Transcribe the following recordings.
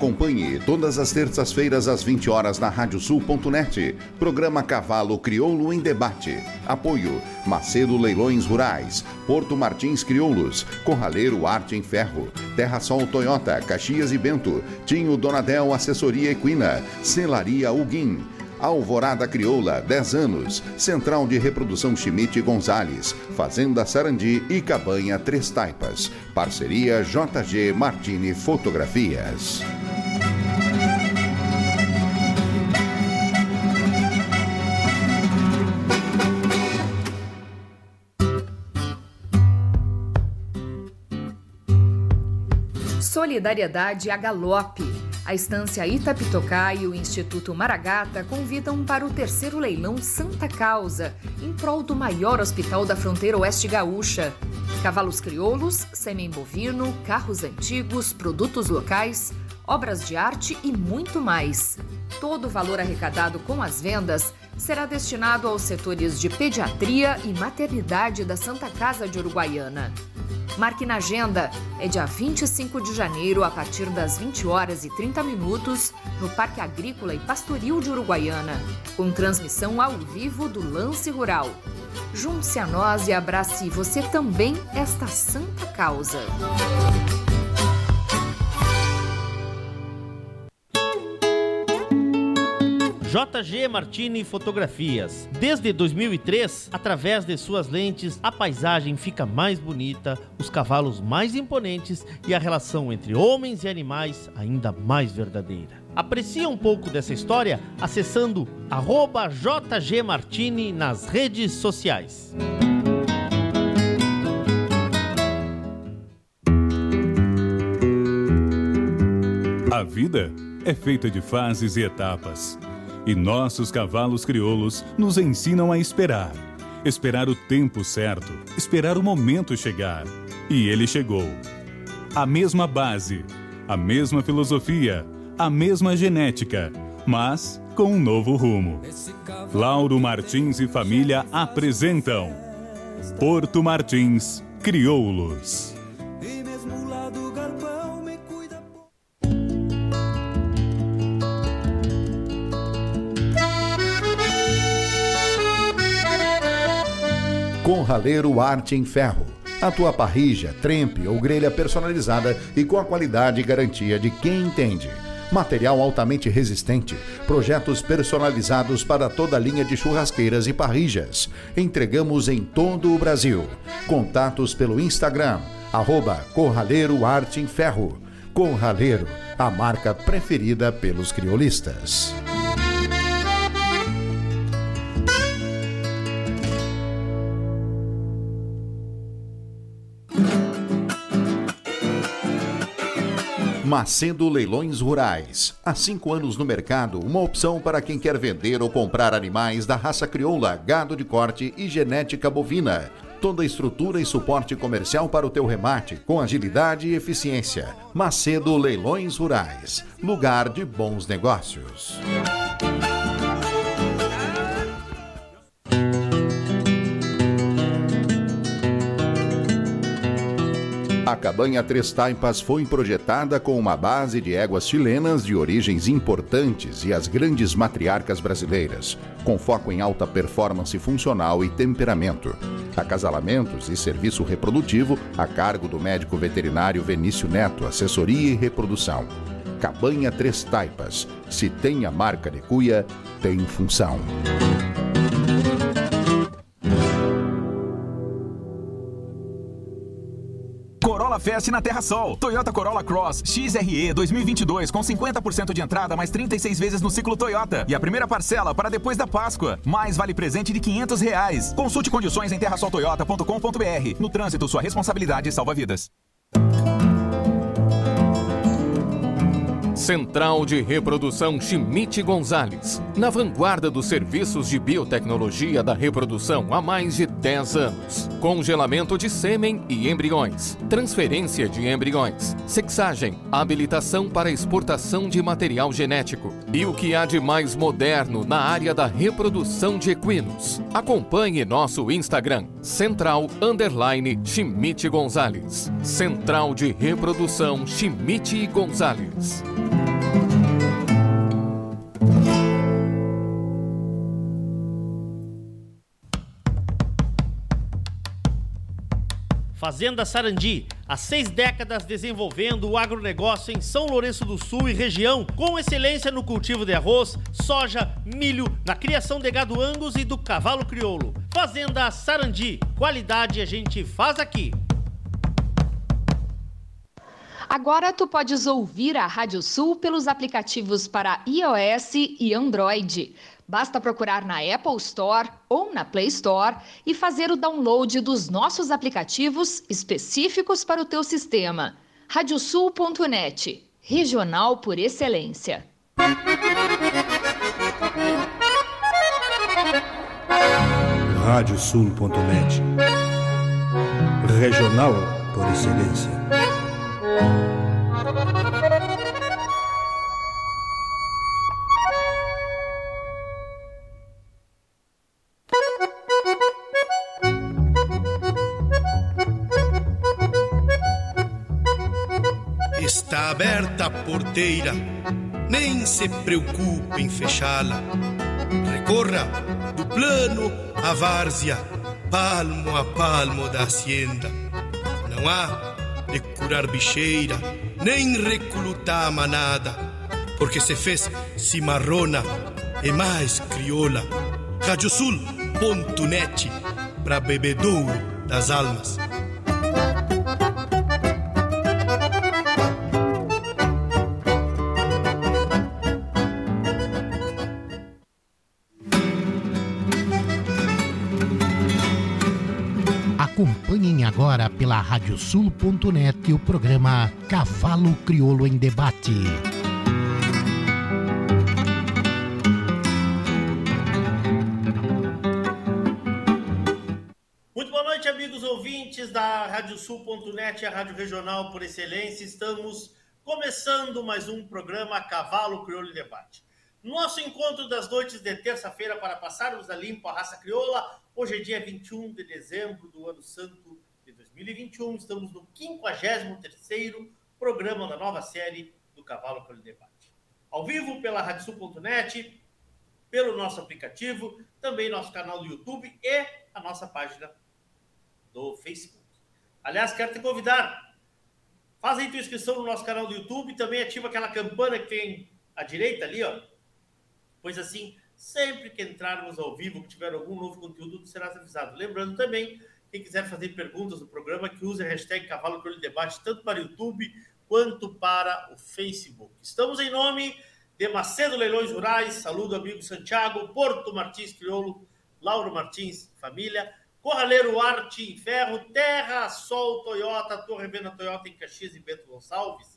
Acompanhe todas as terças-feiras às 20 horas na radiosul.net. Programa Cavalo Crioulo em Debate. Apoio Macedo Leilões Rurais, Porto Martins Crioulos, Corraleiro Arte em Ferro, Terra Sol Toyota, Caxias e Bento, Tinho Donadel Assessoria Equina, Celaria Uguim. Alvorada Crioula, 10 anos. Central de Reprodução Schmidt Gonzales. Fazenda Sarandi e Cabanha Três Taipas. Parceria JG Martini Fotografias. Solidariedade a Galope. A estância Itapitocá e o Instituto Maragata convidam para o terceiro leilão Santa Causa, em prol do maior hospital da fronteira oeste gaúcha. Cavalos crioulos, sêmen bovino, carros antigos, produtos locais, obras de arte e muito mais. Todo o valor arrecadado com as vendas será destinado aos setores de pediatria e maternidade da Santa Casa de Uruguaiana. Marque na agenda. É dia 25 de janeiro, a partir das 20 horas e 30 minutos, no Parque Agrícola e Pastoril de Uruguaiana, com transmissão ao vivo do Lance Rural. Junte-se a nós e abrace você também esta santa causa. JG Martini Fotografias. Desde 2003, através de suas lentes, a paisagem fica mais bonita, os cavalos mais imponentes e a relação entre homens e animais ainda mais verdadeira. Aprecie um pouco dessa história acessando JG Martini nas redes sociais. A vida é feita de fases e etapas e nossos cavalos crioulos nos ensinam a esperar. Esperar o tempo certo, esperar o momento chegar. E ele chegou. A mesma base, a mesma filosofia, a mesma genética, mas com um novo rumo. Lauro Martins e família apresentam Porto Martins Crioulos. Conraleiro Arte em Ferro. A tua parrija, trempe ou grelha personalizada e com a qualidade e garantia de quem entende. Material altamente resistente, projetos personalizados para toda a linha de churrasqueiras e parrijas. Entregamos em todo o Brasil. Contatos pelo Instagram, arroba Corraleiro Arte em Ferro. Corraleiro, a marca preferida pelos criolistas. Macedo Leilões Rurais. Há cinco anos no mercado, uma opção para quem quer vender ou comprar animais da raça crioula, gado de corte e genética bovina. Toda a estrutura e suporte comercial para o teu remate, com agilidade e eficiência. Macedo Leilões Rurais. Lugar de bons negócios. A cabanha Três Taipas foi projetada com uma base de éguas chilenas de origens importantes e as grandes matriarcas brasileiras, com foco em alta performance funcional e temperamento. Acasalamentos e serviço reprodutivo a cargo do médico veterinário Venício Neto, assessoria e reprodução. Cabanha Três Taipas. Se tem a marca de cuia, tem função. Fest na Terra Sol. Toyota Corolla Cross XRE 2022 com 50% de entrada mais 36 vezes no ciclo Toyota. E a primeira parcela para depois da Páscoa. Mais vale presente de 500 reais. Consulte condições em terrasoltoyota.com.br. No trânsito, sua responsabilidade salva vidas. Central de Reprodução Schmidt Gonzales. Na vanguarda dos serviços de biotecnologia da reprodução há mais de 10 anos. Congelamento de sêmen e embriões. Transferência de embriões. Sexagem. Habilitação para exportação de material genético. E o que há de mais moderno na área da reprodução de equinos. Acompanhe nosso Instagram. Central Underline Schmidt Gonzales. Central de Reprodução Schmidt Gonzales. Fazenda Sarandi, há seis décadas desenvolvendo o agronegócio em São Lourenço do Sul e região, com excelência no cultivo de arroz, soja, milho, na criação de gado angus e do cavalo crioulo. Fazenda Sarandi, qualidade a gente faz aqui. Agora tu podes ouvir a Rádio Sul pelos aplicativos para iOS e Android. Basta procurar na Apple Store ou na Play Store e fazer o download dos nossos aplicativos específicos para o teu sistema. Radiosul.net, regional por excelência. Radiosul.net, regional por excelência. Aberta a porteira, nem se preocupe em fechá-la. Recorra do plano à várzea, palmo a palmo da hacienda. Não há de curar bicheira, nem reclutar manada, porque se fez cimarrona e mais crioula. Radiosul.net para bebedouro das almas. Acompanhem agora pela radiosul.net o programa Cavalo Crioulo em Debate. Muito boa noite, amigos ouvintes da radiosul.net, a rádio regional por excelência. Estamos começando mais um programa Cavalo Crioulo em Debate. Nosso encontro das noites de terça-feira para passarmos a limpo a raça crioula. Hoje é dia 21 de dezembro do ano santo de 2021. Estamos no 53º programa da nova série do Cavalo em Debate. Ao vivo pela radiosul.net, pelo nosso aplicativo, também nosso canal do YouTube e a nossa página do Facebook. Aliás, quero te convidar. Faz aí tua inscrição no nosso canal do YouTube, também ativa aquela campana que tem à direita ali, ó. Pois assim, sempre que entrarmos ao vivo, que tiver algum novo conteúdo, será avisado. Lembrando também, quem quiser fazer perguntas no programa, que use a hashtag Cavalo Crioulo Debate, tanto para o YouTube quanto para o Facebook. Estamos em nome de Macedo Leilões Rurais, saludo amigo Santiago, Porto Martins Crioulo, Lauro Martins, família, Corraleiro Arte em Ferro, Terra Sol Toyota, Torre Venda Toyota em Caxias e Bento Gonçalves,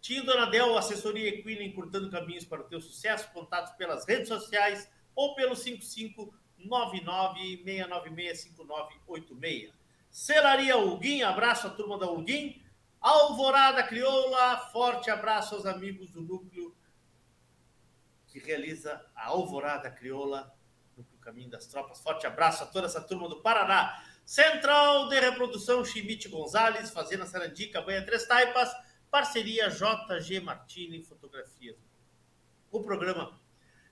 Tim Donadel, assessoria equina encurtando caminhos para o teu sucesso, contatos pelas redes sociais ou pelo 5599-696-5986. Celaria Ulguim, abraço à turma da Ulguim. Alvorada Crioula, forte abraço aos amigos do núcleo que realiza a Alvorada Crioula, núcleo Caminho das Tropas. Forte abraço a toda essa turma do Paraná. Central de Reprodução Chimite Gonzalez, Fazenda Sarandica, Banha Três Taipas, parceria JG Martini Fotografias. O programa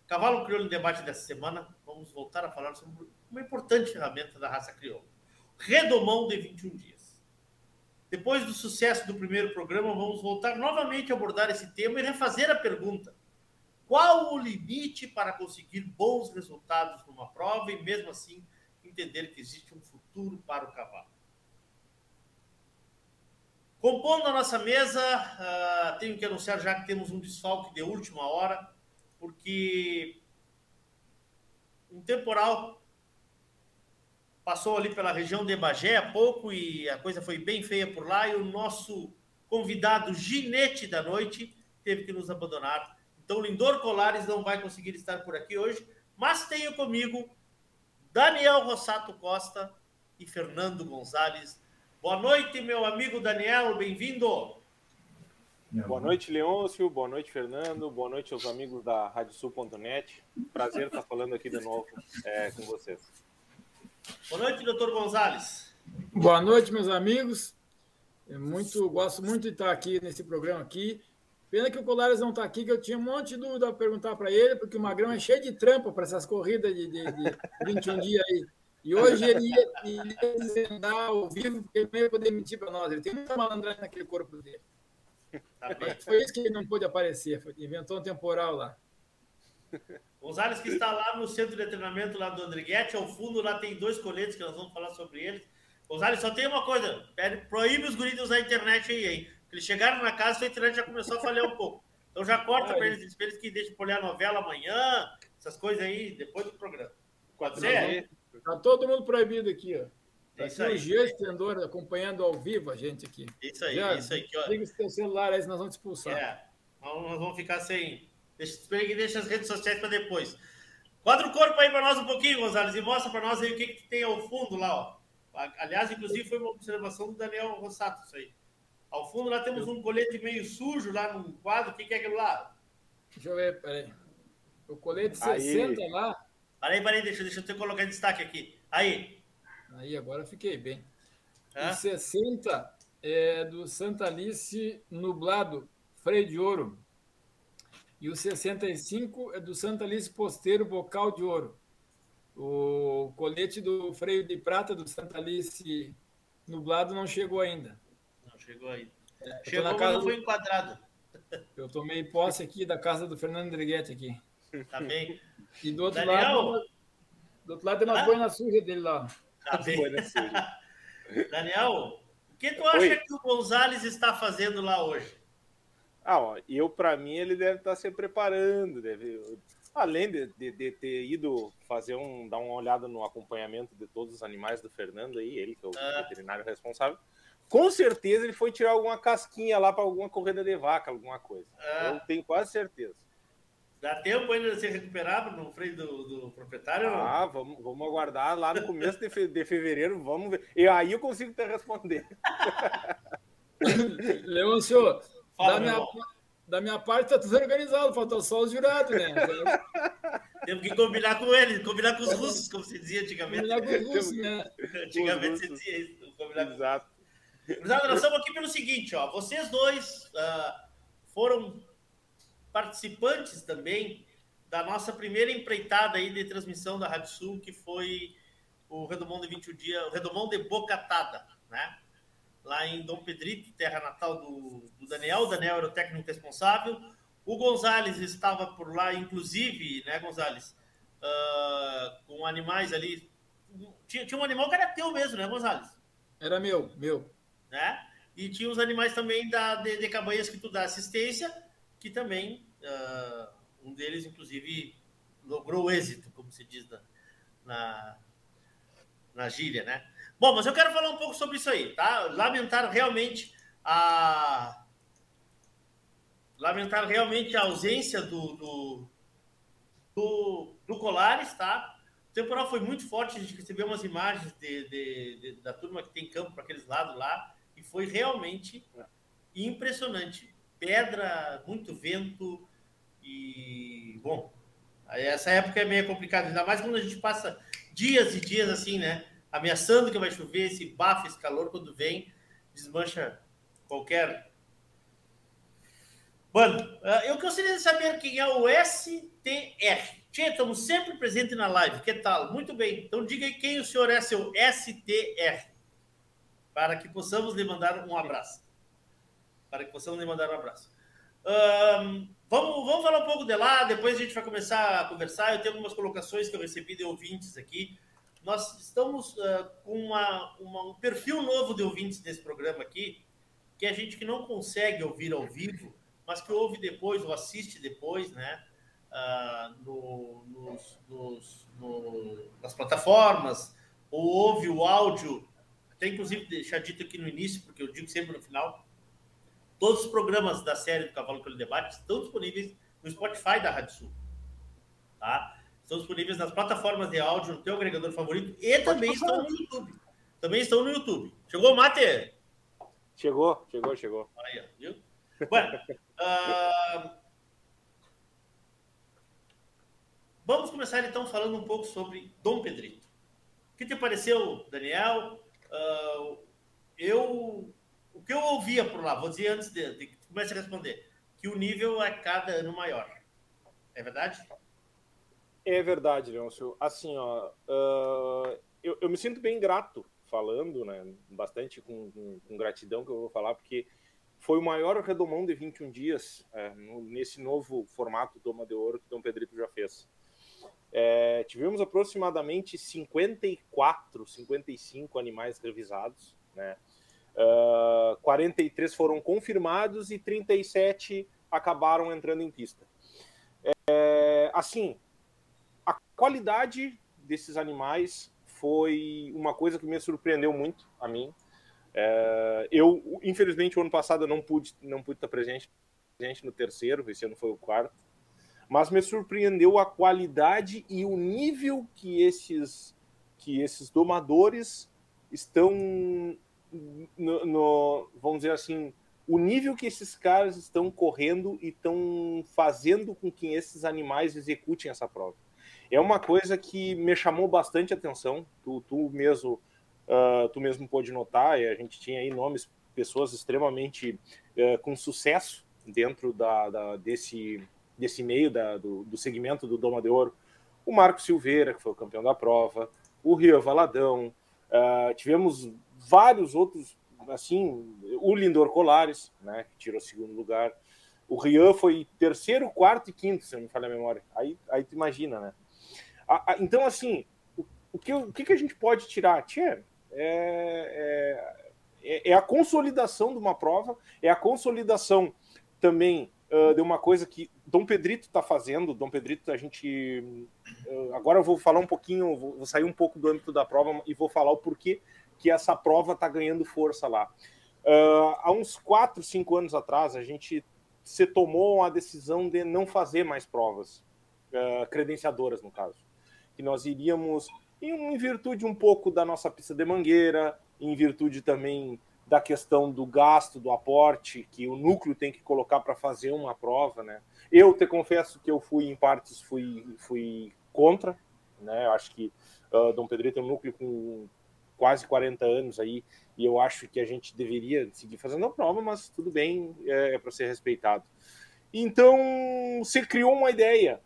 Cavalo Crioulo em Debate dessa semana, vamos voltar a falar sobre uma importante ferramenta da raça crioula. Redomão de 21 dias. Depois do sucesso do primeiro programa, vamos voltar novamente a abordar esse tema e refazer a pergunta: qual o limite para conseguir bons resultados numa prova e mesmo assim entender que existe um futuro para o cavalo? Compondo a nossa mesa, uh, tenho que anunciar já que temos um desfalque de última hora, porque um temporal passou ali pela região de Bagé há pouco e a coisa foi bem feia por lá e o nosso convidado ginete da noite teve que nos abandonar. Então, Lindor Colares não vai conseguir estar por aqui hoje, mas tenho comigo Daniel Rossato Costa e Fernando Gonzalez Boa noite, meu amigo Daniel, bem-vindo. Boa noite, Leôncio. Boa noite, Fernando. Boa noite aos amigos da RadioSul.net. Prazer estar falando aqui de novo é, com vocês. Boa noite, doutor Gonzalez. Boa noite, meus amigos. Eu muito, gosto muito de estar aqui nesse programa aqui. Pena que o Colares não está aqui, que eu tinha um monte de dúvida a perguntar para ele, porque o Magrão é cheio de trampa para essas corridas de, de, de 21 dias aí. E hoje ele ia, ia desvendar ao vivo, porque ele não ia poder mentir para nós. Ele tem muita malandragem naquele corpo dele. Tá Foi isso que ele não pôde aparecer. Foi, inventou um temporal lá. Gonzalez que está lá no centro de treinamento lá do Andriguete, ao fundo lá tem dois coletes que nós vamos falar sobre eles. Gonzalez, só tem uma coisa, proíbe os guris de usar a internet aí, hein? Eles chegaram na casa e a internet já começou a falhar um pouco. Então já corta para eles, eles que deixem por olhar a novela amanhã, essas coisas aí, depois do programa. Pode ser? Tá todo mundo proibido aqui, ó. Tá isso aí. O Jean Estendor acompanhando ao vivo a gente aqui. Isso aí, Já, isso aí. Que, liga o seu celular aí, nós vamos te expulsar. É, nós vamos ficar sem... Deixa, deixa as redes sociais para depois. Quadra o corpo aí para nós um pouquinho, Gonzalez, e mostra para nós aí o que, que tem ao fundo lá, ó. Aliás, inclusive, foi uma observação do Daniel Rossato, isso aí. Ao fundo lá temos um colete meio sujo lá no quadro. O que, que é aquilo lá? Deixa eu ver, peraí. O colete 60 aí. lá. Peraí, peraí, deixa, deixa eu te colocar em destaque aqui. Aí. Aí, agora fiquei bem. Hã? O 60 é do Santa Alice Nublado, freio de ouro. E o 65 é do Santa Alice Posteiro, bocal de ouro. O colete do freio de prata do Santa Alice Nublado não chegou ainda. Não chegou ainda. É, chegou, na casa mas não foi enquadrado. Eu tomei posse aqui da casa do Fernando Driguete aqui. Tá bem. E do outro Daniel, lado, do outro lado tem umas ah? boinas sujas dele lá. Tá bem. Daniel, o que tu acha Oi? que o Gonzalez está fazendo lá hoje? Ah, ó, eu para mim ele deve estar se preparando, deve além de, de, de, ter ido fazer um dar uma olhada no acompanhamento de todos os animais do Fernando aí, ele que é o ah. veterinário responsável. Com certeza ele foi tirar alguma casquinha lá para alguma corrida de vaca, alguma coisa. Ah. Eu tenho quase certeza. Dá tempo ainda de se recuperar no freio do, do proprietário? Ah, vamos, vamos aguardar lá no começo de, fe, de fevereiro, vamos ver. E aí eu consigo te responder. Leôncio, da minha, da minha parte tá tudo organizado, faltou só os jurados, né? Temos que combinar com eles, combinar com os russos, como se dizia antigamente. Combinar com os russos, né? Antigamente se dizia isso, combinar com Exato. Nós estamos aqui pelo seguinte, ó. Vocês dois uh, foram participantes também da nossa primeira empreitada aí de transmissão da Rádio Sul, que foi o Redomão de 21 dias, o Redomão de Bocatada, né? Lá em Dom Pedrito, terra natal do, do Daniel. O Daniel era o técnico responsável. O Gonzales estava por lá, inclusive, né, Gonzales? Uh, com animais ali. Tinha, tinha um animal que era teu mesmo, né, Gonzales? Era meu, meu. Né? E tinha os animais também da, de, de cabanhas que tu dá assistência que também uh, um deles, inclusive, logrou êxito, como se diz na, na, na gíria, né? Bom, mas eu quero falar um pouco sobre isso aí, tá? Lamentar realmente a lamentar realmente a ausência do, do, do, do Colares, tá? O temporal foi muito forte, a gente recebeu umas imagens de, de, de da turma que tem campo para aqueles lados lá, e foi realmente impressionante pedra, muito vento e, bom, essa época é meio complicada, ainda mais quando a gente passa dias e dias assim, né? Ameaçando que vai chover, esse bafo, esse calor, quando vem, desmancha qualquer. Mano, ah, eu gostaria de saber quem é o STR. Tchê, estamos sempre presentes na live. Que tal? Muito bem. Então diga aí quem o senhor é, seu STR. Para que possamos lhe mandar um abraço para que possamos lhe mandar um abraço. Um, vamos, vamos falar um pouco de lá, depois a gente vai começar a conversar. Eu tenho algumas colocações que eu recebi de ouvintes aqui. Nós estamos uh, com uma, uma, um perfil novo de ouvintes desse programa aqui, que é gente que não consegue ouvir ao vivo, mas que ouve depois ou assiste depois, né? Uh, no, nos, nos, no, nas plataformas, ou ouve o áudio, até inclusive deixar dito aqui no início, porque eu digo sempre no final, Todos os programas da série do Cavalo pelo Debate estão disponíveis no Spotify da Rádio Sul. Tá? Estão disponíveis nas plataformas de áudio, no teu agregador favorito e Pode também passar. estão no YouTube. Também estão no YouTube. Chegou Mate? Chegou, chegou, chegou. Aí, viu? Bueno, uh... vamos começar então falando um pouco sobre Dom Pedrito. O que te pareceu, Daniel? Uh, eu o que eu ouvia por lá, vou dizer antes de, de comece a responder, que o nível é cada ano maior. É verdade? É verdade, Leôncio. Assim, ó, uh, eu, eu, me sinto bem grato falando, né? Bastante com, com, com, gratidão que eu vou falar, porque foi o maior redomão de 21 dias é, no, nesse novo formato Doma de Ouro que Dom Pedrito já fez. É, tivemos aproximadamente 54, 55 animais revisados, né? Uh, ah, 43 foram confirmados e 37 acabaram entrando em pista. É, assim, a qualidade desses animais foi uma coisa que me surpreendeu muito a mim. É, eu, infelizmente, o ano passado não pude, não pude estar presente, presente no terceiro, esse ano foi o quarto, mas me surpreendeu a qualidade e o nível que esses, que esses domadores estão, no, no vamos dizer assim, o nível que esses caras estão correndo e estão fazendo com que esses animais executem essa prova. É uma coisa que me chamou bastante atenção. Tu, tu mesmo, uh, tu mesmo pôde notar. a gente tinha aí nomes, pessoas extremamente uh, com sucesso dentro da, da, desse desse meio da, do, do segmento do Doma de Ouro. O Marco Silveira, que foi o campeão da prova, o Rio Valadão, uh, tivemos vários outros assim, o Lindor Colares, né, que tirou segundo lugar. O Rian foi terceiro, quarto e quinto, se não me falha a memória. Aí, aí tu imagina, né? A, a, então, assim, o, o, que, o que a gente pode tirar? Tchê, é, é, é, a consolidação de uma prova, é a consolidação também uh, de uma coisa que Dom Pedrito está fazendo. Dom Pedrito, a gente. Uh, agora eu vou falar um pouquinho, vou, vou sair um pouco do âmbito da prova e vou falar o porquê que essa prova está ganhando força lá. Uh, há uns 4, 5 anos atrás, a gente se tomou a decisão de não fazer mais provas, uh, credenciadoras, no caso. Que nós iríamos, em, virtude um pouco da nossa pista de mangueira, em virtude também da questão do gasto, do aporte que o núcleo tem que colocar para fazer uma prova, né? Eu te confesso que eu fui, em partes, fui, fui contra, né? Eu acho que uh, Dom Pedro tem um núcleo com quase 40 anos aí, e eu acho que a gente deveria seguir fazendo a prova, mas tudo bem, é, é para ser respeitado. Então, se criou uma ideia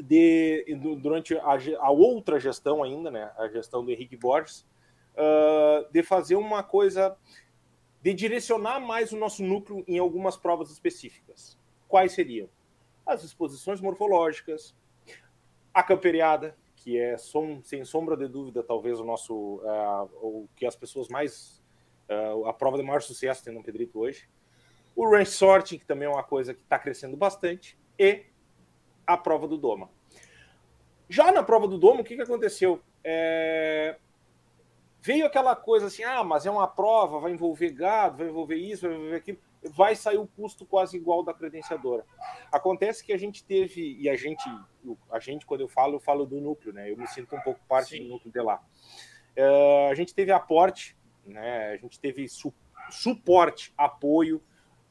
de durante a, a, outra gestão ainda, né, a gestão do Henrique Borges, uh, de fazer uma coisa de direcionar mais o nosso núcleo em algumas provas específicas. Quais seriam? As exposições morfológicas, a camperiada, que é som, sem sombra de dúvida talvez o nosso uh, o que as pessoas mais uh, a prova de maior sucesso tem no Pedrito hoje. O range sorting que também é uma coisa que está crescendo bastante e a prova do Doma. Já na prova do Doma o que, que aconteceu? É... veio aquela coisa assim ah mas é uma prova vai envolver gado vai envolver isso vai envolver aquilo vai sair o custo quase igual da credenciadora. Acontece que a gente teve, e a gente, a gente, quando eu falo, eu falo do núcleo, né? Eu me sinto um pouco parte Sim. do núcleo de lá. Uh, a gente teve aporte, né? A gente teve su suporte, apoio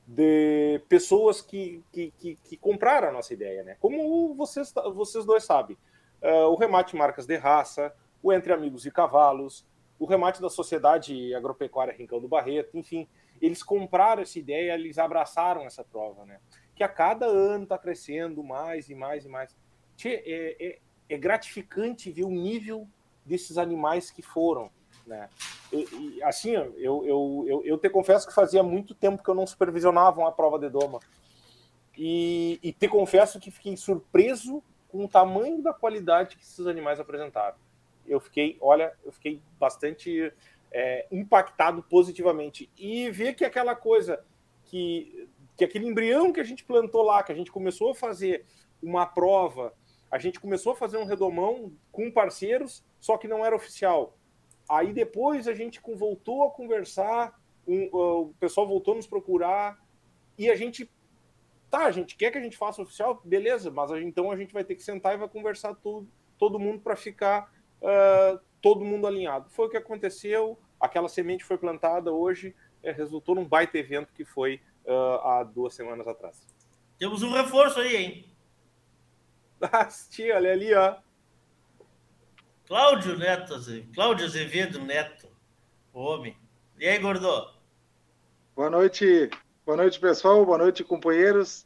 de pessoas que, que, que, que, compraram a nossa ideia, né? Como vocês, vocês dois sabem. Uh, o remate marcas de raça, o Entre Amigos e Cavalos, o remate da Sociedade Agropecuária Rincão do Barreto, enfim, eles compraram essa ideia, eles abraçaram essa prova, né? Que a cada ano está crescendo mais e mais e mais. Tchê, é, é, é, gratificante ver o nível desses animais que foram, né? E, e, assim, eu, eu, eu, eu te confesso que fazia muito tempo que eu não supervisionava uma prova de doma. E, e te confesso que fiquei surpreso com o tamanho da qualidade que esses animais apresentaram. Eu fiquei, olha, eu fiquei bastante é, impactado positivamente. E ver que aquela coisa que, que aquele embrião que a gente plantou lá, que a gente começou a fazer uma prova, a gente começou a fazer um redomão com parceiros, só que não era oficial. Aí depois a gente voltou a conversar, um, uh, o pessoal voltou a nos procurar e a gente tá, a gente quer que a gente faça oficial, beleza, mas a, então a gente vai ter que sentar e vai conversar tudo, todo mundo para ficar uh, todo mundo alinhado. Foi o que aconteceu aquela semente foi plantada hoje, é, resultou num baita evento que foi uh, há duas semanas atrás. Temos um reforço aí, hein? Ah, tia, olha ali, ó. Cláudio Neto, Cláudio Azevedo Neto, o homem. E aí, Gordô? Boa noite, boa noite, pessoal. Boa noite, companheiros.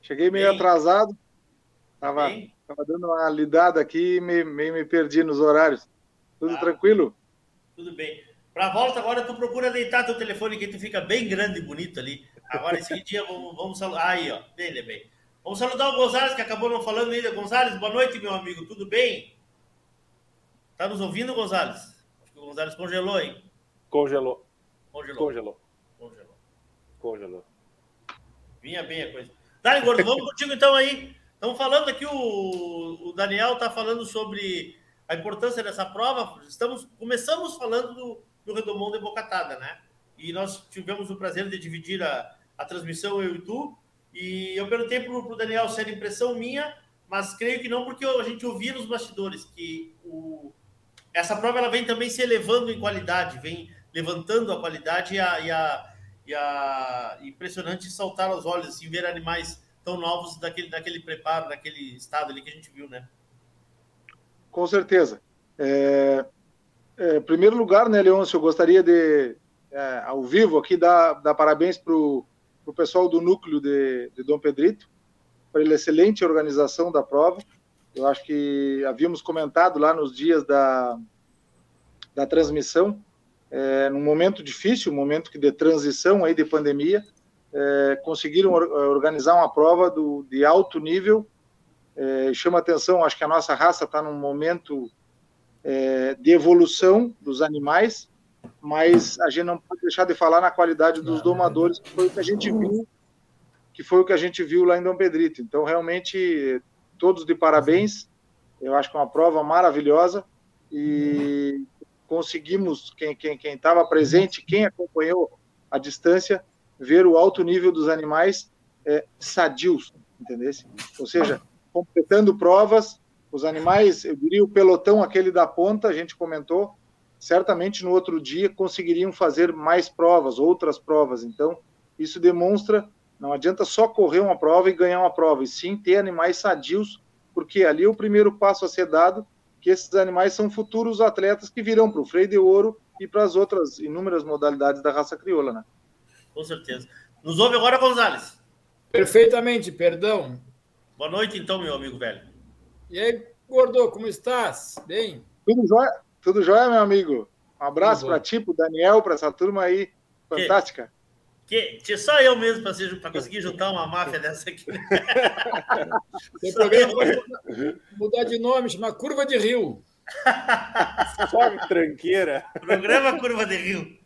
Cheguei meio Bem. atrasado. Tava, tava dando uma lidada aqui e me, meio me perdi nos horários. Tudo tá. tranquilo? Tudo bem. Para a volta agora, tu procura deitar teu telefone que tu fica bem grande e bonito ali. Agora, esse dia, vamos, vamos saludar. Aí, ó. Bem, bem. Vamos saludar o Gonzalez, que acabou não falando ainda. Gonzalez, boa noite, meu amigo. Tudo bem? Tá nos ouvindo, Gonzalez? Acho que o Gonzalez congelou, hein? Congelou. Congelou. Congelou. Congelou. Congelou. Vinha bem a coisa. Dani, Gordo, vamos contigo então aí. Estamos falando aqui, o, o Daniel está falando sobre a importância dessa prova. Estamos, começamos falando do, do Redomondo de Bocatada, né? E nós tivemos o prazer de dividir a, a transmissão, eu e tu. E eu perguntei para o Daniel se era impressão minha, mas creio que não, porque a gente ouvia nos bastidores que o, essa prova ela vem também se elevando em qualidade, vem levantando a qualidade e a, e a, e a impressionante saltar aos olhos, assim, ver animais tão novos daquele, daquele preparo, daquele estado ali que a gente viu, né? Com certeza. É, é, primeiro lugar, né, Leôncio, eu gostaria de, é, ao vivo aqui, dar, dar parabéns para o pessoal do núcleo de, de Dom Pedrito, pela excelente organização da prova. Eu acho que havíamos comentado lá nos dias da, da transmissão, é, num momento difícil, um momento de transição aí de pandemia, é, conseguiram or, organizar uma prova do, de alto nível. É, chama atenção, acho que a nossa raça está num momento é, de evolução dos animais, mas a gente não pode deixar de falar na qualidade dos domadores, que foi o que a gente viu, que foi o que a gente viu lá em Dom Pedrito. Então, realmente, todos de parabéns. Eu acho que é uma prova maravilhosa e conseguimos, quem estava presente, quem acompanhou a distância, ver o alto nível dos animais é, sadios, entendeu? Ou seja, completando provas, os animais, eu diria o pelotão aquele da ponta, a gente comentou, certamente no outro dia conseguiriam fazer mais provas, outras provas. Então, isso demonstra não adianta só correr uma prova e ganhar uma prova, e sim ter animais sadios, porque ali é o primeiro passo a ser dado, que esses animais são futuros atletas que virão para o freio de ouro e para as outras inúmeras modalidades da raça crioula, né? Com certeza. Nos ouve agora, Gonzalez? Perfeitamente, perdão. Boa noite, então, meu amigo velho. E aí, Gordo, como estás? Bem? Tudo jóia? Tudo jóia, meu amigo? Um abraço para ti, para Daniel, para essa turma aí fantástica. Que, que só eu mesmo para conseguir juntar uma máfia dessa aqui. Tem programa mudar de nome, chama Curva de Rio. Só tranqueira. Programa Curva de Rio.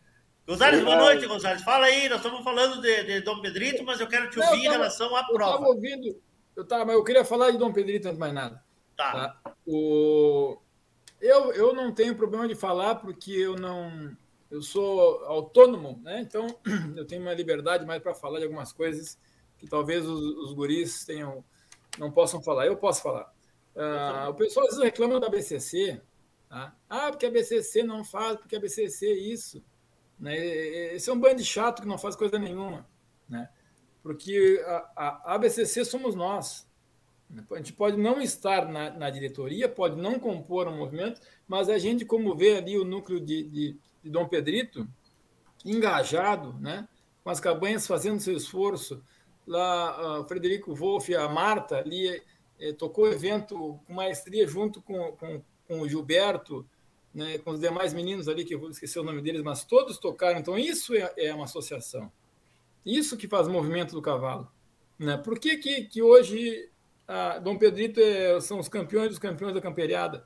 Gonzalez, boa noite, Gonzalez. Fala aí, nós estamos falando de, de Dom Pedrito, mas eu quero te ouvir Não, tava, em relação à prova. Eu estava ouvindo, eu, tava, mas eu queria falar de Dom Pedrito antes de mais nada. Tá. tá? O, eu, eu não tenho problema de falar porque eu não eu sou autônomo, né? Então eu tenho uma liberdade mais para falar de algumas coisas que talvez os, os guris tenham não possam falar. Eu posso falar. Uh, o pessoal às vezes reclama da BCC, tá? Ah, porque a BCC não faz, porque a BCC é isso, né? Esse é um bando chato que não faz coisa nenhuma, né? Porque a, a, a BCC somos nós, a gente pode não estar na, na, diretoria, pode não compor um movimento, mas a gente, como vê ali o núcleo de, de, de Dom Pedrito, engajado, né? com as cabanhas fazendo seu esforço, lá o Frederico Wolff e a Marta ali eh, tocou o evento com maestria junto com, com, com o Gilberto, né, com os demais meninos ali, que eu vou esquecer o nome deles, mas todos tocaram. Então, isso é, é uma associação. Isso que faz o movimento do cavalo. Né? Por que, que, que hoje ah, Dom Pedrito é, são os campeões dos campeões da camperiada.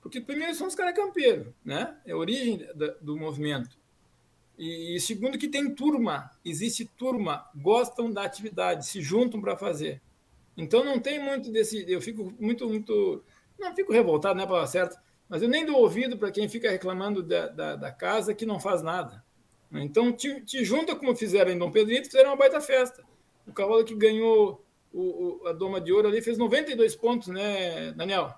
Porque, primeiro, são os caras campeiros, né? É a origem da, do movimento. E, e, segundo, que tem turma, existe turma, gostam da atividade, se juntam para fazer. Então, não tem muito desse. Eu fico muito, muito. Não fico revoltado, né, para certo, mas eu nem dou ouvido para quem fica reclamando da, da, da, casa que não faz nada. Então, te, te junta como fizeram em Dom Pedrito, fizeram uma baita festa. O cavalo que ganhou o, o, a Doma de Ouro ali fez 92 pontos, né, Daniel?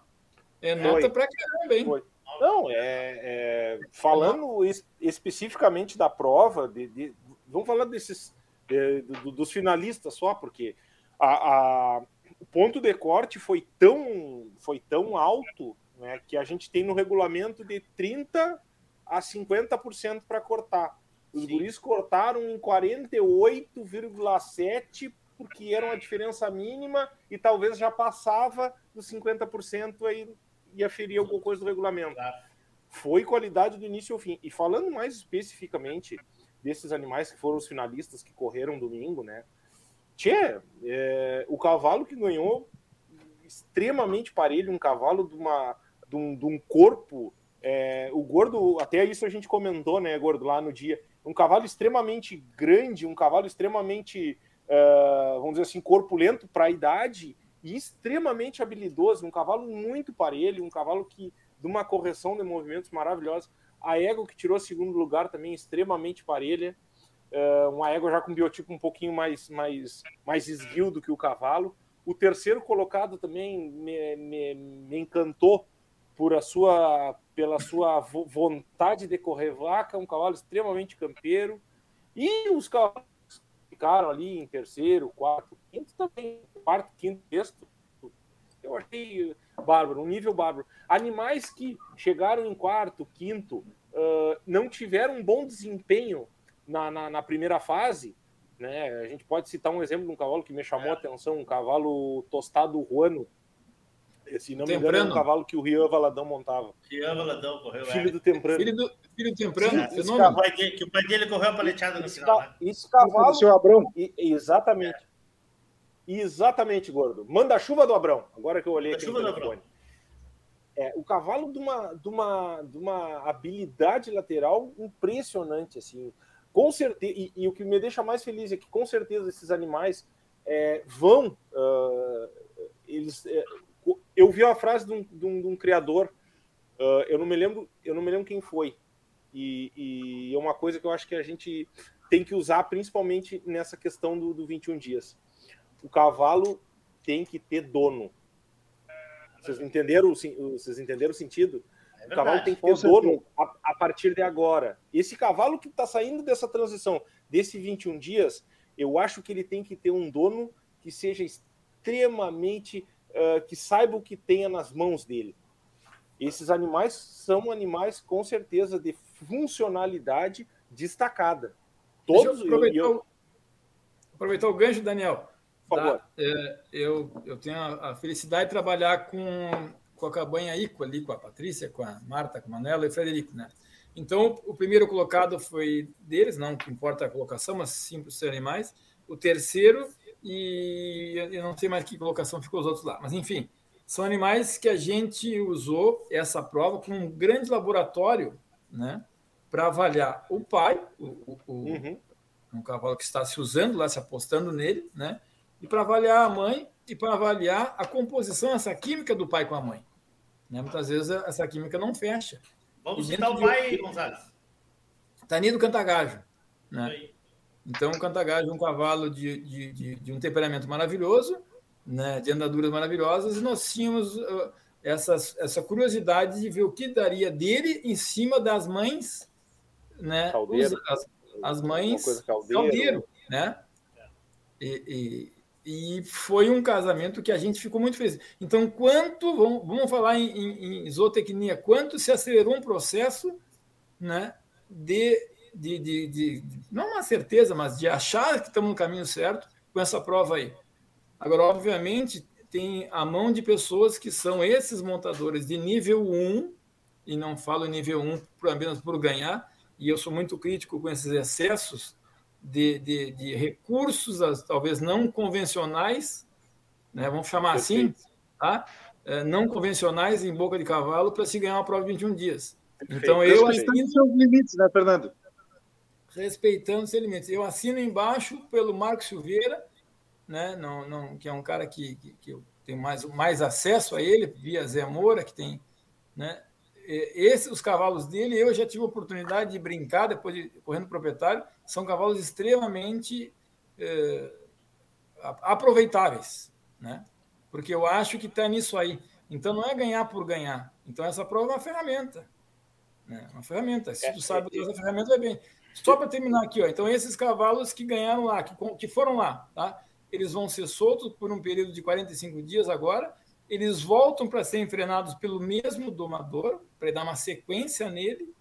É nota para caramba, hein? Foi. Não, é, é falando es, especificamente da prova, de, de, vamos falar desses de, do, dos finalistas só, porque a, a, o ponto de corte foi tão, foi tão alto né, que a gente tem no regulamento de 30% a 50% para cortar. Os Sim. guris cortaram em 48,7% porque era uma diferença mínima e talvez já passava dos 50% aí ia ferir alguma coisa do regulamento. foi qualidade do início ao fim. E falando mais especificamente desses animais que foram os finalistas que correram domingo, né? Tchê, é, o cavalo que ganhou extremamente parelho, um cavalo de, uma, de, um, de um corpo. É, o gordo, até isso a gente comentou, né, gordo, lá no dia. Um cavalo extremamente grande, um cavalo extremamente, uh, vamos dizer assim, corpulento para a idade e extremamente habilidoso. Um cavalo muito parelho, um cavalo que de uma correção de movimentos maravilhosa. A égua que tirou segundo lugar também extremamente parelha. Uh, uma égua já com biotipo um pouquinho mais, mais, mais esguio do que o cavalo. O terceiro colocado também me, me, me encantou por a sua, pela sua vontade de correr vaca, um cavalo extremamente campeiro. E os cavalos ficaram ali em terceiro, quarto, quinto também, quarto, quinto, sexto. Eu achei bárbaro, um nível bárbaro. Animais que chegaram em quarto, quinto, uh, não tiveram um bom desempenho na, na, na, primeira fase. Né? A gente pode citar um exemplo de um cavalo que me chamou a atenção, um cavalo tostado ruano. Esse não me engano, é um cavalo que o Rian Valadão montava. Rian Valadão correu, Filho é. do Temprano. Filho do, filho do Temprano, Sim, que, o pai dele, que o pai dele correu a paleteada no final. Né? Esse cavalo... Seu Abrão. Exatamente. É. Exatamente, gordo. Manda a chuva do Abrão. Agora que eu olhei aqui chuva no telefone. É, o cavalo de uma, de, uma, de uma habilidade lateral impressionante, assim. Com certeza, e, e, o que me deixa mais feliz é que com certeza esses animais é, vão. Uh, eles, é, eu vi uma frase de um, de um, de um criador, uh, eu não me lembro, eu não me lembro quem foi. E, e, é uma coisa que eu acho que a gente tem que usar principalmente nessa questão do, do 21 dias o cavalo tem que ter dono. Vocês entenderam, vocês entenderam o sentido? É o cavalo tem que ter dono a, a, partir de agora. Esse cavalo que está saindo dessa transição, desse 21 dias, eu acho que ele tem que ter um dono que seja extremamente. Uh, que saiba o que tenha nas mãos dele. Esses animais são animais, com certeza, de funcionalidade destacada. Todos. Deixa eu aproveitar, eu, eu... aproveitar o gancho, Daniel por favor. Tá? É, eu, eu tenho a, felicidade de trabalhar com, com a Cabanha Ico ali, com a Patrícia, com a Marta, com a Manela e o Frederico, né? Então, o primeiro colocado foi deles, não importa a colocação, mas sim para os animais. O terceiro, e eu não sei mais que colocação ficou os outros lá, mas enfim, são animais que a gente usou essa prova com um grande laboratório, né, para avaliar o pai, o, o, uhum. um cavalo que está se usando lá, se apostando nele, né, e para avaliar a mãe e para avaliar a composição, essa química do pai com a mãe. Né? Muitas vezes essa química não fecha. Vamos citar o pai, de... Gonzalez. Tanido Cantagajo. Né? Então, o Cantagajo é um cavalo de, de, de, de, um temperamento maravilhoso, né? de andaduras maravilhosas, e nós tínhamos uh, essas, essa curiosidade de ver o que daria dele em cima das mães, né? Os, as, as mães caldeiro, caldeiro né? E, e foi um casamento que a gente ficou muito feliz. Então, quanto, vamos, vamos falar em, em, em zootecnia, quanto se acelerou um processo né, de, de, de, de, não uma certeza, mas de achar que estamos no caminho certo com essa prova aí. Agora, obviamente, tem a mão de pessoas que são esses montadores de nível 1, e não falo nível 1 apenas por ganhar, e eu sou muito crítico com esses excessos, de, de, de recursos, talvez não convencionais, né, vamos chamar assim, tá? É, não convencionais em boca de cavalo para se ganhar uma prova de 21 dias. Então eu respeitando seus limites, né, Fernando? Respeitando seus limites. Eu assino embaixo pelo Marco Silveira, né, não, não, que é um cara que, que, que eu tenho mais, mais acesso a ele via Zé Moura, que tem, né, esses, os cavalos dele, eu já tive a oportunidade de brincar depois de correndo proprietário, são cavalos extremamente é, aproveitáveis, né? Porque eu acho que está nisso aí. Então não é ganhar por ganhar. Então essa prova é uma ferramenta, né? Uma ferramenta. Se tu é, sabe usar essa ferramenta, vai bem. Só para terminar aqui, ó. Então esses cavalos que ganharam lá, que, que foram lá, tá? Eles vão ser soltos por um período de 45 dias agora eles voltam para serem frenados pelo mesmo domador, para dar uma sequência nele,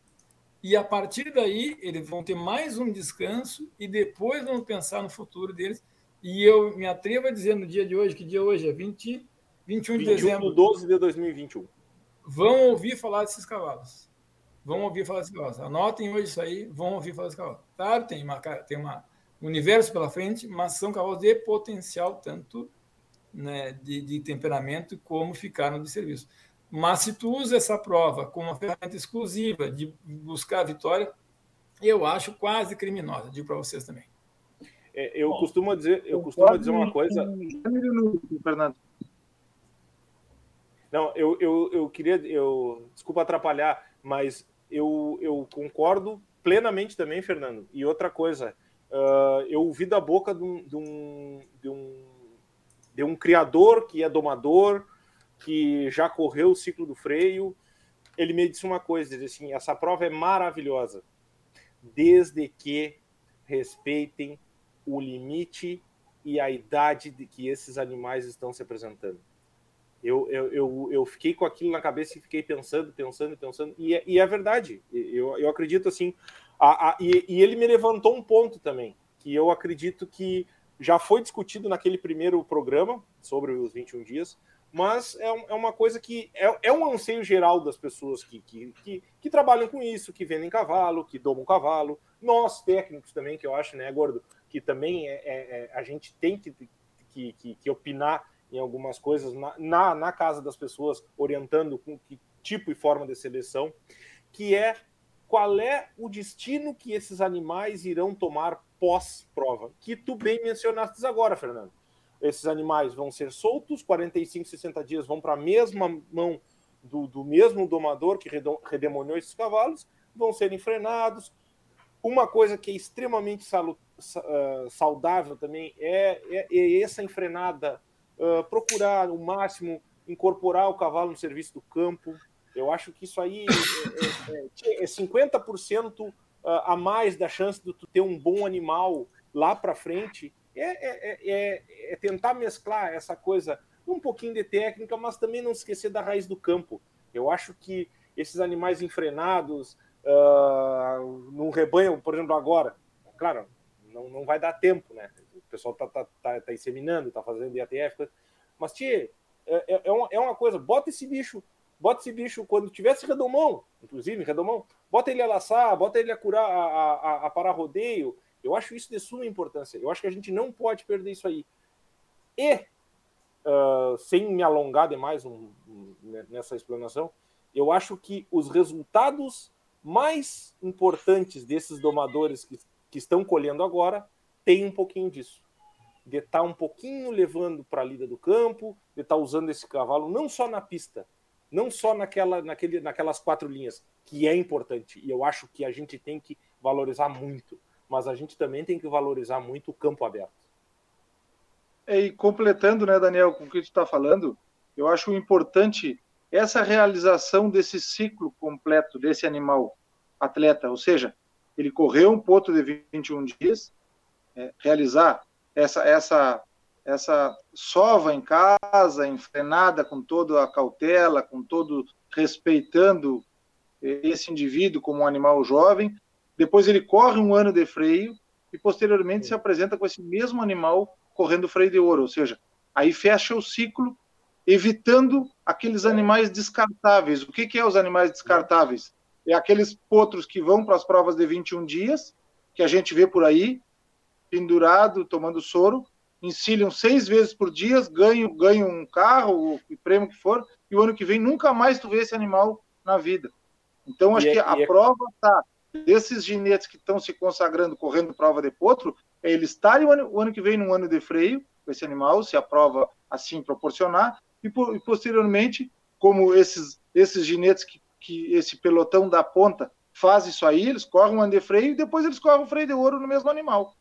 e a partir daí eles vão ter mais um descanso e depois vão pensar no futuro deles. E eu me atrevo a dizer no dia de hoje, que dia hoje é 20, 21 de dezembro. 12 de 2021. Vão ouvir falar desses cavalos. Vão ouvir falar desse cavalo. Anotem hoje isso aí, vão ouvir falar desse cavalo. Claro, tem uma tem uma um universo pela frente, mas são cavalos de potencial tanto né, de, de temperamento como ficaram de serviço. Mas se tu usa essa prova como uma ferramenta exclusiva de buscar a vitória, eu acho quase criminosa, digo para vocês também. É, eu Bom, costumo dizer, eu costumo dizer uma coisa. Fernando. Não, eu, eu, eu queria, eu desculpa atrapalhar, mas eu, eu concordo plenamente também, Fernando. E outra coisa, uh, eu ouvi da boca de um, de um, de um, de um criador que é domador, que já correu o ciclo do freio. Ele me disse uma coisa, disse assim, essa prova é maravilhosa, desde que respeitem o limite e a idade de que esses animais estão se apresentando. Eu, eu, eu, eu, fiquei com aquilo na cabeça e fiquei pensando, pensando, pensando, e é, e é verdade. Eu, eu acredito assim. A, a, e, e ele me levantou um ponto também, que eu acredito que já foi discutido naquele primeiro programa sobre os 21 dias, mas é, é uma coisa que é, é, um anseio geral das pessoas que, que, que, que, trabalham com isso, que vendem cavalo, que domam cavalo, nós técnicos também, que eu acho, né, Gordo, que também é, é, é a gente tem que, que, que, que, opinar em algumas coisas na, na, na casa das pessoas, orientando com que tipo e forma de seleção, que é qual é o destino que esses animais irão tomar pós-prova, que tu bem mencionaste agora, Fernando esses animais vão ser soltos, 45, 60 dias vão para a mesma mão do, do, mesmo domador que redemoniou esses cavalos, vão ser enfrenados. Uma coisa que é extremamente ah, saudável também é, é, é essa enfrenada, uh, procurar o máximo incorporar o cavalo no serviço do campo. Eu acho que isso aí é, é, é 50% ah, a mais da chance de tu ter um bom animal lá para frente é, é, é, é, tentar mesclar essa coisa, um pouquinho de técnica, mas também não esquecer da raiz do campo. Eu acho que esses animais enfrenados, uh, num rebanho, por exemplo, agora, claro, não, não vai dar tempo, né? Pessoal tá, tá, tá, tá inseminando, tá fazendo IATF, mas, tia, é, é, uma, é uma coisa, bota esse bicho, bota esse bicho quando tivesse redomão, inclusive redomão, bota ele a laçar, bota ele a curar, a, a, a parar rodeio, eu acho isso de suma importância. Eu acho que a gente não pode perder isso aí. E, uh, sem me alongar demais um, um, nessa explanação, eu acho que os resultados mais importantes desses domadores que, que estão colhendo agora têm um pouquinho disso. De estar tá um pouquinho levando para a lida do campo, de estar tá usando esse cavalo não só na pista, não só naquela, naquele, naquelas quatro linhas, que é importante. E eu acho que a gente tem que valorizar muito mas a gente também tem que valorizar muito o campo aberto. É, e completando, né, Daniel, com o que tu está falando, eu acho importante essa realização desse ciclo completo desse animal atleta, ou seja, ele correu um ponto de 21 dias, é, realizar essa essa essa sova em casa, enfrenada com toda a cautela, com todo respeitando esse indivíduo como um animal jovem, depois ele corre um ano de freio e posteriormente se apresenta com esse mesmo animal correndo freio de ouro, ou seja, aí fecha o ciclo, evitando aqueles animais descartáveis. O que, que é os animais descartáveis? É aqueles potros que vão para as provas de 21 dias, que a gente vê por aí, pendurado, tomando soro, encilham seis vezes por dia, ganham, ganham um carro, o prêmio que for, e o ano que vem nunca mais tu vê esse animal na vida. Então, acho e que é, a é... prova está desses ginetes que estão se consagrando correndo prova de potro, é eles estarem o ano, o ano que vem num ano de freio com esse animal, se a prova assim proporcionar, e, e posteriormente, como esses, esses ginetes que, que esse pelotão da ponta faz isso aí, eles correm um ano de freio e depois eles correm o freio de ouro no mesmo animal.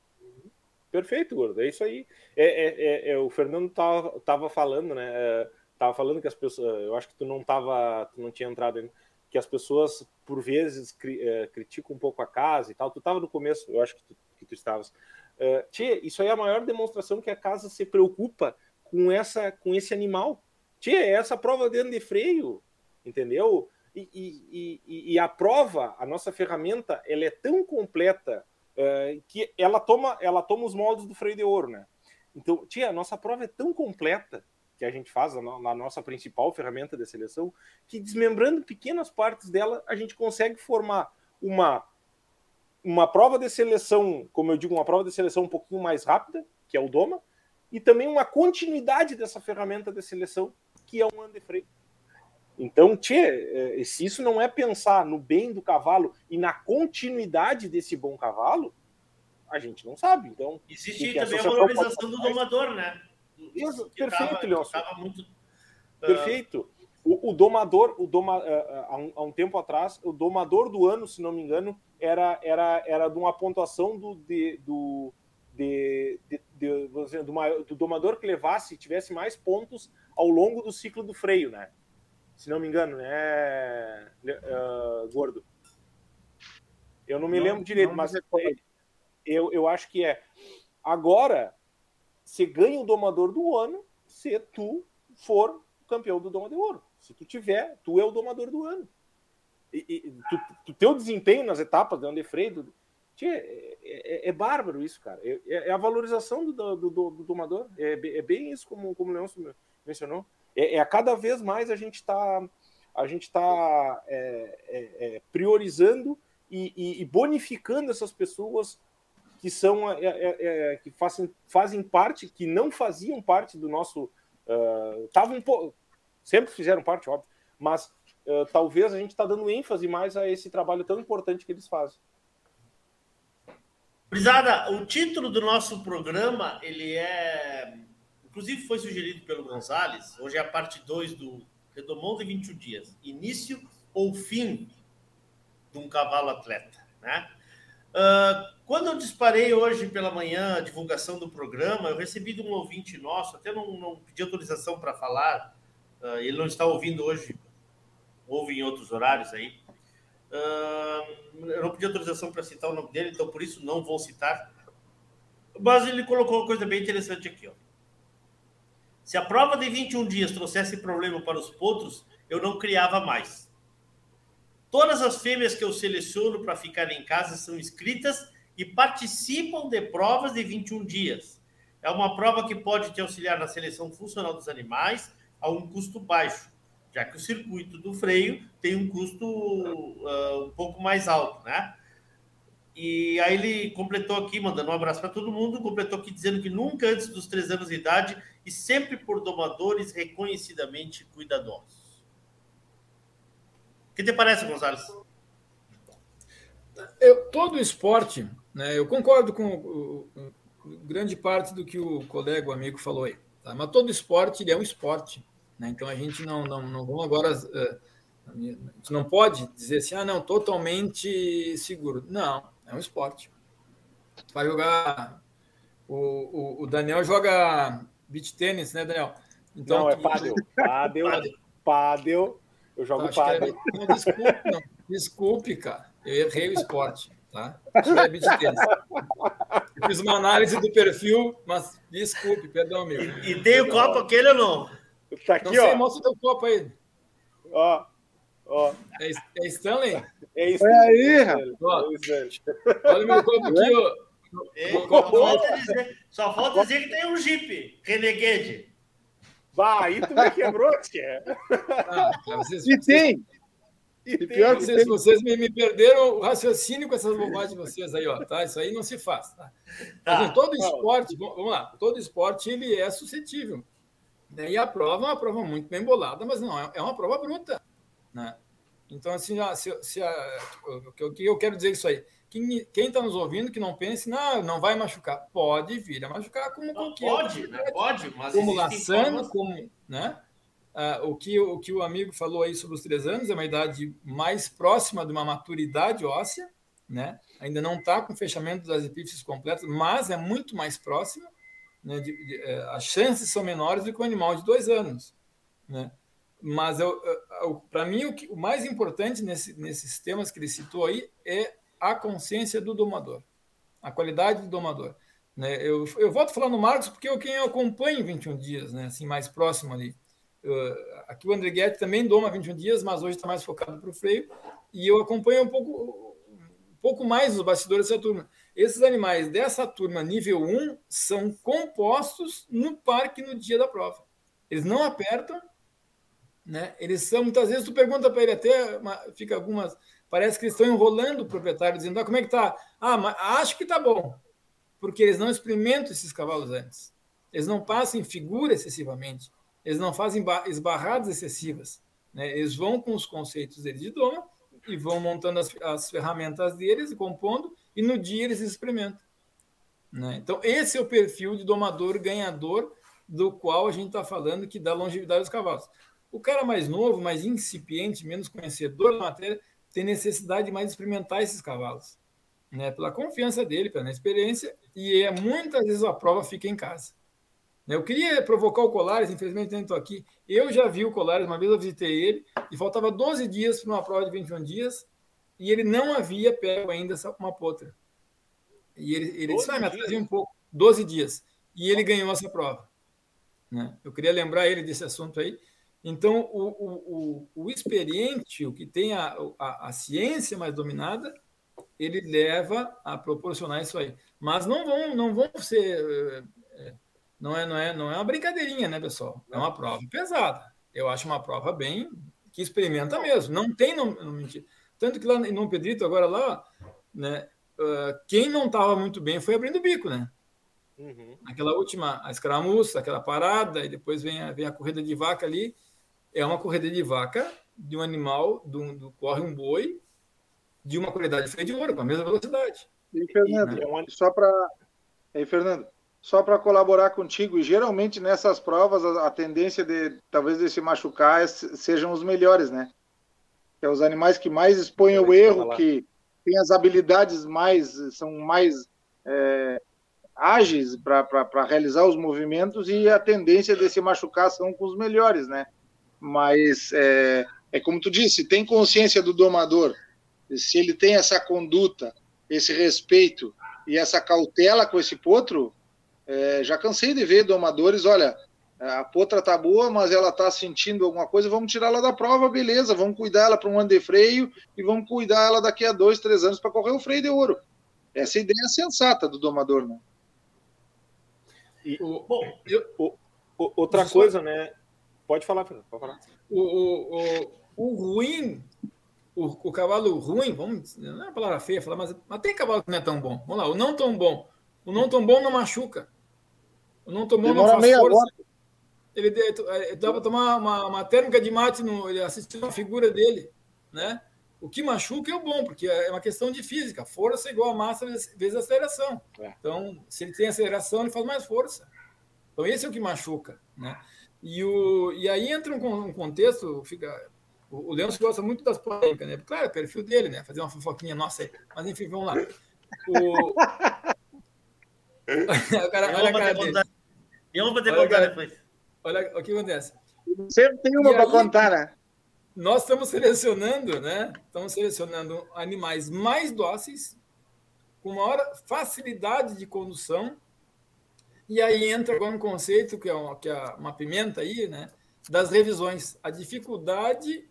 Perfeito, Gordo, é isso aí. É, é, é, é o Fernando tava, tava falando, né? É, tava falando que as pessoas. Eu acho que tu não tava. Tu não tinha entrado ainda que as pessoas, por vezes, cri, é, criticam um pouco a casa e tal. Tu estava no começo, eu acho que tu, que tu estavas. Uh, tia, isso aí é a maior demonstração que a casa se preocupa com essa com esse animal. Tia, é essa prova dentro de freio, entendeu? E, e, e, e, a prova, a nossa ferramenta, ela é tão completa uh, que ela toma, ela toma os moldes do freio de ouro, né? Então, tia, a nossa prova é tão completa que a gente faz na nossa principal ferramenta de seleção, que desmembrando pequenas partes dela, a gente consegue formar uma uma prova de seleção, como eu digo, uma prova de seleção um pouquinho mais rápida, que é o Doma, e também uma continuidade dessa ferramenta de seleção, que é um ano de freio. Então, tchê, é, se isso não é pensar no bem do cavalo e na continuidade desse bom cavalo, a gente não sabe. Então, existe também a valorização do domador, né? Isso, perfeito, Leôncio. Muito... Perfeito. O, o, domador, o doma, uh, há, um, há, um, tempo atrás, o domador do ano, se não me engano, era, era, era de uma pontuação do, de, do, de, de, de, dizer, do, do, domador que levasse, tivesse mais pontos ao longo do ciclo do freio, né? Se não me engano, né, uh, Gordo? Eu não me não, lembro direito, mas eu, eu acho que é. Agora, você ganha o domador do ano se tu for campeão do Doma de Ouro. Se tu tiver, tu é o domador do ano. E, e tu, tu, teu desempenho nas etapas de onde freio, tchê, é, é, é, bárbaro isso, cara. É, é, a valorização do, do, do, do domador. É, é, bem isso como, como o Leôncio mencionou. É, a cada vez mais a gente está a gente está priorizando e, e, e bonificando essas pessoas que são é, é, é, que fazem, fazem parte, que não faziam parte do nosso. Estavam uh, sempre fizeram parte, óbvio, mas uh, talvez a gente está dando ênfase mais a esse trabalho tão importante que eles fazem. Brisada, o título do nosso programa, ele é. Inclusive foi sugerido pelo Gonzalez. Hoje é a parte 2 do Redomondo em 21 dias. Início ou fim de um cavalo atleta, né? Uh, quando eu disparei hoje pela manhã a divulgação do programa, eu recebi de um ouvinte nosso, até não, não pedi autorização para falar, uh, ele não está ouvindo hoje, ouve em outros horários aí. Uh, eu não pedi autorização para citar o nome dele, então por isso não vou citar. Mas ele colocou uma coisa bem interessante aqui. Ó. Se a prova de 21 dias trouxesse problema para os potros, eu não criava mais. Todas as fêmeas que eu seleciono para ficar em casa são inscritas e participam de provas de 21 dias. É uma prova que pode te auxiliar na seleção funcional dos animais a um custo baixo, já que o circuito do freio tem um custo uh, um pouco mais alto, né? E aí ele completou aqui, mandando um abraço para todo mundo, completou aqui dizendo que nunca antes dos três anos de idade e sempre por domadores reconhecidamente cuidadosos que te parece, Gonzalez? Eu, todo esporte, né, eu concordo com o, o, grande parte do que o colega, o amigo falou aí. Tá? Mas todo esporte ele é um esporte. Né? Então a gente não, não, não vamos agora. Uh, a gente não pode dizer assim, ah, não, totalmente seguro. Não, é um esporte. Vai jogar. O, o, o Daniel joga beach tênis, né, Daniel? Então, não, é pádel. Pádel. Pádel. Eu jogo tá, padre. Não, desculpe, não. desculpe, cara. Eu errei o esporte. Tá? É beat Eu fiz uma análise do perfil, mas desculpe, perdão, meu. E, e tem o copo aquele ou não? Tá aqui, não sei, ó. Mostra o teu copo aí. Ó, ó. É, é Stanley? É isso. É aí, rapaz. Olha o meu copo aqui, ó. É, só, falta dizer, só falta dizer que tem um Jeep Renegade. Bah, aí tu me quebrou, tia. Ah, vocês, e tem. E, e pior que vocês, vocês me, me, perderam o raciocínio com essas bobagens de vocês aí, ó, tá? Isso aí não se faz, tá? tá. Mas, todo esporte, vamos lá, todo esporte ele é suscetível. Né? E a prova é uma prova muito bem bolada, mas não, é, é uma prova bruta, né? Então, assim, se, se a, o que eu quero dizer isso aí? quem está nos ouvindo que não pense, não, não vai machucar. Pode vir a machucar como não, qualquer. Pode, né? pode, mas. Como laçando, como. Né? Ah, o, que, o que o amigo falou aí sobre os três anos é uma idade mais próxima de uma maturidade óssea, né? ainda não está com fechamento das epífises completas, mas é muito mais próxima. Né? De, de, é, as chances são menores do que um animal de dois anos. Né? Mas para mim o, que, o mais importante nesse, nesses temas que ele citou aí é a consciência do domador, a qualidade do domador. Né? Eu, eu volto a falar no Marcos porque eu quem eu acompanho 21 dias, né? assim, mais próximo ali. Aqui o André Guedes também doma 21 dias, mas hoje está mais focado para o freio, e eu acompanho um pouco, um pouco mais os bastidores dessa turma. Esses animais dessa turma nível 1 são compostos no parque no dia da prova. Eles não apertam, né? Eles são, muitas vezes, tu pergunta para ele até, uma, fica algumas, parece que eles estão enrolando o proprietário, dizendo, ah, como é que tá? Ah, mas acho que tá bom, porque eles não experimentam esses cavalos antes. Eles não passam em figura excessivamente, eles não fazem esbarradas excessivas. Né? Eles vão com os conceitos deles de doma e vão montando as, as ferramentas deles e compondo, e no dia eles experimentam. Né? Então, esse é o perfil de domador ganhador do qual a gente está falando que dá longevidade aos cavalos. O cara mais novo, mais incipiente, menos conhecedor da matéria, tem necessidade de mais experimentar esses cavalos, né? pela confiança dele, pela experiência, e é, muitas vezes a prova fica em casa. Né? Eu queria provocar o Colares, infelizmente não estou aqui. Eu já vi o Colares, uma vez eu visitei ele, e faltava 12 dias para uma prova de 21 dias, e ele não havia pego ainda uma potra. E ele, ele disse, ah, me atrasei um pouco, 12 dias. E ele ganhou essa prova. Né? Eu queria lembrar ele desse assunto aí. Então, o, o, o, o experiente, o que tem a, a, a, ciência mais dominada, ele leva a proporcionar isso aí. Mas não vão, não vão ser. É, não é, não, é, não é uma brincadeirinha, né, pessoal? É uma prova pesada. Eu acho uma prova bem. que experimenta mesmo. Não tem. Não, não Tanto que lá no Pedrito, agora lá, né, uh, quem não estava muito bem foi abrindo o bico, né? Uhum. Aquela última, a escaramuça, aquela parada, e depois vem a, vem a corrida de vaca ali. É uma corrida de vaca de um animal, do, do corre um boi, de uma qualidade de freio de ouro, com a mesma velocidade. E, Fernando, e, né? só para. Aí, Fernando, só para colaborar contigo, e geralmente nessas provas a, a, tendência de talvez de se machucar é, sejam os melhores, né? Que é os animais que mais expõem o erro, que têm as habilidades mais, são mais é, ágeis para realizar os movimentos e a tendência de se machucar são com os melhores, né? Mas é, é como tu disse, tem consciência do domador, se ele tem essa conduta, esse respeito e essa cautela com esse potro, é, já cansei de ver domadores, olha, a potra tá boa, mas ela tá sentindo alguma coisa, vamos tirar ela da prova, beleza, vamos cuidar ela para um ano de freio e vamos cuidar ela daqui a dois, três anos para correr o freio de ouro. Essa é ideia sensata do domador, né? E, o, bom, eu, o, o, outra coisa, né? Pode falar, Fernando, pode falar. O, o, o, ruim, o, o cavalo ruim, vamos, não é uma palavra feia falar, mas, mas tem cavalo que não é tão bom. Vamos lá, o não tão bom. O não tão bom não machuca. O não tão bom não faz força. Hora. Ele dava para tomar uma, uma térmica de mate, no, ele assistiu a figura dele, né? O que machuca é o bom, porque é uma questão de física. Força é igual a massa vezes aceleração. É. Então, se ele tem aceleração, ele faz mais força. Então, esse é o que machuca. Né? E, o, e aí entra um, um contexto, fica, o, o gosta muito das polêmicas, né? Claro, é o perfil dele, né? Fazer uma fofoquinha nossa aí. Mas enfim, vamos lá. O, o cara, olha a cara dele. Eu vou ter contar depois. Olha o que acontece. Sempre tem uma para contar, né? nós estamos selecionando, né? Estamos selecionando animais mais dóceis, com maior facilidade de condução. E aí entra agora um conceito que é, uma, que é uma pimenta aí, né? Das revisões. A dificuldade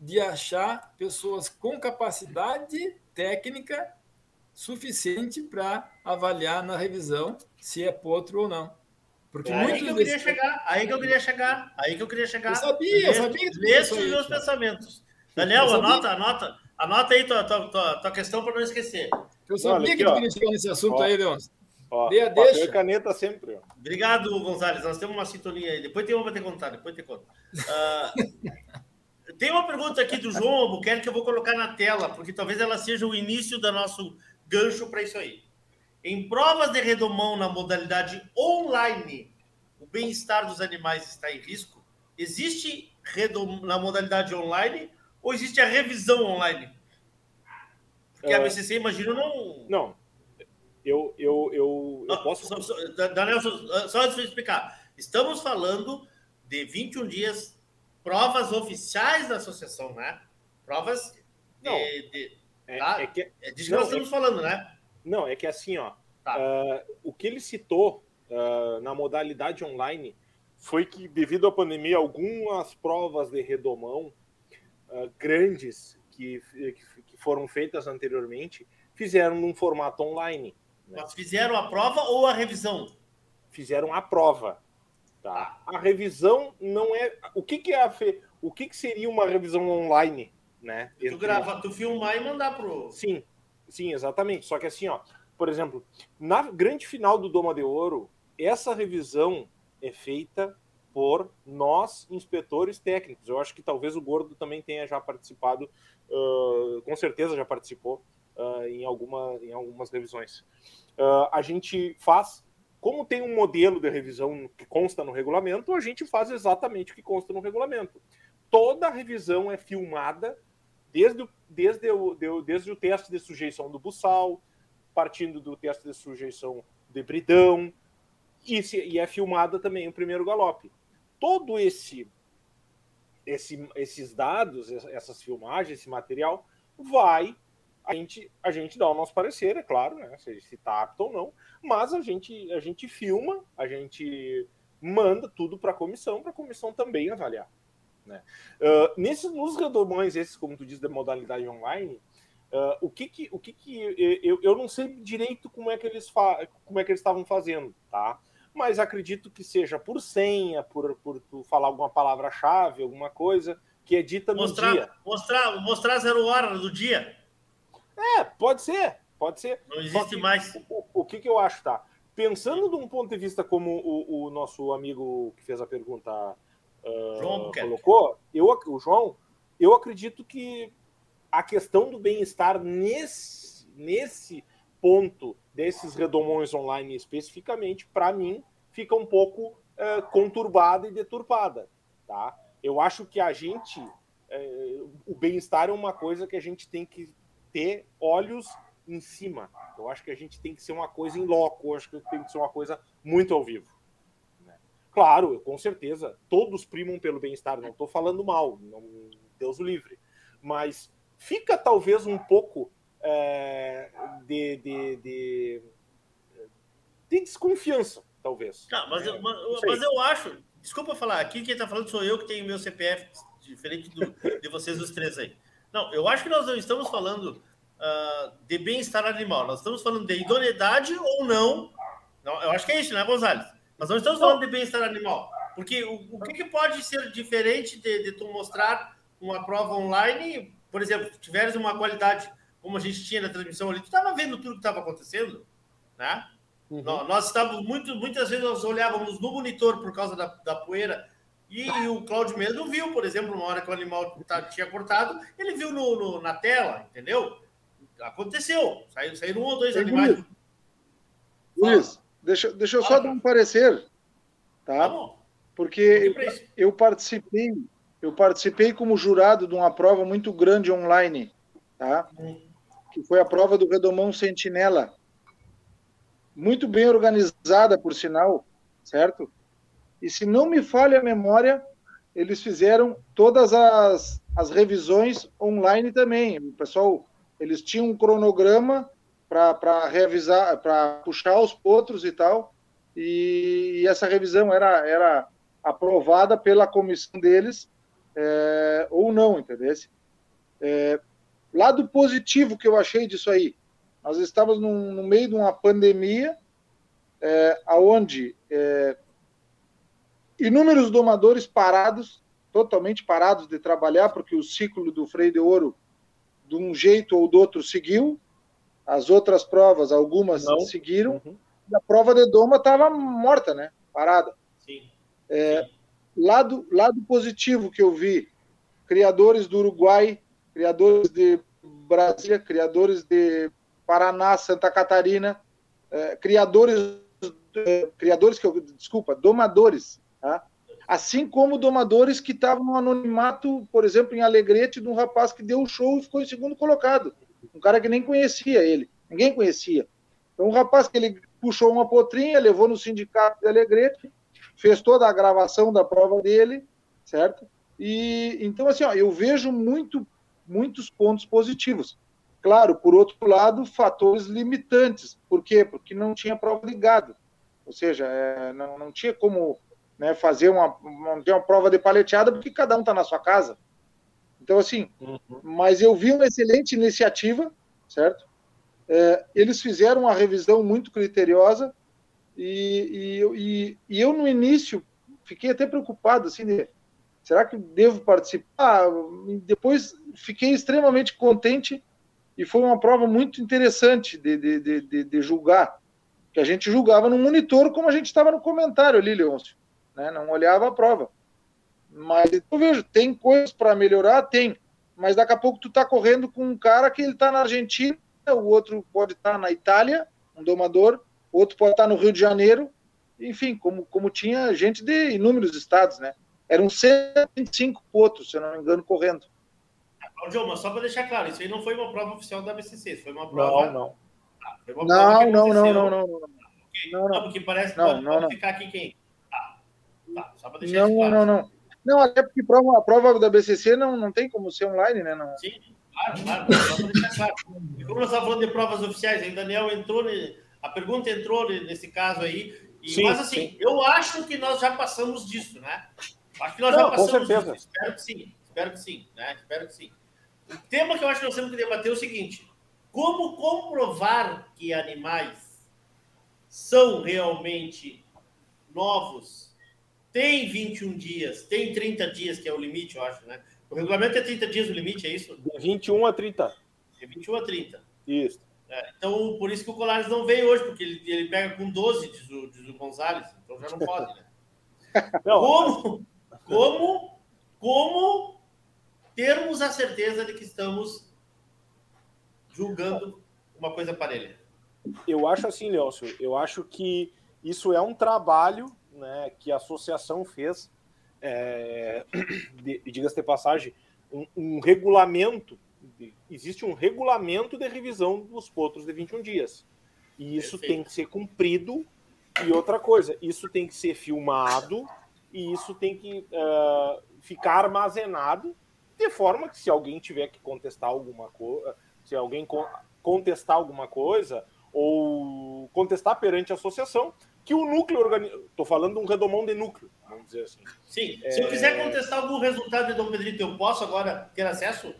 de achar pessoas com capacidade técnica suficiente para avaliar na revisão se é potro ou não. Porque é aí que eu queria chegar, aí que eu queria chegar, aí que eu queria chegar. Eu sabia, eu sabia. Os meus pensamentos. Daniel, anota, anota, anota aí tua, tua, tua, tua questão para não esquecer. Eu sabia Olha, que tu queria chegar nesse assunto ó, aí, Leôncio. Dê a deixa. caneta sempre. Ó. Obrigado, Gonzalez. Nós temos uma sintonia aí. Depois tem uma para ter contar, depois tem conta. Uh, tem uma pergunta aqui do João Albuquerque que eu vou colocar na tela, porque talvez ela seja o início do nosso gancho para isso aí. Em provas de redomão na modalidade online, o bem-estar dos animais está em risco? Existe redom... na modalidade online ou existe a revisão online? Porque a BCC, é. imagino, não. Não. Eu, eu, eu, eu posso. Só, só, Daniel, só, antes de explicar. Estamos falando de 21 dias, provas oficiais da associação, né? Provas de. Não, de, é, tá? é, que, é disso que nós estamos é, falando, né? Não, é que assim, ó, tá. uh, o que ele citou uh, na modalidade online foi que, devido à pandemia, algumas provas de redomão uh, grandes que, que foram feitas anteriormente fizeram num formato online. Mas fizeram a prova ou a revisão? Fizeram a prova. Tá? A revisão não é. O que, que é a fe... o que, que seria uma revisão online, né? Tu grava, tu filmar e mandar pro. Sim, sim, exatamente. Só que assim, ó, por exemplo, na grande final do Doma de Ouro, essa revisão é feita por nós, inspetores técnicos. Eu acho que talvez o Gordo também tenha já participado, ah, com certeza já participou ah, em, alguma, em algumas revisões. Ah, a gente faz, como tem um modelo de revisão que consta no regulamento, a gente faz exatamente o que consta no regulamento. Toda revisão é filmada desde o, desde o, de- desde o teste de sujeição do buçal, partindo do teste de sujeição de bridão, e, se- e é filmada também o primeiro galope. Todo esse, esse esses dados, ess- essas filmagens, esse material, vai a gente, a gente dá o nosso parecer, é claro, né, se está apto ou não, mas a gente, a gente filma, a gente manda tudo para a comissão, para a comissão também avaliar. Né? Uh, nesses, nos redomões, esses, como tu diz, da modalidade online, uh, o que que, o que, que eu, eu não sei direito como é que eles fa como é que eles estavam fazendo, tá? Mas acredito que seja por senha, por, por tu falar alguma palavra-chave, alguma coisa que é dita no Mostrar, dia. mostrar, mostrar zero hora do dia. É, pode ser, pode ser. Não existe mais. O, o que, que eu acho, tá? Pensando de um ponto de vista como o, o nosso amigo que fez a pergunta ah, João colocou, eu, o João, eu acredito que a questão do bem-estar nesse, nesse ponto desses redomões online especificamente, para mim, fica um pouco eh, conturbada e deturpada, tá? Eu acho que a gente, eh, o bem-estar é uma coisa que a gente tem que ter olhos em cima. Eu acho que a gente tem que ser uma coisa em loco, eu acho que tem que ser uma coisa muito ao vivo. né? Claro, eu, com certeza, todos primam pelo bem-estar, não estou falando mal, não, Deus o livre. Mas fica talvez um pouco é, de, de, de, de desconfiança, talvez. Não, mas, É, eu, mas, mas eu acho. Desculpa falar, aqui quem tá falando sou eu que tenho meu CPF, diferente do- de vocês os três aí. Não, eu acho que nós não estamos falando ah, de bem-estar animal, nós estamos falando de idoneidade ou não. não. Eu acho que é isso, né, Gonzalez? Nós não estamos falando de bem-estar animal. Porque o, o que, que pode ser diferente de, de tu mostrar uma prova online, por exemplo, se tiveres uma qualidade como a gente tinha na transmissão ali, tu estava vendo tudo que estava acontecendo, né? Nó- Nós estávamos muito, muitas vezes nós olhávamos no monitor por causa da, da poeira e, o Claudio mesmo viu, por exemplo, uma hora que o animal tá- tinha cortado, ele viu no, no- na tela, entendeu? Aconteceu. Saíram, saíram um ou dois animais. Luiz, deixa, deixa eu só dar um parecer, tá? Porque eu, eu participei, eu participei como jurado de uma prova muito grande online, tá? Que foi a prova do Redomão Sentinela. Muito bem organizada, por sinal, certo? E se não me falha a memória, eles fizeram todas as, as revisões online também. O pessoal, eles tinham um cronograma para revisar, para puxar os potros e tal. E, e essa revisão era, era aprovada pela comissão deles é, ou não, entendeu? É, lado positivo que eu achei disso aí, nós estávamos num- no meio de uma pandemia, é, aonde é, inúmeros domadores parados, totalmente parados de trabalhar, porque o ciclo do freio de ouro, de um jeito ou do outro, seguiu. As outras provas, algumas seguiram. E a prova de doma estava morta, né? Parada. Sim. É, lado, lado positivo que eu vi, criadores do Uruguai, criadores de Brasília, criadores de Paraná, Santa Catarina, é, criadores, é, criadores que eu, desculpa, domadores, tá? assim como domadores que estavam no anonimato, por exemplo, em Alegrete, de um rapaz que deu o show e ficou em segundo colocado, um cara que nem conhecia ele, ninguém conhecia. Então, um rapaz que ele puxou uma potrinha, levou no sindicato de Alegrete, fez toda a gravação da prova dele, certo? E então assim, ó, eu vejo muito, muitos pontos positivos. Claro, por outro lado, fatores limitantes. Por quê? Porque não tinha prova ligada. Ou seja, é, não, não tinha como né, fazer uma, tinha uma prova de paleteada porque cada um está na sua casa. Então, assim, mas eu vi uma excelente iniciativa, certo? É, eles fizeram uma revisão muito criteriosa e, e, e, e eu, no início, fiquei até preocupado, assim, de, será que devo participar? Depois fiquei extremamente contente e foi uma prova muito interessante de, de, de, de julgar, que a gente julgava no monitor como a gente estava no comentário ali, Leôncio, né? não olhava a prova. Mas eu vejo, tem coisas para melhorar? Tem, mas daqui a pouco tu está correndo com um cara que ele está na Argentina, o outro pode estar tá na Itália, um domador, outro pode estar tá no Rio de Janeiro, enfim, como, como tinha gente de inúmeros estados, né? Eram 125 potros, se eu não me engano, correndo. Ô, mas só para deixar claro, isso aí não foi uma prova oficial da BCC, isso foi uma prova. Não, não. Ah, não, não, não, não, não, não, não. Okay. não, não. porque parece não, pode, não, pode não. ficar aqui quem? Tá, tá, só para deixar não, claro. Não, não, não. Não, até porque prova, a prova da BCC não, não tem como ser online, né? Não. Sim, claro, claro, só para deixar claro. E como nós estávamos falando de provas oficiais, aí Daniel entrou, a pergunta entrou nesse caso aí, e, sim, mas assim, sim. eu acho que nós já passamos disso, né? Acho que nós não, já passamos disso. Espero que sim, espero que sim, né? Espero que sim. O tema que eu acho que nós temos que debater é o seguinte: como comprovar que animais são realmente novos? Tem 21 dias, tem 30 dias, que é o limite, eu acho, né? O regulamento é 30 dias o limite, é isso? De 21 a 30. De 21 a 30. Isso. É, então, por isso que o Colares não veio hoje, porque ele, ele pega com 12, diz o, diz o Gonzalez. Então já não pode, né? Não, como, como, como termos a certeza de que estamos julgando uma coisa parelha? Eu acho assim, Leôncio, eu acho que isso é um trabalho né, que a associação fez, é, de, diga-se de passagem, um, um regulamento, de, existe um regulamento de revisão dos potros de 21 dias. E isso Perfeito. tem que ser cumprido. E outra coisa, isso tem que ser filmado e isso tem que uh, ficar armazenado de forma que se alguém tiver que contestar alguma coisa, se alguém contestar alguma coisa ou contestar perante a associação, que o núcleo organiza. Estou falando de um redomão de núcleo, vamos dizer assim. Sim. É... Se eu quiser contestar algum resultado de Dom Pedrito, eu posso agora ter acesso?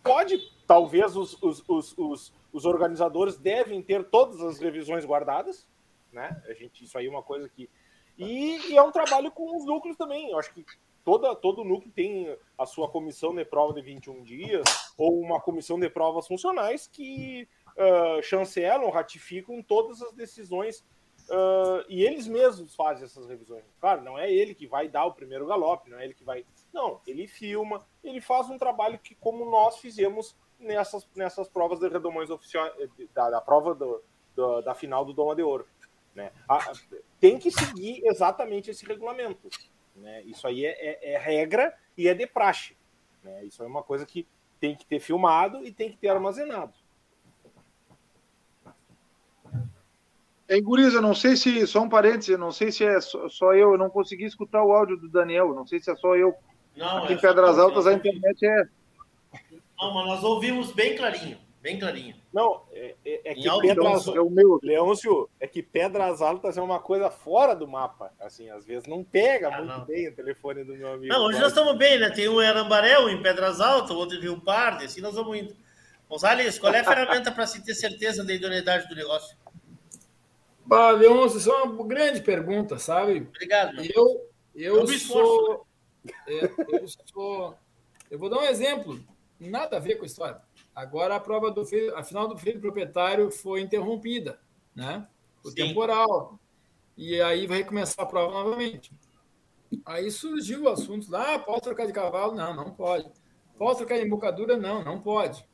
Pode. Talvez os, os, os, os, os organizadores devem ter todas as revisões guardadas, né? A gente, isso aí é uma coisa que. E, e é um trabalho com os núcleos também. Eu acho que toda, todo núcleo tem a sua comissão de prova de 21 dias ou uma comissão de provas funcionais que uh, chancelam, ratificam todas as decisões uh, e eles mesmos fazem essas revisões. Claro, não é ele que vai dar o primeiro galope, não é ele que vai. Não, ele filma, ele faz um trabalho que, como nós fizemos nessas, nessas provas de redomões oficiais, da, da prova do, do, da final do Doma de Ouro. Né? A, tem que seguir exatamente esse regulamento. Né? Isso aí é, é, é, regra e é de praxe. Né? Isso é uma coisa que tem que ter filmado e tem que ter armazenado. É, Guriza, não sei se, só um parênteses, não sei se é só, só, eu, eu não consegui escutar o áudio do Daniel, não sei se é só eu. Não, Aqui é em Pedras Altas a internet é. Não, mas nós ouvimos bem clarinho. Bem clarinho. Não, é, é, é que Pedras, é o meu. Leôncio, é que Pedras Altas é uma coisa fora do mapa. Assim, às vezes não pega ah, muito não. bem o telefone do meu amigo. Não, hoje nós estamos bem, né? Tem um em Arambaré, um em Pedras Altas, outro em Rio Pardo, assim nós vamos indo. Gonzalez, qual é a ferramenta para se ter certeza da idoneidade do negócio? Bah, isso é uma grande pergunta, sabe? Obrigado. Eu, eu, eu sou, é, eu sou. Eu vou dar um exemplo, nada a ver com a história. Agora a prova do filho, a final do filho proprietário foi interrompida, né? O Sim. temporal. E aí vai começar a prova novamente. Aí surgiu o assunto lá, ah, pode trocar de cavalo? Não, não pode. Pode trocar de embocadura? Não, não pode.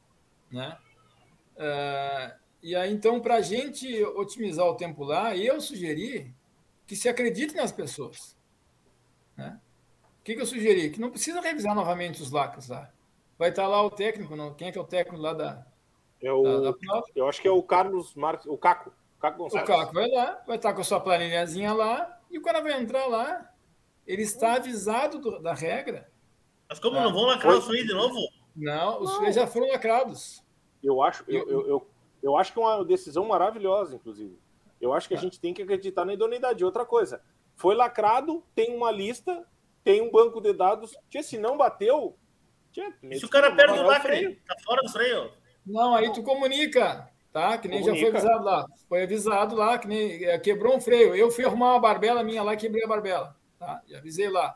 Né? Uh, e aí, então, para a gente otimizar o tempo lá, eu sugeri que se acredite nas pessoas. Né? O que, que eu sugeri? Que não precisa revisar novamente os lacres lá. Vai estar lá o técnico, não? quem é que é o técnico lá da. É o, da, da eu acho que é o Carlos Marques, o Caco. Caco Gonçalves. O Caco vai lá, vai estar com a sua planilhazinha lá, e o cara vai entrar lá. Ele está avisado do, da regra. Mas como tá? não vão lacrar o suíte de novo? Não, os suítes já foram lacrados. Eu acho, eu, eu, eu, eu, acho que é uma decisão maravilhosa, inclusive. Eu acho que a tá. gente tem que acreditar na idoneidade. Outra coisa, foi lacrado, tem uma lista, tem um banco de dados. se não bateu, se o cara perde o lacre, tá fora do freio. Não, aí tu comunica, tá? Que nem comunica. já foi avisado lá. Foi avisado lá, que nem é, quebrou um freio. Eu fui arrumar uma barbela minha lá e quebrei a barbela. tá? Já avisei lá.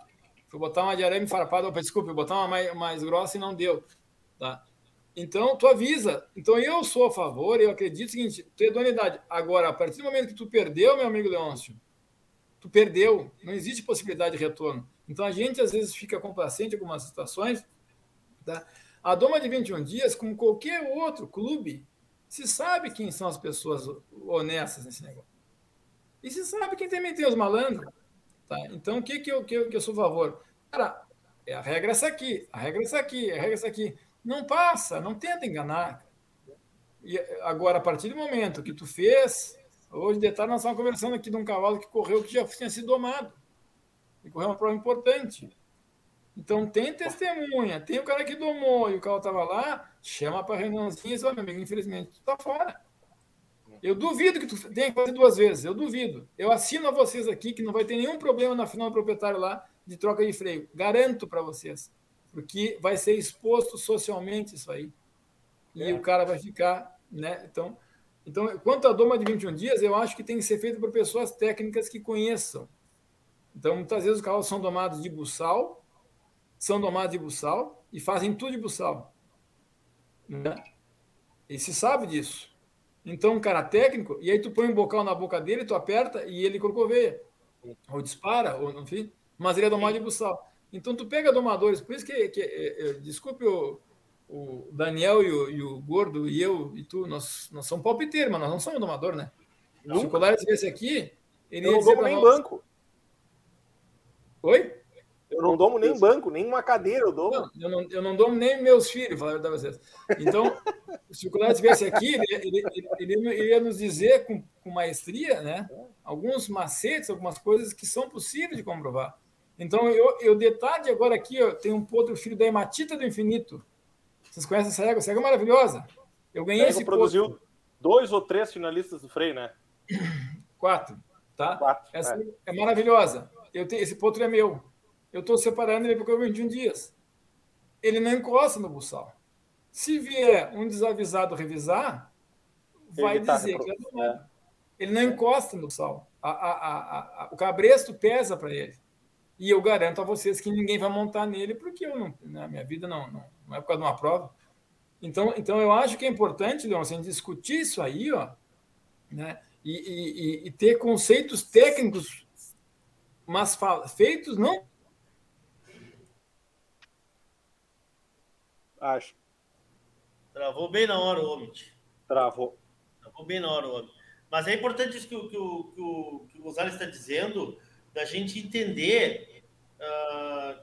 Fui botar uma de arame farpada, opa, desculpa, botar uma mais, mais grossa e não deu, tá? Então, tu avisa. Então, eu sou a favor, eu acredito o seguinte, tu é idoneidade. Agora, a partir do momento que tu perdeu, meu amigo Leôncio, tu perdeu, não existe possibilidade de retorno. Então, a gente, às vezes, fica complacente em algumas situações, tá? A Doma de 21 dias, como qualquer outro clube, se sabe quem são as pessoas honestas nesse negócio. E se sabe quem também tem os malandros. Tá? Então, o que, que, eu, que, que eu sou a favor? Cara, é a regra é essa aqui, a regra é essa aqui, a regra é essa aqui. Não passa, não tenta enganar. E agora, a partir do momento que tu fez, hoje de tarde nós estávamos conversando aqui de um cavalo que correu que já tinha sido domado. E correu uma prova importante. Então tem testemunha, tem o cara que domou e o cavalo estava lá, chama para reuniãozinha e diz, meu amigo, infelizmente, tu está fora. Eu duvido que tu tenha que fazer duas vezes, eu duvido. Eu assino a vocês aqui que não vai ter nenhum problema na final do proprietário lá de troca de freio. Garanto para vocês porque vai ser exposto socialmente isso aí. E é. o cara vai ficar, né? Então, então, quanto à doma de 21 dias, eu acho que tem que ser feito por pessoas técnicas que conheçam. Então, muitas vezes os cavalos são domados de buçal, são domados de buçal e fazem tudo de buçal. Né? E se sabe disso. Então, um cara técnico, e aí tu põe um bocal na boca dele, tu aperta e ele corcoveia. Ou dispara, ou enfim, mas ele é domado de buçal. Então, tu pega domadores, por isso que, que é, é, desculpe o, o Daniel e o, e o, Gordo e eu e tu, nós, nós somos palpiteiros, mas nós não somos domador, né? Não. Se o Colares tivesse aqui, ele eu não domo nem nós... banco. Oi? Eu não domo nem banco, nem uma cadeira eu dou. Não, eu, não, eu não domo nem meus filhos, falar a vocês. Então, se o Colares estivesse aqui, ele, ele, ele, ele, ia nos dizer com, com maestria, né? Alguns macetes, algumas coisas que são possíveis de comprovar. Então, eu, eu de tarde agora aqui, tem um outro filho da hematita do infinito. Vocês conhecem essa égua? Essa égua é maravilhosa. Eu ganhei esse produziu potro. dois ou três finalistas do freio, né? Quatro, tá? Quatro, essa é. é maravilhosa. Eu tenho, esse potro é meu. Eu estou separando ele porque eu 21 dias. Ele não encosta no buçal. Se vier um desavisado revisar, vai ele dizer tá que é do é. Ele não encosta no buçal. A, a, a, o cabresto pesa para ele. E eu garanto a vocês que ninguém vai montar nele, porque eu não, na minha vida não, não, não é por causa de uma prova. Então, então eu acho que é importante, Leon, assim, discutir isso aí, ó, né? E, e, e ter conceitos técnicos, mas feitos não. Acho. Travou bem na hora o homem. Travou. Travou bem na hora o homem. Mas é importante isso que, o, que, o, que, o, que o Gonzalez está dizendo, da gente entender uh,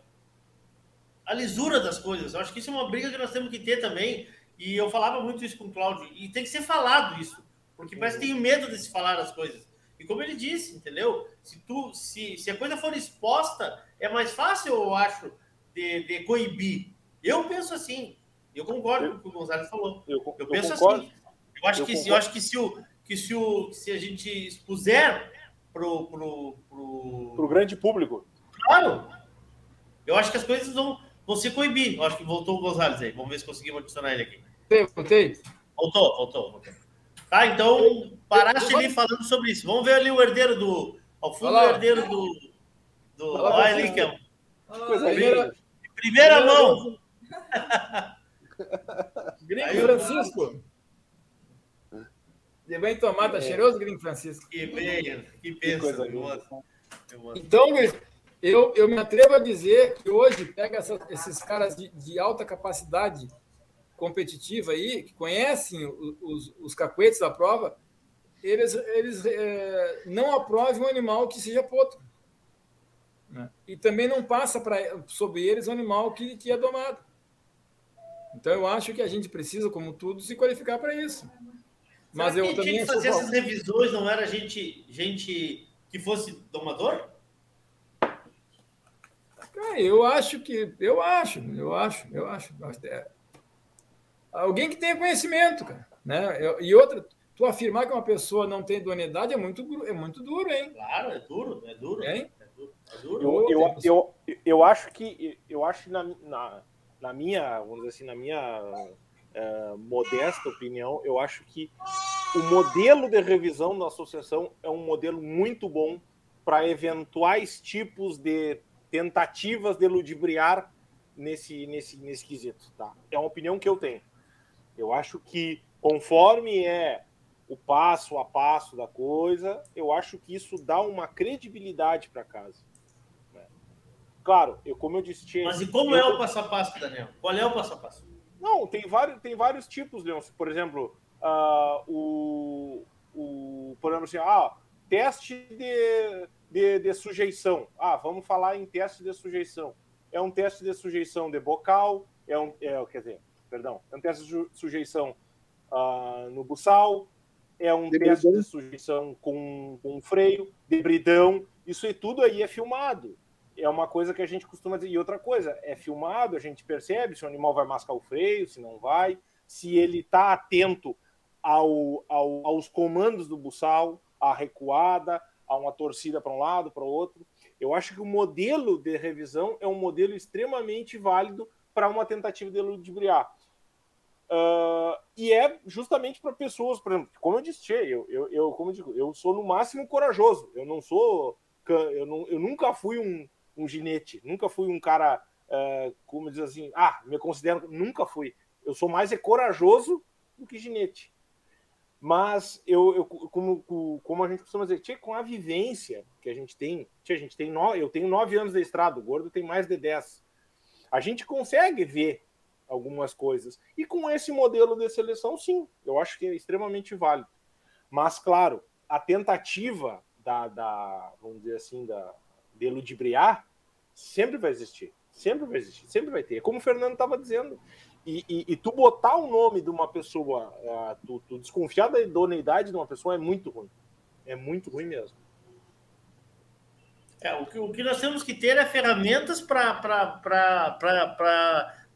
a lisura das coisas. Eu acho que isso é uma briga que nós temos que ter também. E eu falava muito isso com o Cláudio. E tem que ser falado isso. Porque parece que tenho medo de se falar as coisas. E como ele disse, entendeu? Se, tu, se, se a coisa for exposta, é mais fácil, eu acho, de, de coibir. Eu penso assim. Eu concordo com o que o Gonzalez falou. Eu, eu, eu penso concordo. assim. Eu acho, eu que, eu acho que se o que se, o, se a gente expuser pro, pro, pro... pro grande público. Claro! Eu acho que as coisas vão, vão se coibir. Eu acho que voltou o Gonzalez aí. Vamos ver se conseguimos adicionar ele aqui. Voltei. Voltou, voltou, voltou. Tá, então paraste ali falando sobre isso. Vamos ver ali o herdeiro do. Ao fundo, o herdeiro do. do Olha ali, que é. Coisa primeira, primeira mão. Gringo Francisco. De bem tomado, tá é. cheiroso, Gringo Francisco. Que bem, que pensa. Então, eu, eu me atrevo a dizer que hoje pega essa, esses caras de, de, alta capacidade competitiva aí, que conhecem os, os, os cacuetes da prova, eles, eles é, não aprovem um animal que seja potro. Né? E também não passa pra, sobre eles um animal que, que é domado. Então, eu acho que a gente precisa, como tudo, se qualificar para isso. Mas Será eu também tinha que fazer essas revisões, não era gente, gente que fosse domador? eu acho que. Eu acho, eu acho, eu acho. É, alguém que tenha conhecimento, cara. Né? E outra, tu afirmar que uma pessoa não tem idoneidade é muito, é muito duro, hein? Claro, é duro, é duro. Hein? É duro, é duro. Eu, eu, eu, eu, acho que eu acho na, na, na minha, vamos dizer assim, na minha uh, modesta opinião, eu acho que o modelo de revisão da associação é um modelo muito bom para eventuais tipos de tentativas de ludibriar nesse, nesse, nesse quesito. Tá? É uma opinião que eu tenho. Eu acho que, conforme é o passo a passo da coisa, eu acho que isso dá uma credibilidade para casa. Né? Claro, eu, como eu disse. Tinha, Mas e como eu... é o passo a passo, Daniel? Qual é o passo a passo? Não, tem vários, tem vários tipos, Leon. Por exemplo, uh, o, o, por exemplo, assim, ah, teste de, de, de, sujeição. Ah, vamos falar em teste de sujeição. É um teste de sujeição de bocal, é um, é, quer dizer, perdão, é um teste de sujeição uh, no buçal, é um teste de sujeição com, com freio, debridão, isso e tudo aí é filmado é uma coisa que a gente costuma dizer. E outra coisa, é filmado, a gente percebe se o animal vai mascar o freio, se não vai, se ele está atento ao, ao, aos comandos do buçal, à recuada, a uma torcida para um lado, para o outro. Eu acho que o modelo de revisão é um modelo extremamente válido para uma tentativa de ludibriar. Uh, e é justamente para pessoas, por exemplo, como eu disse, eu, eu, eu, como eu digo, eu sou no máximo corajoso. Eu não sou, eu, não, eu nunca fui um, um ginete. Nunca fui um cara, uh, como diz assim, ah, me considero. Nunca fui. Eu sou mais é corajoso do que ginete. Mas eu, eu como, como a gente costuma dizer, tia, com a vivência que a gente tem, tia, a gente tem no, eu tenho nove anos de estrada, o gordo tem mais de dez. A gente consegue ver algumas coisas. E com esse modelo de seleção, sim, eu acho que é extremamente válido. Mas, claro, a tentativa da, da vamos dizer assim, da, de ludibriar, sempre vai existir. Sempre vai existir, sempre vai ter. É como o Fernando estava dizendo. E, e, e, tu botar o nome de uma pessoa, uh, tu, tu, desconfiar da idoneidade de uma pessoa é muito ruim. É muito ruim mesmo. É, o, que, o que nós temos que ter é ferramentas para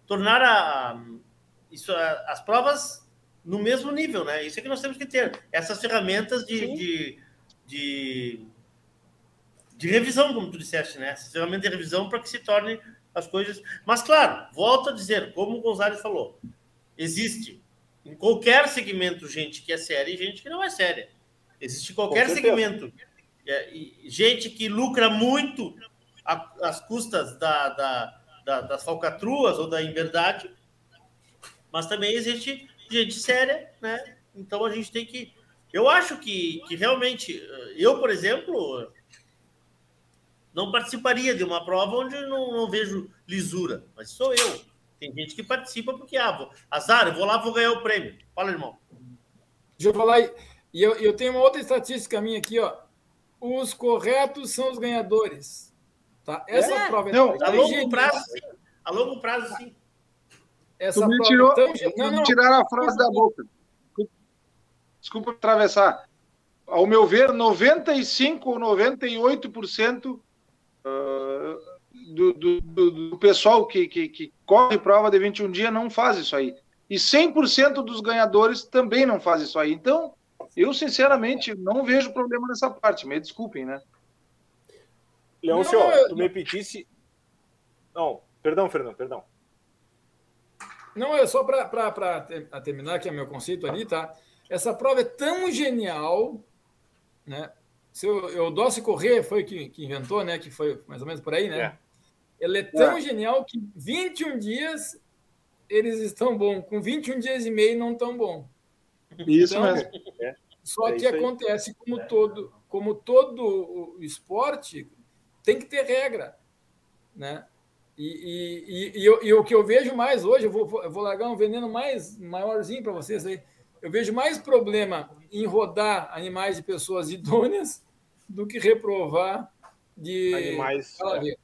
tornar a, isso, a, as provas no mesmo nível, né? Isso é que nós temos que ter. Essas ferramentas de, de, de de revisão, como tu disseste, né? Ferramenta de revisão para que se torne as coisas. Mas, claro, volto a dizer, como o Gonzalez falou, existe em qualquer segmento gente que é séria e gente que não é séria. Existe qualquer segmento. É, gente que lucra muito às custas da, da, da, das falcatruas ou da inverdade, mas também existe gente séria, né? Então a gente tem que. Eu acho que, que realmente, eu, por exemplo, não participaria de uma prova onde não, não vejo lisura, mas sou eu. Tem gente que participa porque, ah, vou, azar, eu vou lá, vou ganhar o prêmio. Fala, irmão. Deixa eu falar, e eu, eu tenho uma outra estatística minha aqui, ó. Os corretos são os ganhadores. Tá? Essa é, prova é não, a longo prazo, sim. A longo prazo, sim. Essa tu me tirou, tão... não, não. tirar a frase da boca. Desculpa atravessar. Ao meu ver, 95 ou 98% do, do, do, pessoal que, que, que, corre prova de 21 dias não faz isso aí. E 100% dos ganhadores também não faz isso aí. Então, eu sinceramente não vejo problema nessa parte. Me desculpem, né? Leôncio, tu me pedisse. Não, perdão, Fernando, perdão. Não, é só para terminar, que é meu conceito ali, tá? Essa prova é tão genial, né? Se o Eudócio Corrêa foi que, que inventou, né? Que foi mais ou menos por aí, né? É. Ele é tão é. genial que 21 dias eles estão bom, com 21 dias e meio não tão bom. Isso então, mesmo. É. Só é que acontece como todo, como todo o esporte tem que ter regra, né? E, e, e, e, e o que eu vejo mais hoje, eu vou, eu vou largar um veneno mais maiorzinho para vocês aí. Eu vejo mais problema em rodar animais de pessoas idôneas do que reprovar de animais. É.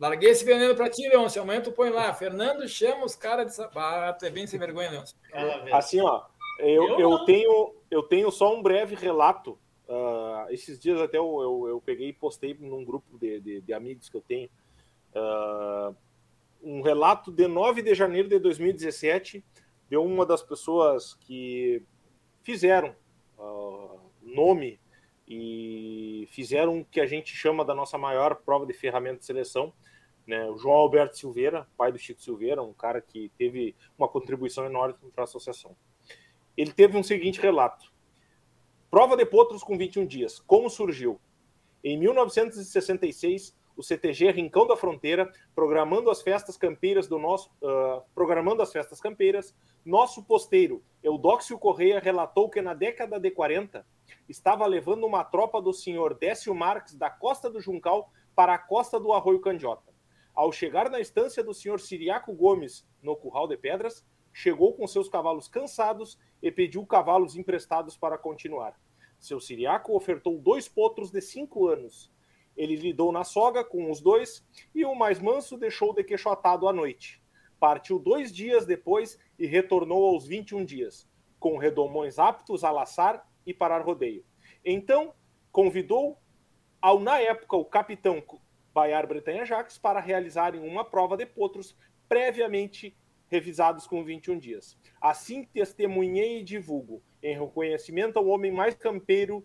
Larguei esse veneno para ti, Leão. Se amanhã tu põe lá, Fernando chama os caras de sapato. É bem sem vergonha, Leão. Assim, ó, eu, eu, tenho, eu tenho só um breve relato. Uh, esses dias até eu, eu, eu, peguei e postei num grupo de, de, de amigos que eu tenho. Uh, um relato de 9 de janeiro de 2017 de uma das pessoas que fizeram uh, nome e fizeram o que a gente chama da nossa maior prova de ferramenta de seleção. Né? O João Alberto Silveira, pai do Chico Silveira, um cara que teve uma contribuição enorme para a associação. Ele teve um seguinte relato: prova de potros com 21 dias. Como surgiu? Em 1966, o CTG Rincão da Fronteira, programando as festas campeiras do nosso, uh, programando as festas campeiras, nosso posteiro Eudóxio Correia relatou que na década de 40 estava levando uma tropa do senhor Décio Marques da costa do Juncal para a costa do Arroio Candiota. Ao chegar na estância do senhor Siriaco Gomes, no Curral de Pedras, chegou com seus cavalos cansados e pediu cavalos emprestados para continuar. Seu Siriaco ofertou dois potros de cinco anos, ele lidou na soga com os dois e o mais manso deixou de queixotado à noite. Partiu dois dias depois e retornou aos 21 dias, com redomões aptos a laçar e parar rodeio. Então, convidou ao, na época, o capitão Baiar Bretanha Jacques para realizarem uma prova de potros previamente revisados com 21 dias. Assim testemunhei e divulgo, em reconhecimento ao homem mais campeiro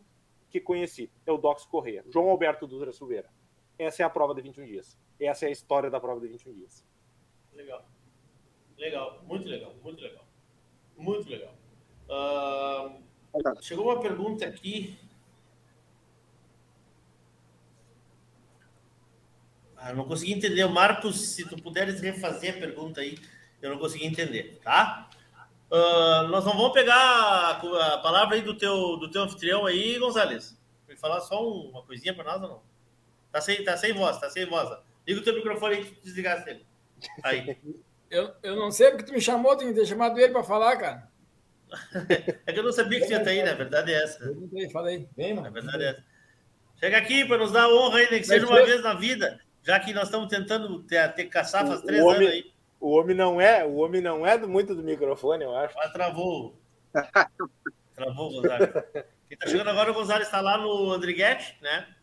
que conheci, é o Dox Correia, João Alberto Dutra Silveira. Essa é a prova de 21 dias. Essa é a história da prova de 21 dias. Legal. Legal, muito legal, muito legal. Muito legal. Uh, chegou uma pergunta aqui. Ah, não consegui entender. Marcos, se tu puderes refazer a pergunta aí, eu não consegui entender, tá? Uh, nós não vamos pegar a, palavra aí do teu, do teu anfitrião aí, Gonzalez. Vai falar só uma coisinha para nós ou não? Tá sem, tá sem voz, tá sem voz. Liga o teu microfone aí que desligasse ele. Aí. eu, eu não sei porque tu me chamou, tem que ter chamado ele para falar, cara. é que eu não sabia que tinha aí, né? A verdade é essa. Falei, vem, mano. A verdade é essa. Chega aqui para nos dar honra aí, né? Que seja uma vez na vida, já que nós estamos tentando ter, ter caçar faz três anos aí. O homem não é, o homem não é muito do microfone, eu acho. Mas travou. travou o Gonzalez. Quem tá chegando agora, o Gonzalez está lá no Andriguete, né?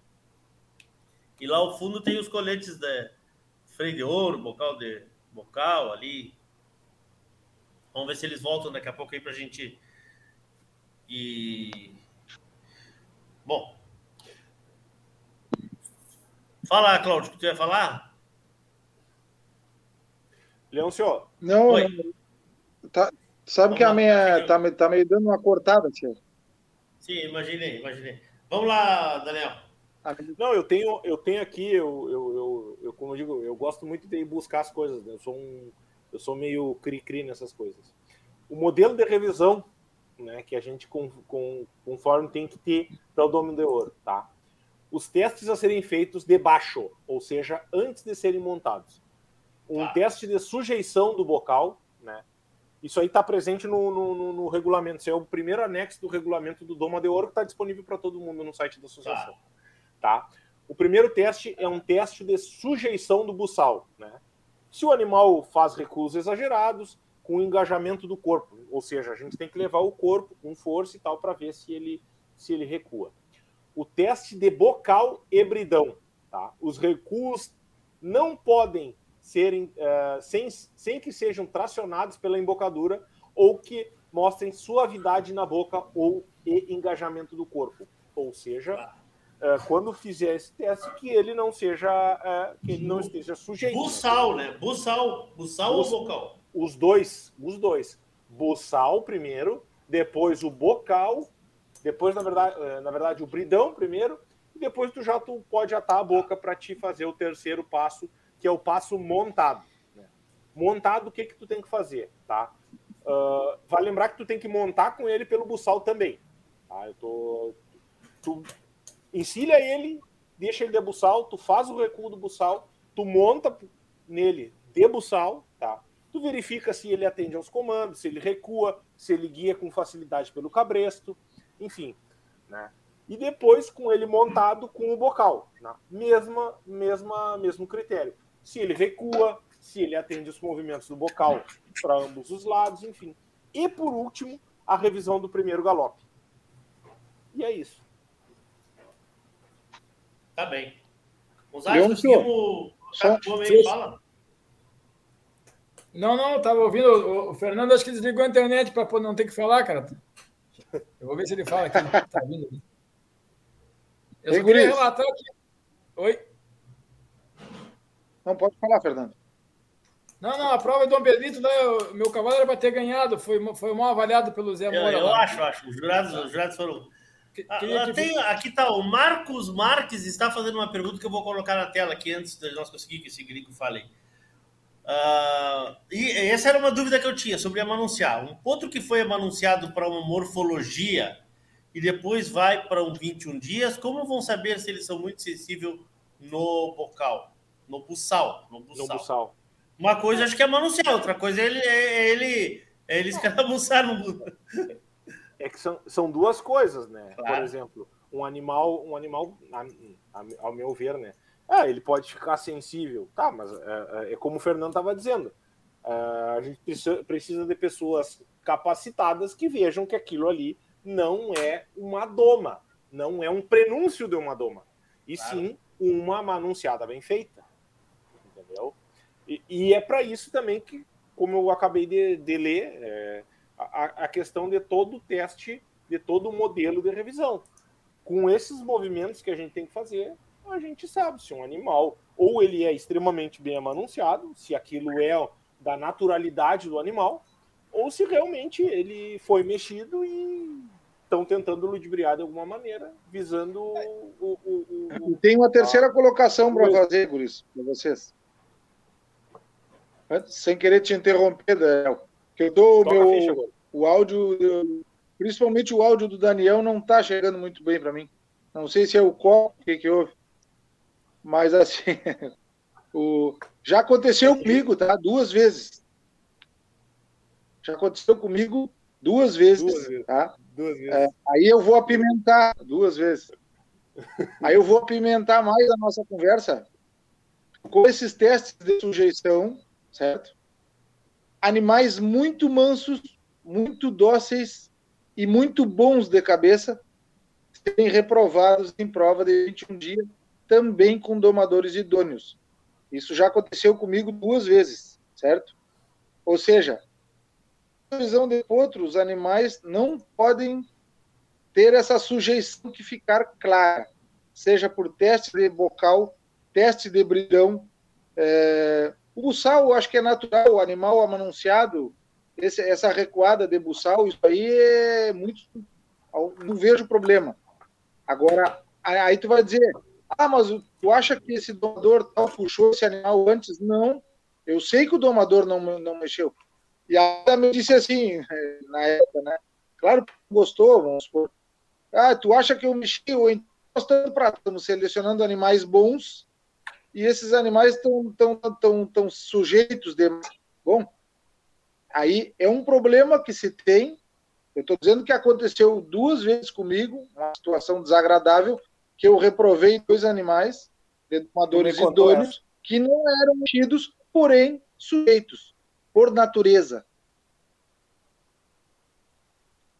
E lá ao fundo tem os coletes de freio de ouro, bocal de bocal ali. Vamos ver se eles voltam daqui a pouco aí pra gente. E. Bom. Fala, Cláudio, o que tu ia falar? Leôncio. Não, Oi. tá, sabe Vamos que a minha tá, tá meio dando uma cortada, tio. Sim, imaginei, imaginei. Vamos lá, Daniel. Não, eu tenho, eu tenho aqui, eu, eu, eu, eu, como eu digo, eu gosto muito de buscar as coisas. Né? Eu sou um, eu sou meio cri-cri nessas coisas. O modelo de revisão, né, que a gente com, com, conforme tem que ter para o domínio de ouro, tá? Os testes a serem feitos debaixo, ou seja, antes de serem montados um ah. teste de sujeição do bocal, né? Isso aí está presente no, no, no, regulamento. Isso é o primeiro anexo do regulamento do Doma de Ouro que está disponível para todo mundo no site da associação. Tá. tá? O primeiro teste é um teste de sujeição do buçal. Né? Se o animal faz recuos exagerados, com o engajamento do corpo, ou seja, a gente tem que levar o corpo com força e tal para ver se ele, se ele recua. O teste de bocal e bridão. Tá? Os recuos não podem serem uh, sem, sem que sejam tracionados pela embocadura ou que mostrem suavidade na boca ou engajamento do corpo. Ou seja, uh, quando fizer esse teste, que ele não seja uh, que ele não esteja sujeito. Buçal, né? Buçal, buçal Bus, ou bocal? Os dois, os dois. Buçal primeiro, depois o bocal, depois na verdade, na verdade o bridão primeiro e depois tu já tu pode atar a boca para te fazer o terceiro passo que é o passo montado. Né? Montado, o que que tu tem que fazer, tá? Uh, vai lembrar que tu tem que montar com ele pelo buçal também. Tá? Eu tô, tu encilha ele, deixa ele de buçal, tu faz o recuo do buçal, tu monta nele de buçal, tá? Tu verifica se ele atende aos comandos, se ele recua, se ele guia com facilidade pelo cabresto, enfim, né? E depois com ele montado com o bocal, né? mesma, mesma, mesmo critério se ele recua, se ele atende os movimentos do bocal para ambos os lados, enfim. E por último, a revisão do primeiro galope. E é isso. Tá bem. Gonzalez, conseguimos só... fala? Não, não, estava ouvindo. O, Fernando acho que desligou a internet para não ter que falar, cara. Eu vou ver se ele fala aqui. Tá vindo. Eu só queria relatar aqui. Oi? Não, pode falar, Fernando. Não, não, a prova do Dom Pedrito, né, meu cavalo era para ter ganhado, foi, foi mal avaliado pelo Zé Moura. Eu, eu acho, acho. Os jurados, os jurados foram. Ah, tem, aqui tá, o Marcos Marques está fazendo uma pergunta que eu vou colocar na tela aqui antes de nós conseguir que esse gringo fale. Uh, e essa era uma dúvida que eu tinha sobre amanunciar. Um potro que foi amanunciado para uma morfologia e depois vai para um 21 dias, como vão saber se eles são muito sensíveis no bocal, no buçal? No buçal. No buçal. Uma coisa acho que é amanunciar, outra coisa é ele, é ele, é ele escaramuçar no. É que são, são duas coisas, né? Claro. Por exemplo, um animal, um animal, ao meu ver, né? É, ele pode ficar sensível, tá? Mas é, é, é como o Fernando estava dizendo. É, a gente precisa, precisa de pessoas capacitadas que vejam que aquilo ali não é uma doma, não é um prenúncio de uma doma, e claro. sim uma manunciada bem feita. E, e é para isso também que, como eu acabei de, de ler, é, a, a questão de todo o teste, de todo o modelo de revisão. Com esses movimentos que a gente tem que fazer, a gente sabe se um animal ou ele é extremamente bem amanunciado, se aquilo é da naturalidade do animal, ou se realmente ele foi mexido e estão tentando ludibriar de alguma maneira, visando o. o, o, o Tem uma terceira a... colocação para fazer, Guris, para vocês. Sem querer te interromper, Daniel. Que eu dou o meu. O áudio, principalmente o áudio do Daniel, não está chegando muito bem para mim. Não sei se é o copo, que, que houve. Mas assim, o... já aconteceu comigo, tá? Duas vezes. Já aconteceu comigo duas vezes, duas vezes. tá? Duas vezes. É, aí eu vou apimentar duas vezes. Aí eu vou apimentar mais a nossa conversa com esses testes de sujeição, certo? Animais muito mansos, muito dóceis e muito bons de cabeça serem reprovados em prova de 21 dias, também com domadores idôneos. Isso já aconteceu comigo duas vezes, certo? Ou seja, visão de outros animais não podem ter essa sujeição que ficar clara, seja por teste de bocal, teste de bridão. É... O buçal, acho que é natural, o animal amanunciado, esse, essa recuada de buçal, isso aí é muito. Não vejo problema. Agora, aí tu vai dizer, ah, mas tu acha que esse domador tal puxou esse animal antes? Não. Eu sei que o domador não, não mexeu. E ela me disse assim, na época, né? Claro que gostou, vamos supor. Ah, tu acha que eu mexi? Ou então para estamos selecionando animais bons e esses animais estão tão, tão, tão sujeitos de. Bom, aí é um problema que se tem. Eu estou dizendo que aconteceu duas vezes comigo, uma situação desagradável, que eu reprovei dois animais, domadores idôneos, que não eram mexidos, porém sujeitos por natureza.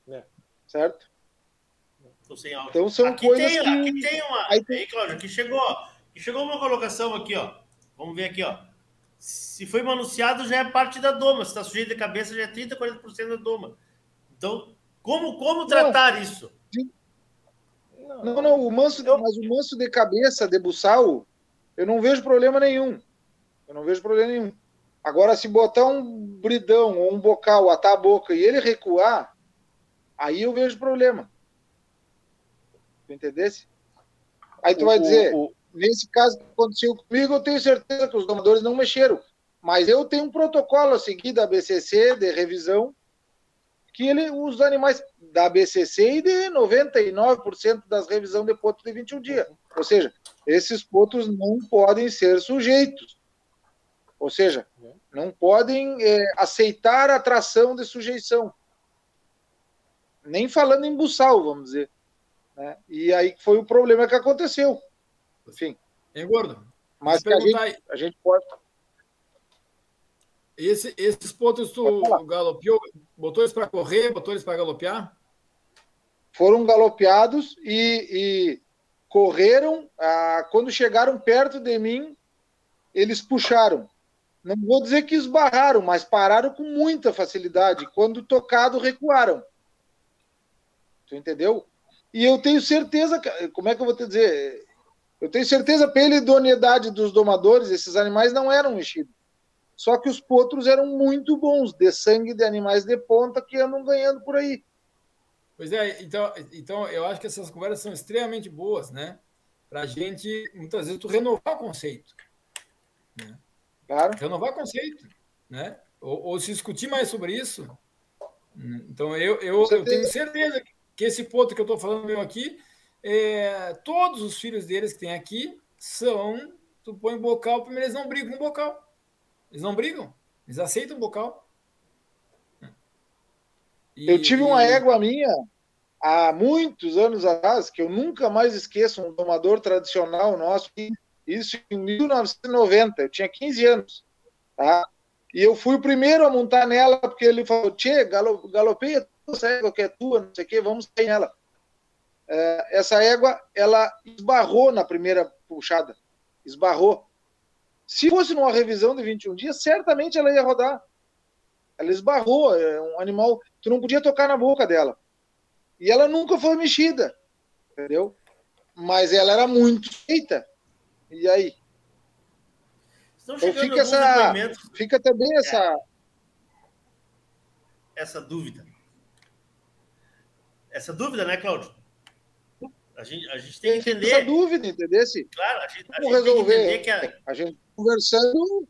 É. Certo? Então são aqui coisas tem, que... Aqui tem uma... Aí, tem... aí Cláudio, aqui chegou, chegou uma colocação aqui, ó. Vamos ver aqui, ó. Se foi manunciado, já é parte da doma. Se está sujeito de cabeça, já é 30%, 40% da doma. Então, como, como tratar não. isso? Não, não, o manso, mas o manso de cabeça, de buçal, eu não vejo problema nenhum. Eu não vejo problema nenhum. Agora, se botar um bridão ou um bocal, atar a boca e ele recuar, aí eu vejo problema. Tu entendesse? Aí tu o, vai dizer, o, o... nesse caso que aconteceu comigo, eu tenho certeza que os domadores não mexeram. Mas eu tenho um protocolo a seguir da BCC de revisão que ele, os animais da BCC e de 99% das revisões de potros de 21 dias. Ou seja, esses potros não podem ser sujeitos ou seja, não podem é, aceitar a tração de sujeição. Nem falando em buçal, vamos dizer. Né? E aí foi o problema que aconteceu. Enfim. Hein, gordo? Mas a gente, a gente pode. Esse, esses pontos tu galopeou, botou eles para correr, botou eles para galopear? Foram galopeados e, e correram. Ah, quando chegaram perto de mim, eles puxaram. Não vou dizer que esbarraram, mas pararam com muita facilidade. Quando tocado, recuaram. Tu entendeu? E eu tenho certeza, como é que eu vou te dizer? Eu tenho certeza pela idoneidade dos domadores, esses animais não eram mexidos. Só que os potros eram muito bons, de sangue de animais de ponta que andam ganhando por aí. Pois é, então, então eu acho que essas conversas são extremamente boas, né? Para a gente, muitas vezes, tu renovar o conceito. Né? Claro. Renovar o conceito, né? Ou, ou, se discutir mais sobre isso. Então, eu, eu, eu tenho certeza que esse ponto que eu estou falando meu aqui, é, todos os filhos deles que tem aqui são. Tu põe bocal, primeiro eles não brigam com bocal. Eles não brigam, eles aceitam bocal. E, eu tive uma égua minha há muitos anos atrás, que eu nunca mais esqueço, um domador tradicional nosso, isso em 1990, eu tinha 15 anos, tá? E eu fui o primeiro a montar nela, porque ele falou, Tchê, galopeia essa égua que é tua, não sei o quê, vamos sair nela. É, essa égua, ela esbarrou na primeira puxada, esbarrou. Se fosse numa revisão de 21 dias, certamente ela ia rodar. Ela esbarrou, é um animal, tu não podia tocar na boca dela. E ela nunca foi mexida, entendeu? Mas ela era muito feita. E aí? então fica, essa, fica também essa. É. Essa dúvida. Essa dúvida, né, Cláudio? A gente, a gente tem que entender. Essa dúvida, entendeu? Claro, a gente, a gente resolver. Que a... a gente conversando.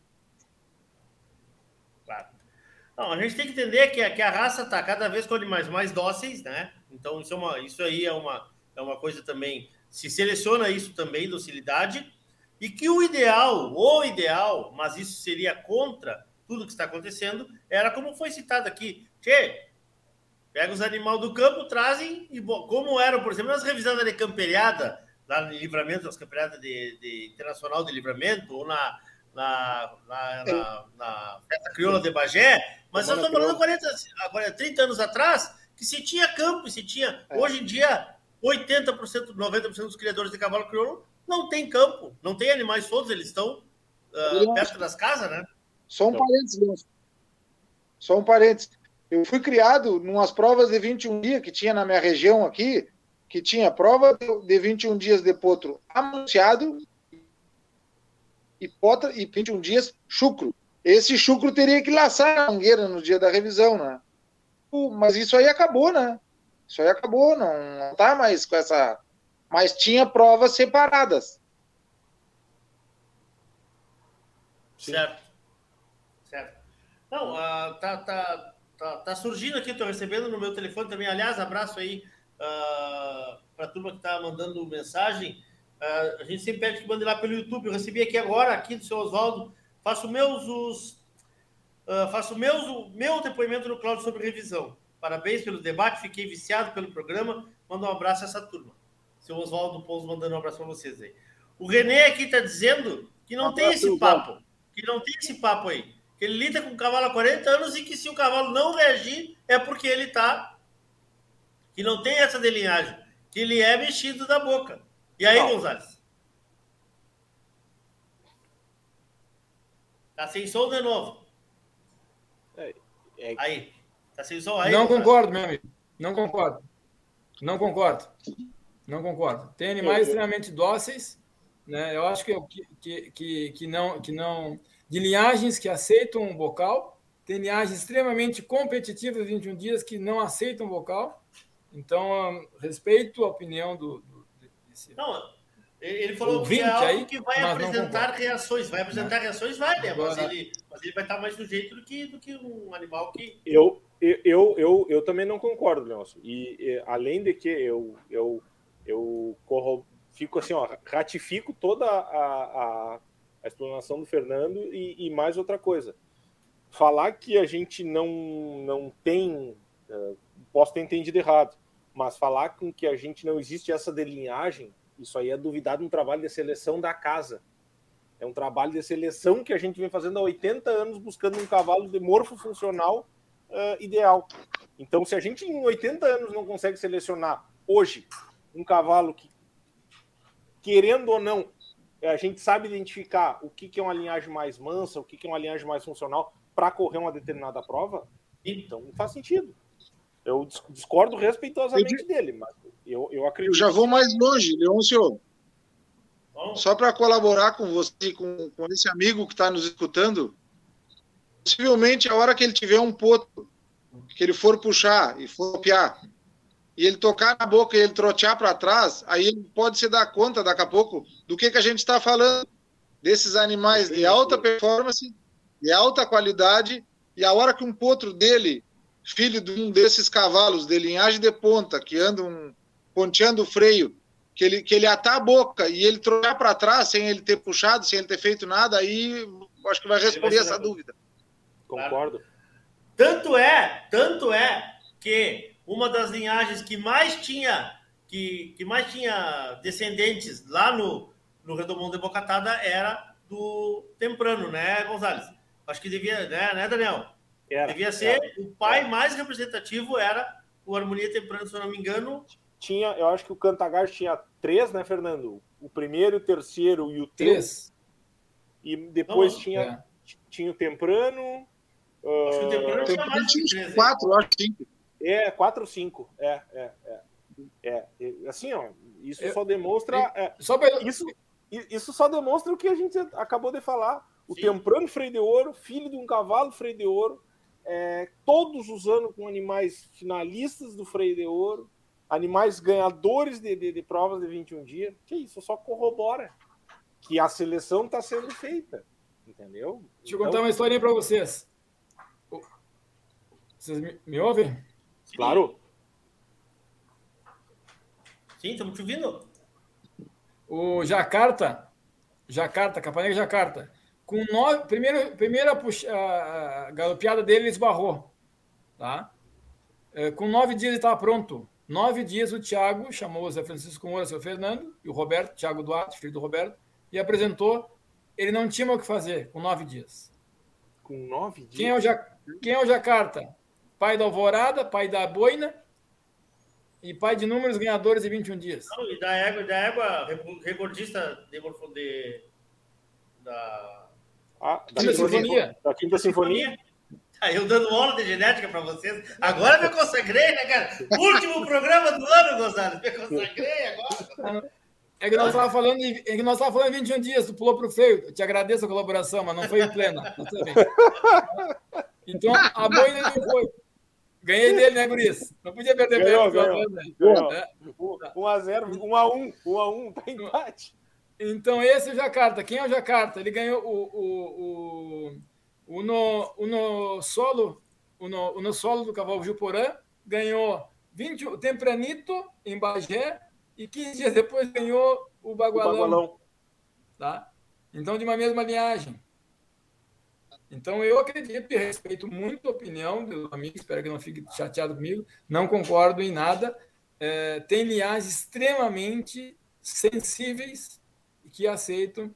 Claro. Não, a gente tem que entender que, que a raça está cada vez com animais mais dóceis, né? Então, isso, é uma, isso aí é uma, é uma coisa também. Se seleciona isso também, docilidade, e que o ideal, o ideal, mas isso seria contra tudo que está acontecendo, era como foi citado aqui. Tchê, pega os animais do campo, trazem, e como eram, por exemplo, nas revisadas de camperiada, lá no livramento, nas camperiadas de, de, internacional de livramento, ou na, na, na, na, na festa crioula de Bagé, mas nós estamos falando 40, agora, 30 anos atrás, que se tinha campo, se tinha. É. Hoje em dia, 80%, 90% dos criadores de cavalo crioulo não tem campo, não tem animais soltos, eles estão uh, perto das casas, né? Só um então... parênteses, Só um parênteses. Eu fui criado numas provas de 21 dias que tinha na minha região aqui, que tinha prova de 21 dias de potro anunciado e, potra, e 21 dias chucro. Esse chucro teria que laçar a mangueira no dia da revisão, né? mas isso aí acabou, né? Isso aí acabou, não, não tá mais com essa. Mas tinha provas separadas. Certo. Certo. Não, uh, tá, tá, tá, tá, surgindo aqui, estou recebendo no meu telefone também. Aliás, abraço aí uh, ah, para a turma que está mandando mensagem. Uh, a gente sempre pede que mande lá pelo YouTube. Eu recebi aqui agora, aqui do seu Oswaldo. Faço meus os Uh, faço meu, meu depoimento no Cláudio sobre revisão. Parabéns pelo debate, fiquei viciado pelo programa. Manda um abraço a essa turma. Seu Oswaldo Pouso mandando um abraço para vocês aí. O Renê aqui está dizendo que não um tem esse papo. Que não tem esse papo aí. Que ele lida com o cavalo há 40 anos e que se o cavalo não reagir é porque ele está. Que não tem essa delinhagem. Que ele é mexido da boca. E aí, não. Gonzalez? Tá sem som de novo. É... Aí. Tá sem som aí? Não concordo, meu amigo. Não concordo. Não concordo. Não concordo. Tem animais extremamente dóceis, né? Eu acho que, que, que, que, não, que não. De linhagens que aceitam um bocal, tem linhagens extremamente competitivas de 21 dias que não aceitam bocal. Então, respeito a opinião do. do desse... Não, ele falou que é algo aí, que vai apresentar reações. Vai apresentar reações, vai, né? Mas ele, mas ele vai estar mais do jeito do que, do que um animal que. Eu, eu, eu, eu também não concordo, Nelson. E, e além de que eu, eu, eu corro, fico assim, ó, ratifico toda a, a, a explanação do Fernando e, e, mais outra coisa. Falar que a gente não, não tem. Uh, posso ter entendido errado, mas falar com que a gente não existe essa delinhagem isso aí é duvidar de um trabalho de seleção da casa. É um trabalho de seleção que a gente vem fazendo há 80 anos buscando um cavalo de morfo funcional uh, ideal. Então, se a gente em 80 anos não consegue selecionar hoje um cavalo que, querendo ou não, a gente sabe identificar o que, que é uma linhagem mais mansa, o que, que é uma linhagem mais funcional para correr uma determinada prova, então não faz sentido. Eu discordo respeitosamente dele, mas eu, eu acredito. Eu já vou mais longe, Leôncio. Só para colaborar com você, com, com esse amigo que está nos escutando, possivelmente a hora que ele tiver um poto, que ele for puxar e for piar, e ele tocar na boca e ele trotear para trás, aí ele pode se dar conta daqui a pouco do que, que a gente está falando desses animais de alta performance, de alta qualidade, e a hora que um potro dele, filho de um desses cavalos de linhagem de ponta, que andam ponteando o freio, que ele, que ele atar a boca e ele trocar para trás sem ele ter puxado, sem ele ter feito nada, aí acho que vai responder vai essa dúvida. Concordo. Tanto é, tanto é que uma das linhagens que mais tinha que, que mais tinha descendentes lá no, no Redomão de Bocatada era do Temprano, né, Gonzalez? Acho que devia, né, né Daniel? Era, devia ser era, o pai era. mais representativo era o Harmonia Temprano, se eu não me engano. Tinha, eu acho que o Cantagar tinha três, né, Fernando? O primeiro, o terceiro e o três. E depois não, tinha, é. tinha o Temprano. Acho que o Temprano uh, tinha mais tinha quatro, acho que cinco. É, 4 ou 5. É, é, é, é. Assim, ó, isso eu, só demonstra. É, só pra... isso, isso só demonstra o que a gente acabou de falar. O Sim. Temprano Freio de Ouro, filho de um cavalo Freio de Ouro, é, todos os anos com animais finalistas do Freio de Ouro, animais ganhadores de, de, de provas de 21 dias. Que isso só corrobora que a seleção está sendo feita. Entendeu? Deixa eu contar uma historinha para vocês. Vocês me, me ouvem? Claro. Sim, estamos te ouvindo. O Jacarta, Jacarta, Capanega Jacarta, com nove, primeiro, primeira puxa, a galopeada dele ele esbarrou, tá? É, com nove dias ele estava pronto. Nove dias o Thiago chamou o Zé Francisco Moura, seu Fernando, e o Roberto, Thiago Duarte, filho do Roberto, e apresentou. Ele não tinha o que fazer com nove dias. Com nove dias? Quem é o, ja, quem é o Jacarta? Pai da Alvorada, pai da Boina e pai de números ganhadores em 21 dias. Não, e da égua, da égua recordista de, de, da, ah, da, Quinta Sinfonia. Da Quinta Sinfonia. Tá eu dando aula de genética para vocês. Agora me consagrei, né, cara? Último programa do ano, Gonzalo. Me consagrei agora. É que nós estávamos falando, em, é que nós falando em 21 dias, tu pulou para o freio. Eu te agradeço a colaboração, mas não foi em plena. Então, a boina não foi. Ganhei dele, né, Guris? Não podia perder ganhou. É. 1x0, 1x1, 1x1, tá empate. Então, esse é o Jacarta. Quem é o Jacarta? Ele ganhou o, o, o, o, no, o no solo, o no, o no solo do cavalo Juporã, ganhou 20, o Tempranito em Bagé e 15 dias depois ganhou o Bagualão. O Bagualão. Tá? Então, de uma mesma linhagem. Então, eu acredito e respeito muito a opinião do amigo, espero que não fique chateado comigo, não concordo em nada. É, tem linhagens extremamente sensíveis que aceitam,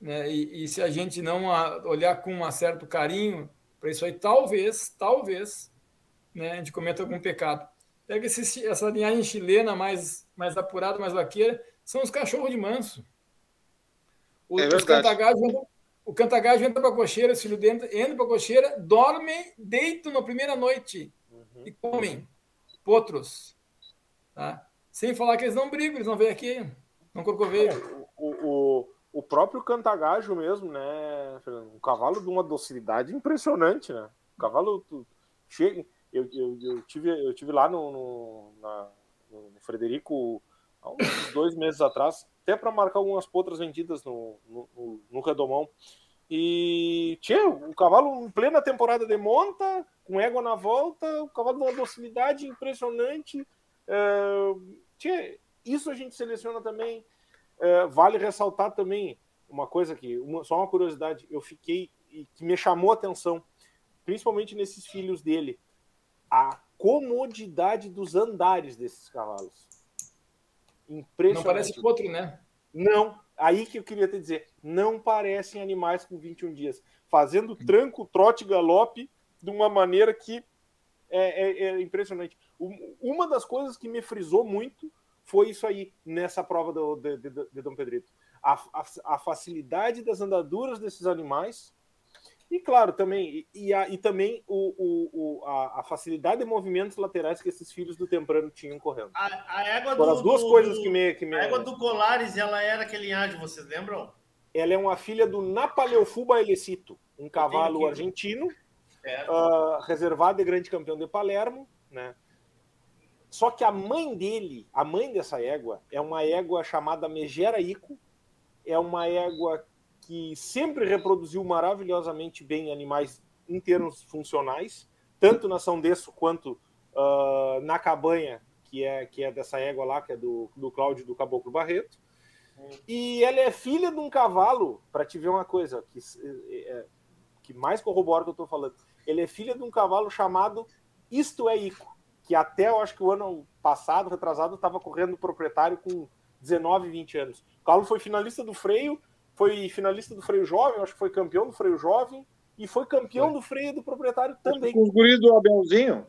né? e, e, se a gente não olhar com um certo carinho para isso aí, talvez, talvez, né, a gente cometa algum pecado. Pega esse, essa linhagem chilena mais, mais apurada, mais vaqueira, são os cachorros de manso. Os, é os cantagás o Cantagajo entra para a cocheira, filho dentro, entra para a cocheira, dorme, deito na primeira noite uhum. e comem potros. Tá? Sem falar que eles não brigam, eles não vêm aqui, não corcoveiam. É, o, o, o próprio Cantagajo mesmo, né, Fernando? Um cavalo de uma docilidade impressionante, né? O cavalo chega. Eu, eu, eu, tive, eu tive lá no, no, na, no Frederico há uns dois meses atrás até para marcar algumas potras vendidas no, no, no Redomão. E tinha o cavalo em plena temporada de monta, com égua na volta, o cavalo de uma docilidade impressionante. É, tinha, isso a gente seleciona também. É, vale ressaltar também uma coisa que, uma, só uma curiosidade, eu fiquei e que me chamou a atenção, principalmente nesses filhos dele, a comodidade dos andares desses cavalos. Impressionante. Não parece potro, né? Não, aí que eu queria te dizer, não parecem animais com 21 dias, fazendo tranco, trote, galope de uma maneira que é, é, é impressionante. Uma das coisas que me frisou muito foi isso aí, nessa prova do, de, de, de Dom Pedrito. A, a, a, facilidade das andaduras desses animais e claro, também, e, a, e também o, o, o a, a, facilidade de movimentos laterais que esses filhos do Temprano tinham correndo. A, a égua Foram do, as duas do, coisas que me, que me. A égua do Colares, ela era que linhagem, vocês lembram? Ela é uma filha do Napaleufuba Elecito, um cavalo argentino, uh, reservado de grande campeão de Palermo, né? Só que a mãe dele, a mãe dessa égua, é uma égua chamada Megera Ico, é uma égua que sempre reproduziu maravilhosamente bem animais em termos funcionais, tanto na São Desso quanto uh, na Cabanha, que é, que é dessa égua lá, que é do, do Cláudio do Caboclo Barreto. E ela é filha de um cavalo, para te ver uma coisa que, é, que mais corrobora o que eu estou falando. Ele é filha de um cavalo chamado Isto é Ico, que até eu acho que o ano passado, retrasado, estava correndo proprietário com 19, 20 anos. O cavalo foi finalista do freio, foi finalista do freio jovem, acho que foi campeão do freio jovem, e foi campeão foi. do freio do proprietário também. Com os guris do Abelzinho?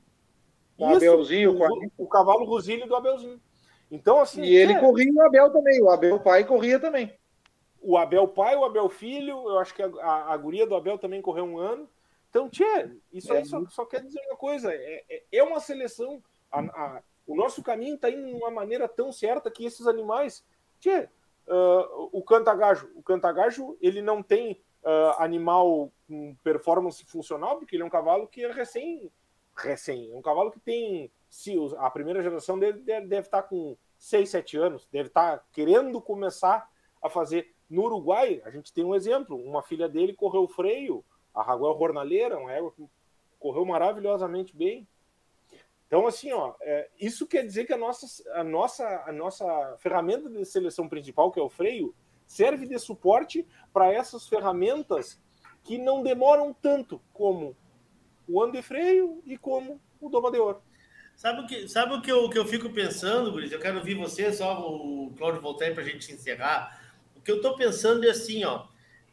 O Isso, Abelzinho, o, o, cavalo Rosílio do Abelzinho. Então, assim. E ele é... corria o Abel também, o Abel pai corria também. O Abel pai, o Abel filho, eu acho que a, a, a guria do Abel também correu um ano. Então, Tchê, isso é, aí só, só, quer dizer uma coisa: é, é, é uma seleção. A, a, o nosso caminho está indo de uma maneira tão certa que esses animais. Tchê, uh, o cantagajo, o cantagajo, ele não tem uh, animal com performance funcional, porque ele é um cavalo que é recém. Recém. É um cavalo que tem. Se a primeira geração dele deve, deve estar com 6, 7 anos, deve estar querendo começar a fazer. No Uruguai, a gente tem um exemplo: uma filha dele correu freio, a Raguel Hornaleira, uma égua que correu maravilhosamente bem. Então, assim, ó, é, isso quer dizer que a nossa, a, nossa, a nossa ferramenta de seleção principal, que é o freio, serve de suporte para essas ferramentas que não demoram tanto como o ano de freio e como o doma de ouro. Sabe o que, sabe o que, eu, que eu fico pensando, Guris? Eu quero ouvir você, só o Cláudio voltar para a gente encerrar. O que eu estou pensando é assim, ó,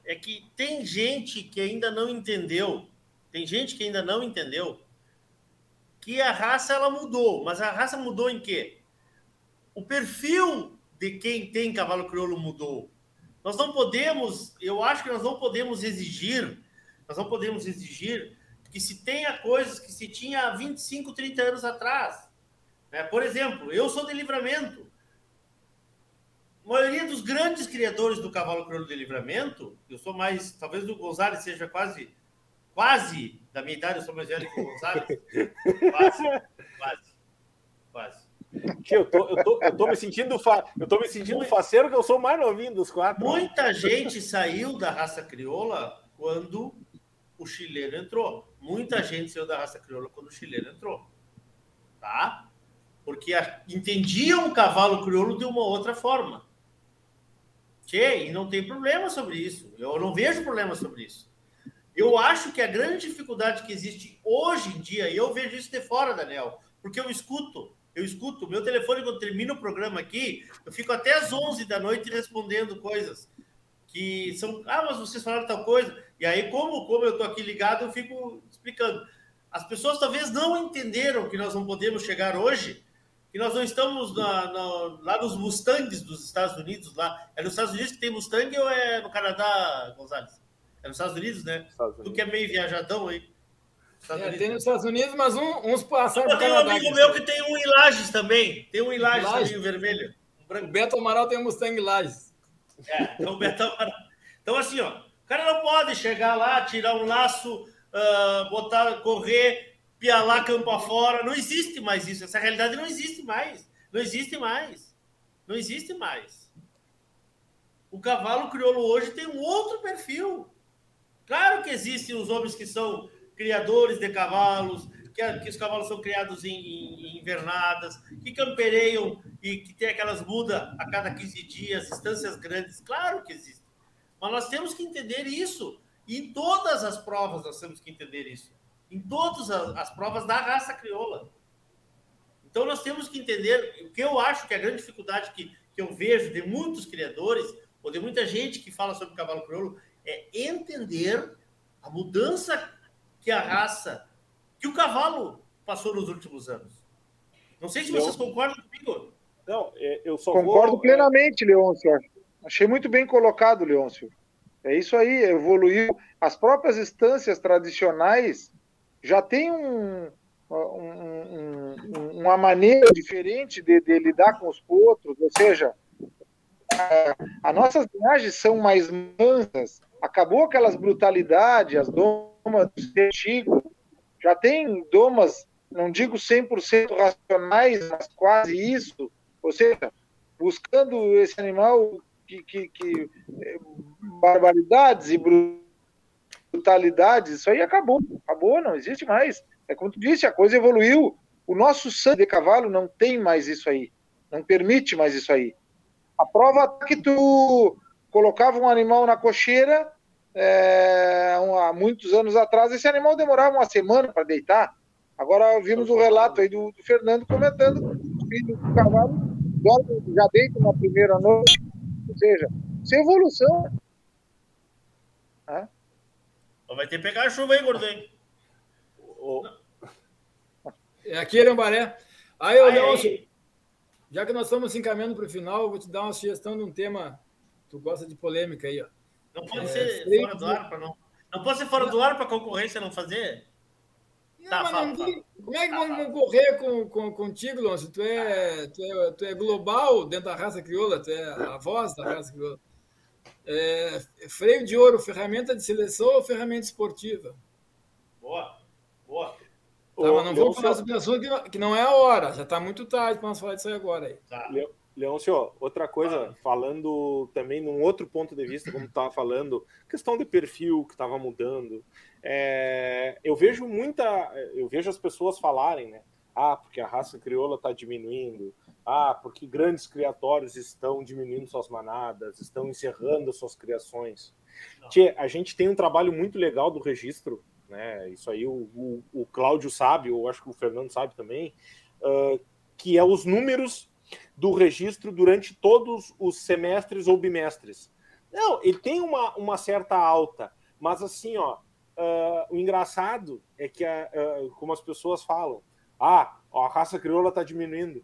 é que tem gente que ainda não entendeu, tem gente que ainda não entendeu que a raça ela mudou, mas a raça mudou em quê? O perfil de quem tem cavalo crioulo mudou. Nós não podemos, eu acho que nós não podemos exigir, nós não podemos exigir que se tenha coisas que se tinha há 25, 30 anos atrás. Né? Por exemplo, eu sou de livramento. A maioria dos grandes criadores do cavalo crioulo de livramento, eu sou mais, talvez o Gonzalez seja quase, quase da minha idade, eu sou mais velho que o Gonzalez. quase, quase, quase. Eu tô, eu, tô, eu tô me sentindo, fa... eu tô me sentindo faceiro que eu sou o mais novinho dos quatro. Muita gente saiu da raça crioula quando o chileno entrou. Muita gente saiu da raça crioula quando o chileno entrou. Tá? Porque a... entendiam o cavalo crioulo de uma outra forma. Tchê, e não tem problema sobre isso. Eu não vejo problema sobre isso. Eu acho que a grande dificuldade que existe hoje em dia, e eu vejo isso de fora, Daniel, porque eu escuto eu escuto, meu telefone, quando termina o programa aqui, eu fico até às 11 da noite respondendo coisas que são. Ah, mas vocês falaram tal coisa. E aí, como, como eu estou aqui ligado, eu fico explicando. As pessoas talvez não entenderam que nós não podemos chegar hoje, que nós não estamos na, na, lá nos Mustangs dos Estados Unidos. lá É nos Estados Unidos que tem Mustang ou é no Canadá, Gonzalez? É nos Estados Unidos, né? Estados Unidos. Tu que é meio viajadão aí. É, tem nos Estados Unidos, mas um, uns passaram. Tem um amigo meu que tem um em Lages também. Tem um em Lages, Lages. também, vermelho. Um o Beto Amaral tem um Mustang Lages. É, então o Beto Amaral. Então, assim, ó, o cara não pode chegar lá, tirar um laço, uh, botar, correr, pialar campo afora. Não existe mais isso. Essa realidade não existe mais. Não existe mais. Não existe mais. O cavalo crioulo hoje tem um outro perfil. Claro que existem os homens que são criadores de cavalos, que, que os cavalos são criados em, em, em, invernadas, que campereiam e que tem aquelas mudas a cada 15 dias, instâncias grandes. Claro que existe. Mas nós temos que entender isso. E em todas as provas nós temos que entender isso. Em todas as, as provas da raça crioula. Então nós temos que entender o que eu acho que é a grande dificuldade que, que eu vejo de muitos criadores, ou de muita gente que fala sobre cavalo crioulo, é entender a mudança que a raça, que o cavalo passou nos últimos anos. Não sei se vocês concordam comigo. Não, é, eu só Concordo vou... Plenamente, Leôncio. Achei muito bem colocado, Leôncio. É isso aí, evoluiu. As próprias instâncias tradicionais já têm um, um, um, uma maneira diferente de, de, lidar com os potros, ou seja, as nossas viagens são mais mansas, acabou aquelas brutalidades, as domas antigo, já tem domas não digo 100% racionais, mas quase isso, ou seja, buscando esse animal que, que, que é, barbaridades e brutalidades, isso aí acabou, acabou, não existe mais. É como tu disse, a coisa evoluiu. O nosso sangue de cavalo não tem mais isso aí, não permite mais isso aí. A prova é que tu colocava um animal na cocheira, é, há muitos anos atrás, esse animal demorava uma semana para deitar. Agora vimos o relato aí do, do Fernando comentando que o filho do cavalo já deita na primeira noite. Ou seja, isso é evolução. É? Vai ter que pegar a chuva aí, gordinho. É aqui, Lambaré. Aí, ô, Leôncio, já que nós estamos encaminhando para o final, eu vou te dar uma sugestão de um tema. Tu gosta de polêmica aí, ó. Não pode é, ser fora do ar para não. Não pode ser fora do ar para a concorrência não fazer? Não, tá, fala, ninguém... Como é que vão concorrer com, com, contigo, Loncio? Tu é, tu, é, tu é global dentro da raça crioula, tu é a voz da raça crioula. É, freio de ouro, ferramenta de seleção ou ferramenta esportiva? Boa, boa. Tá, mas não vamos falar sobre assunto que não é a hora, já está muito tarde para nós falar disso aí agora. Aí. Tá. Leôncio, outra coisa, falando também num outro ponto de vista, como estava falando, questão de perfil que estava mudando. É, eu vejo muita, eu vejo as pessoas falarem, né? Ah, porque a raça crioula está diminuindo. Ah, porque grandes criatórios estão diminuindo suas manadas, estão encerrando suas criações. Tchê, a gente tem um trabalho muito legal do registro, né? Isso aí o, o, o Cláudio sabe, eu acho que o Fernando sabe também, uh, que é os números do registro durante todos os semestres ou bimestres. Não, ele tem uma, uma certa alta, mas assim, ó, uh, o engraçado é que, uh, como as pessoas falam, ah, a raça crioula está diminuindo.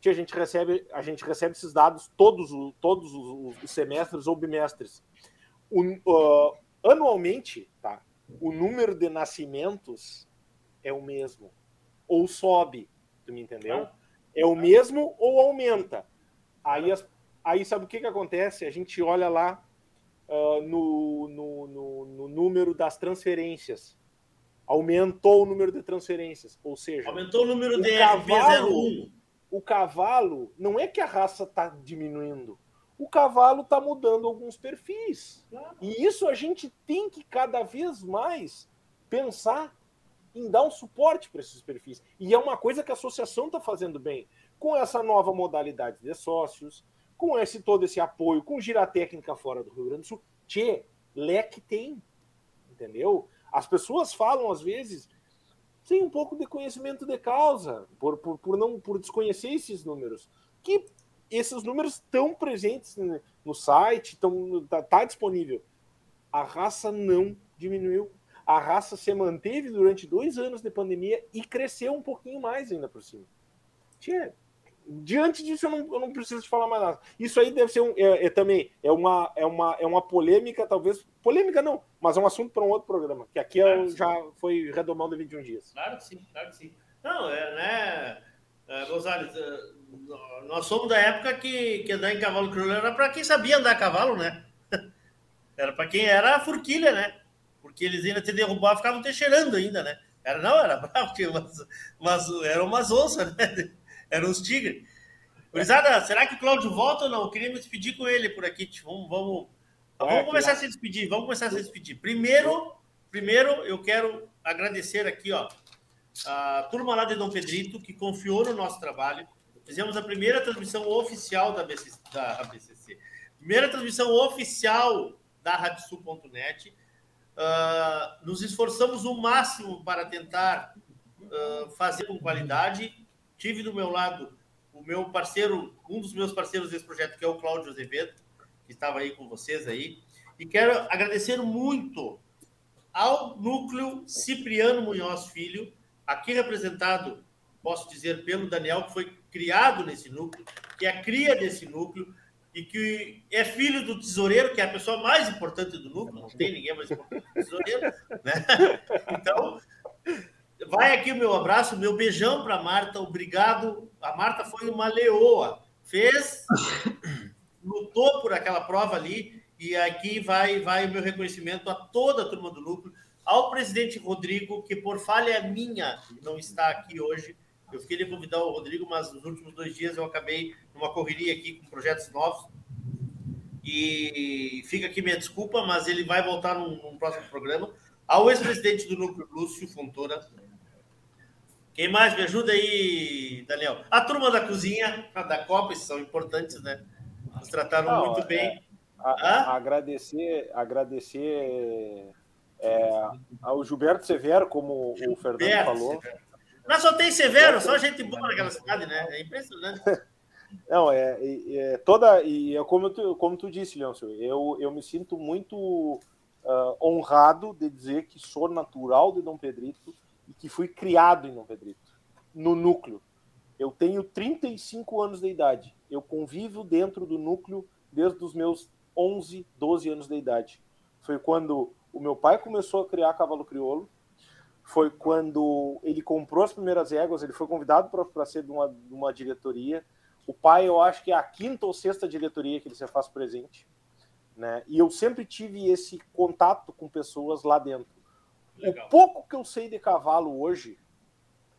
Que a gente recebe, a gente recebe esses dados todos, todos os, os semestres ou bimestres. O, uh, anualmente, tá? O número de nascimentos é o mesmo ou sobe, tu me entendeu? Ah é o mesmo ou aumenta? Aí, as, aí sabe o que, que acontece? A gente olha lá uh, no, no, no, no, número das transferências. Aumentou o número de transferências. Ou seja, aumentou o número o de cavalo, O cavalo, não é que a raça está diminuindo. O cavalo está mudando alguns perfis. E isso a gente tem que cada vez mais pensar em dar um suporte para esses perfis. E é uma coisa que a associação está fazendo bem. Com essa nova modalidade de sócios, com esse todo esse apoio, com gira técnica fora do Rio Grande do Sul, tchê, leque tem. Entendeu? As pessoas falam, às vezes, sem um pouco de conhecimento de causa, por, por, por não por desconhecer esses números. Que esses números estão presentes no site, está tá disponível. A raça não diminuiu a raça se manteve durante dois anos de pandemia e cresceu um pouquinho mais ainda por cima. Tia, diante disso, eu não, eu não, preciso te falar mais nada. Isso aí deve ser um, é, é, também é uma, é, uma, é uma polêmica, talvez. Polêmica não, mas é um assunto para um outro programa, que aqui claro já foi redomão de 21 dias. Claro que sim, claro que sim. Não, é, né, é, Gonzalez, é, nós somos da época que, que andar em cavalo crioulo era para quem sabia andar a cavalo, né? Era para quem era a furquilha, né? Porque eles ainda te derrubavam, ficavam te cheirando ainda, né? Era, não, era bravo, mas, mas eram umas onças, né? Eram os tigres. Gurizada, será que o Cláudio volta ou não? Eu queria me despedir com ele por aqui. Vamos, vamos, vamos começar a se despedir. Vamos começar a se despedir. Primeiro, primeiro eu quero agradecer aqui, ó, a turma lá de Dom Pedrito, que confiou no nosso trabalho. Fizemos a primeira transmissão oficial da BCC, da BCC. Primeira transmissão oficial da Radiosul.net Uh, nos esforçamos o máximo para tentar uh, fazer com qualidade. Tive do meu lado o meu parceiro, um dos meus parceiros desse projeto, que é o Cláudio Azevedo, que estava aí com vocês aí. E quero agradecer muito ao núcleo Cipriano Munhoz Filho, aqui representado, posso dizer, pelo Daniel, que foi criado nesse núcleo, que é a cria desse núcleo, e que é filho do tesoureiro, que é a pessoa mais importante do núcleo, não tem ninguém mais importante do tesoureiro, né? Então, vai aqui o meu abraço, meu beijão para Marta, obrigado. A Marta foi uma leoa, fez, lutou por aquela prova ali, e aqui vai, vai o meu reconhecimento a toda a turma do núcleo. ao presidente Rodrigo, que por falha minha não está aqui hoje. Eu fiquei de convidar o Rodrigo, mas nos últimos dois dias eu acabei numa correria aqui com projetos novos. E fica aqui minha desculpa, mas ele vai voltar num, num próximo programa. Ao ex-presidente do Núcleo, Lúcio Fontoura. Quem mais me ajuda aí, Daniel? A turma da cozinha, da Copa, são importantes, né? Nos trataram Não, muito bem. É, a, agradecer, agradecer é, ao Gilberto Severo, como o Fernando Gilberto falou. Severo. Não só tem Severo, só gente boa naquela cidade, né? É impressionante. Não, é, é, toda. E é como tu, como tu disse, Leôncio, eu, eu me sinto muito uh, honrado de dizer que sou natural de Dom Pedrito e que fui criado em Dom Pedrito, no núcleo. Eu tenho 35 anos de idade. Eu convivo dentro do núcleo desde os meus 11, 12 anos de idade. Foi quando o meu pai começou a criar cavalo crioulo. Foi quando ele comprou as primeiras éguas. Ele foi convidado para ser de uma, de uma diretoria. O pai, eu acho que é a quinta ou sexta diretoria que ele se faz presente. Né? E eu sempre tive esse contato com pessoas lá dentro. Legal. O pouco que eu sei de cavalo hoje,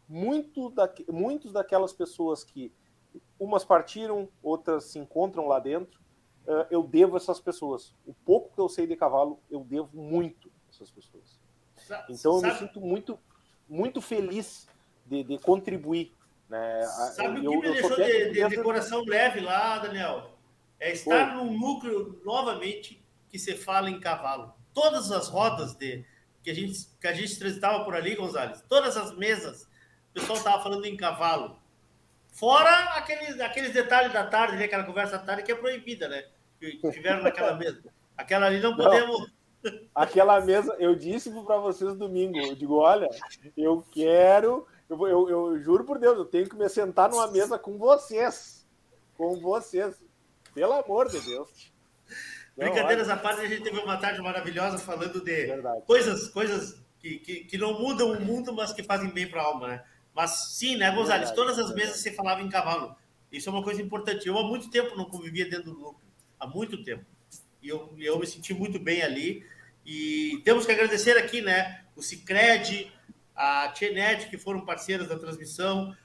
muito da, muitos daquelas pessoas que umas partiram, outras se encontram lá dentro, uh, eu devo a essas pessoas. O pouco que eu sei de cavalo, eu devo muito a essas pessoas. Então eu me sinto muito, muito feliz de, de contribuir né? Sabe eu, o que me deixou de, de, de, coração leve lá, Daniel? É estar Foi. num núcleo novamente que se fala em cavalo. Todas as rodas de que a gente que a gente transitava por ali, Gonzalez, todas as mesas, o pessoal estava falando em cavalo. Fora aqueles, aqueles detalhes da tarde, né, aquela conversa da tarde que é proibida, né? Que tiveram naquela mesa. Aquela ali não podemos. Não. Aquela mesa, eu disse para vocês domingo, eu digo, olha, eu quero eu, eu, eu, juro por Deus, eu tenho que me sentar numa mesa com vocês. Com vocês. Pelo amor de Deus. Não, Brincadeiras à parte, a gente teve uma tarde maravilhosa falando de Verdade. coisas, coisas que, que, que, não mudam o mundo, mas que fazem bem para a alma, né? Mas sim, né, Gonzalez? Verdade, todas as mesas você falava em cavalo. Isso é uma coisa importante. Eu há muito tempo não convivia dentro do núcleo. Há muito tempo. E eu, eu me senti muito bem ali. E temos que agradecer aqui, né? O Cicred, a Tchenet, que foram parceiros da transmissão,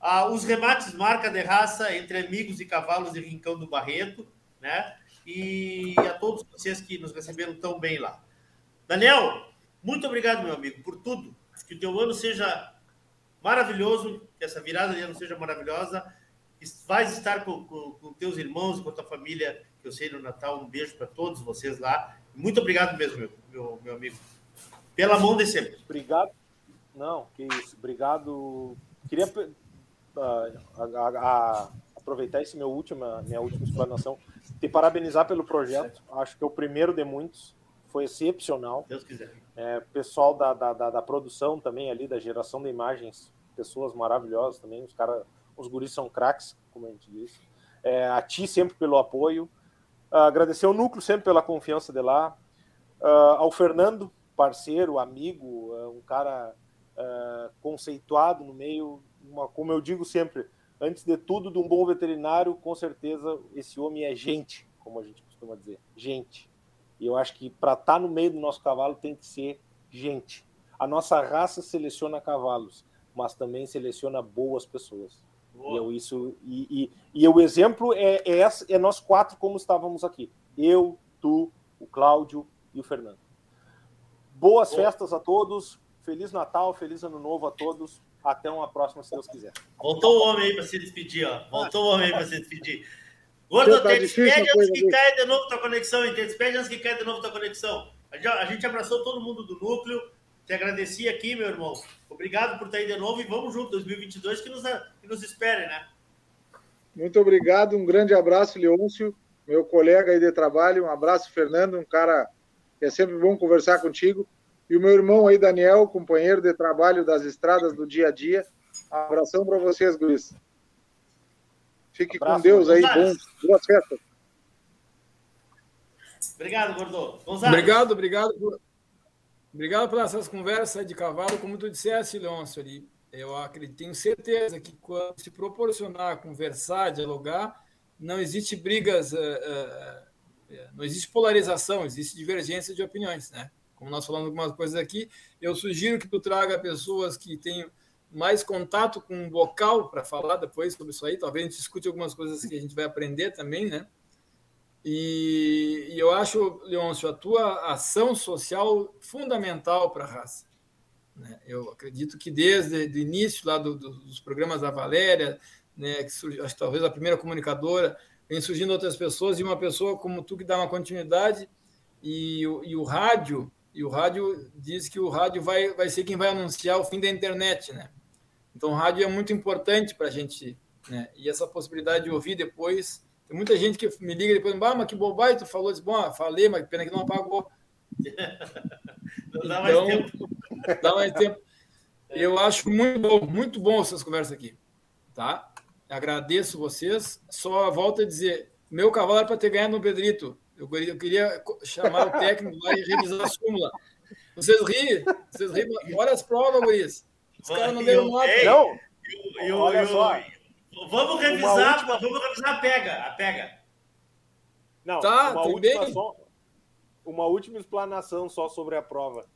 a, os remates marca de raça entre amigos e cavalos de Rincão do Barreto, né? E a todos vocês que nos receberam tão bem lá. Daniel, muito obrigado, meu amigo, por tudo. Que o teu ano seja maravilhoso, que essa virada de ano seja maravilhosa. Vais estar com, com, com teus irmãos, com a tua família, que eu sei no Natal. Um beijo para todos vocês lá. Muito obrigado mesmo, meu, meu, meu amigo. Pela mão de sempre. Obrigado. Não, que isso. Obrigado. Queria uh, a, a, aproveitar esse meu última, minha última explanação, te parabenizar pelo projeto. Acho que é o primeiro de muitos. Foi excepcional. Deus quiser. É, pessoal da, da, da, da, produção também ali, da geração de imagens, pessoas maravilhosas também. Os caras, os guris são craques, como a gente disse. É, a ti sempre pelo apoio. Uh, agradecer ao núcleo sempre pela confiança de lá. Uh, ao Fernando, parceiro, amigo, uh, um cara conceituado no meio, uma, como eu digo sempre, antes de tudo, de um bom veterinário, com certeza esse homem é gente, como a gente costuma dizer, gente. E eu acho que para estar tá no meio do nosso cavalo tem que ser gente. A nossa raça seleciona cavalos, mas também seleciona boas pessoas. Boa. E, eu, isso, e, e, e o exemplo é, é, é nós quatro como estávamos aqui. Eu, tu, o Cláudio e o Fernando. Boas Boa. festas a todos, Feliz Natal, feliz Ano Novo a todos. Até uma próxima, se Deus quiser. Voltou o homem aí para se despedir, ó. Voltou o homem aí para se despedir. Gordo, tá te despede antes que caia de novo tua conexão, hein? Te despede antes que caia de novo tua conexão. A gente abraçou todo mundo do núcleo. Te agradeci aqui, meu irmão. Obrigado por estar aí de novo e vamos junto, 2022, que nos, que nos espere, né? Muito obrigado, um grande abraço, Leôncio, meu colega aí de trabalho. Um abraço, Fernando, um cara que é sempre bom conversar contigo. E o meu irmão aí, Daniel, companheiro de trabalho das estradas do dia a dia. Um abração para vocês, Luiz. Fique Abraço, com Deus aí. Bom, boa festa. Obrigado, Gordo. Gonzalo. Obrigado, obrigado. Obrigado pelas essas conversas de cavalo. Como tu disseste, Leôncio, ali, eu acredito, tenho certeza que quando se proporcionar, conversar, dialogar, não existe brigas, uh, uh, não existe polarização, existe divergência de opiniões, né? como nós falamos algumas coisas aqui. Eu sugiro que tu traga pessoas que tenham mais contato com o bocal para falar depois sobre isso aí. Talvez a gente discute algumas coisas que a gente vai aprender também, né? E, e eu acho, Leôncio, a tua ação social fundamental para a raça. Né? Eu acredito que desde o início lá do, do, dos programas da Valéria, né, que surgiu, acho que talvez a primeira comunicadora, vem surgindo outras pessoas, e uma pessoa como tu que dá uma continuidade, e, e o rádio, e o rádio diz que o rádio vai, vai ser quem vai anunciar o fim da internet, né? Então o rádio é muito importante para a gente, né? E essa possibilidade de ouvir depois, tem muita gente que me liga depois, ah, mas que bobagem tu falou, diz, bom, falei, mas pena que não apagou. Não dá mais Então, tempo. Dá mais tempo. Eu acho muito bom, muito bom essas conversas aqui, tá? Agradeço vocês. Só volto a dizer, meu cavalo era para ter ganhado no Pedrito. Eu queria, eu queria chamar o técnico lá e revisar a súmula. Vocês riem, vocês riem. Olha as provas, Guris. Os caras não deram. Ei, Não. eu- eu- Olha eu- só. Vamos revisar, vamos revisar a pega, a pega. Não, Tá, uma, última só- uma última explanação só sobre a prova.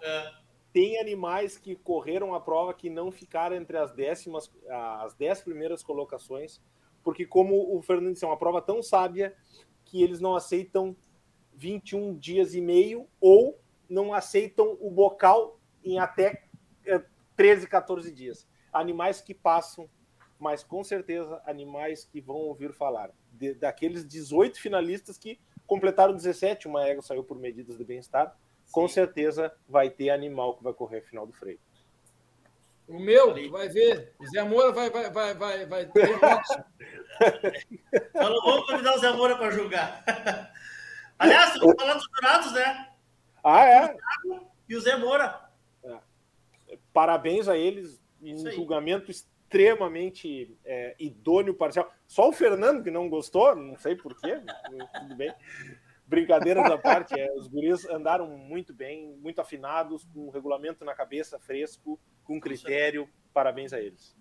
É. Tem animais que correram a prova que não ficaram entre as décimas, as dez primeiras colocações, porque como o Fernando disse, é uma prova tão sábia que eles não aceitam 21 dias e meio ou não aceitam o bocal em até eh, 13, 14 dias. Animais que passam, mas com certeza animais que vão ouvir falar. De- daqueles 18 finalistas que completaram 17, uma égua saiu por medidas de bem-estar, com certeza vai ter animal que vai correr a final do freio. O meu, vai ver. O Zé Moura vai, vai, vai, vai, vai ter. Então, vamos convidar o Zé Moura para julgar. Aliás, estamos falando dos jurados, né? Ah, é? E o Zé Moura. Parabéns a eles em um julgamento extremamente é, idôneo, parcial. Só o Fernando que não gostou, não sei porquê, tudo bem. Brincadeiras à parte, é, os guris andaram muito bem, muito afinados, com o regulamento na cabeça, fresco, com critério. Parabéns a eles.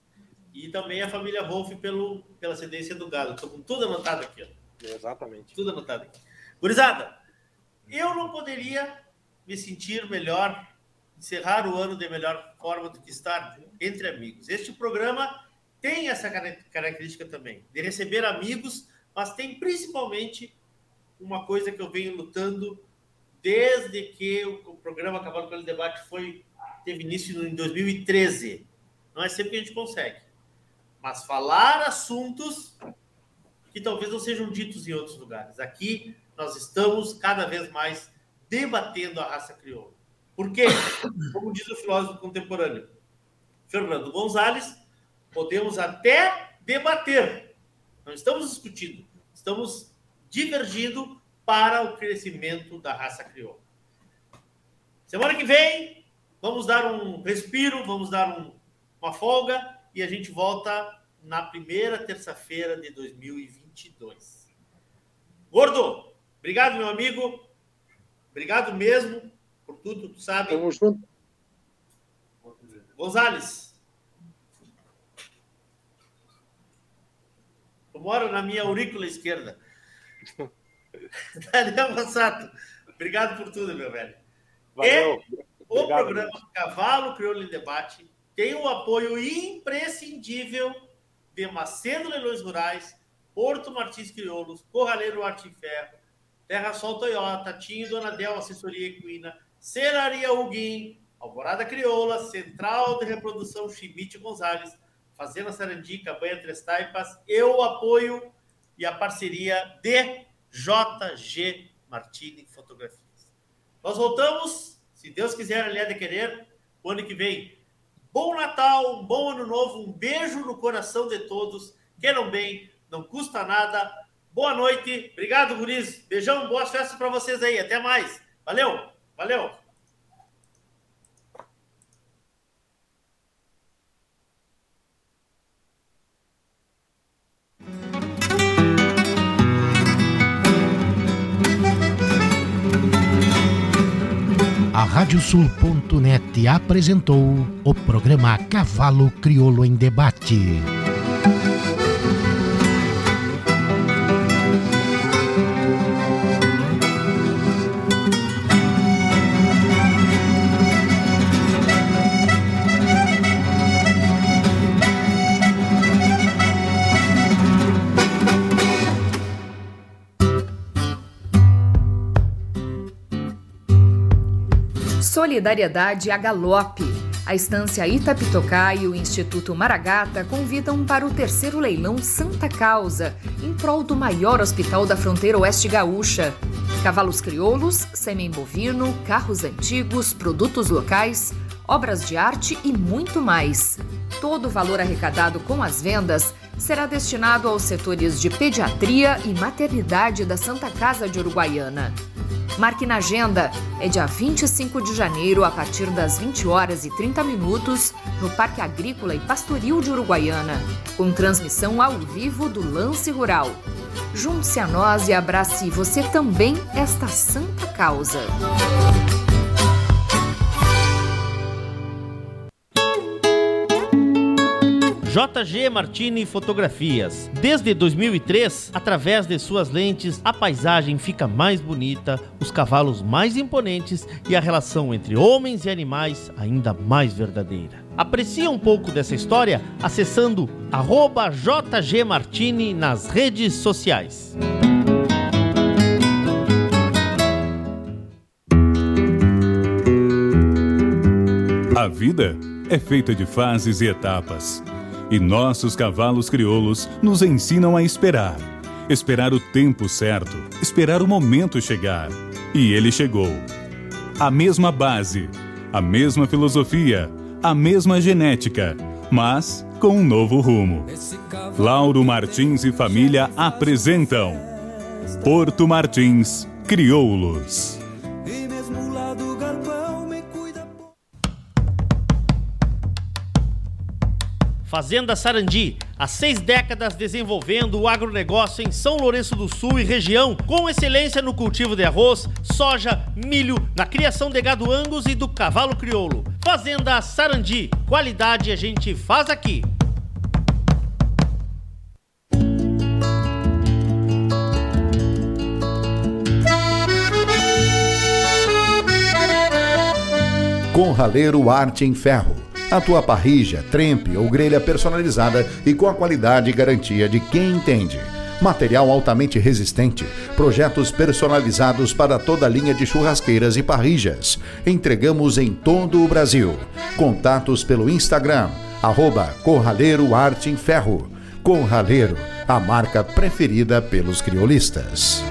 E também a família Wolff pelo, pela cedência do Galo. Estou com tudo anotado aqui. Ó. Exatamente. Tudo anotado aqui. Gurizada, eu não poderia me sentir melhor, encerrar o ano de melhor forma do que estar entre amigos. Este programa tem essa cara- característica também, de receber amigos, mas tem principalmente uma coisa que eu venho lutando desde que o o programa Cavalo pelo Debate foi teve início em 2013. Não é sempre que a gente consegue. Mas falar assuntos que talvez não sejam ditos em outros lugares. Aqui nós estamos cada vez mais debatendo a raça crioula. Por quê? Como diz o filósofo contemporâneo Fernando Gonzalez, podemos até debater. Não estamos discutindo, estamos divergindo para o crescimento da raça crioula. Semana que vem, vamos dar um respiro, vamos dar um- uma folga e a gente volta na primeira terça-feira de 2022. Gordo, obrigado, meu amigo. Obrigado mesmo por tudo, tu sabe. Tamo junto. Gonzales. Tu mora na minha aurícula esquerda. Daniel Massato, obrigado por tudo, meu velho. Valeu. E o Obrigado, programa Cavalo Crioulo em Debate tem o apoio imprescindível de Macedo Leilões Rurais, Porto Martins Crioulos, Corraleiro Arte e Ferro, Terra Sol Toyota, Tinho Donadel Assessoria Equina, Ceraria Huguim, Alvorada Crioula, Central de Reprodução Chimite Gonzalez, Fazenda Sarandica, Banha Três Taipas, e o apoio e a parceria de JG Martini Fotografias. Nós voltamos, se Deus quiser, aliás de querer, o ano que vem. Bom Natal, um bom ano novo, um beijo no coração de todos. Queiram bem, não custa nada. Boa noite, obrigado, Guris. Beijão, boas festas para vocês aí. Até mais. Valeu, valeu. A Radiosul.net apresentou o programa Cavalo Crioulo em Debate. Solidariedade a Galope. A estância Itapitocá e o Instituto Maragata convidam para o terceiro leilão Santa Causa, em prol do maior hospital da fronteira oeste gaúcha. Cavalos crioulos, sêmen bovino, carros antigos, produtos locais, obras de arte e muito mais. Todo o valor arrecadado com as vendas será destinado aos setores de pediatria e maternidade da Santa Casa de Uruguaiana. Marque na agenda, é dia 25 de janeiro, a partir das 20 horas e 30 minutos, no Parque Agrícola e Pastoril de Uruguaiana, com transmissão ao vivo do Lance Rural. Junte-se a nós e abrace você também esta santa causa. JG Martini Fotografias. Desde 2003, através de suas lentes, a paisagem fica mais bonita, os cavalos mais imponentes e a relação entre homens e animais ainda mais verdadeira. Aprecie um pouco dessa história acessando arroba JG Martini nas redes sociais. A vida é feita de fases e etapas e nossos cavalos crioulos nos ensinam a esperar. Esperar o tempo certo, esperar o momento chegar. E ele chegou. A mesma base, a mesma filosofia, a mesma genética, mas com um novo rumo. Lauro Martins e família apresentam Porto Martins Crioulos. Fazenda Sarandi, há seis décadas desenvolvendo o agronegócio em São Lourenço do Sul e região, com excelência no cultivo de arroz, soja, milho, na criação de gado angus e do cavalo crioulo. Fazenda Sarandi, qualidade a gente faz aqui. Com Raleiro Arte em Ferro a tua parrija, trempe ou grelha personalizada e com a qualidade e garantia de quem entende. Material altamente resistente, projetos personalizados para toda a linha de churrasqueiras e parrijas. Entregamos em todo o Brasil. Contatos pelo Instagram, arroba Corraleiro Arte em Ferro. Corraleiro, a marca preferida pelos criolistas.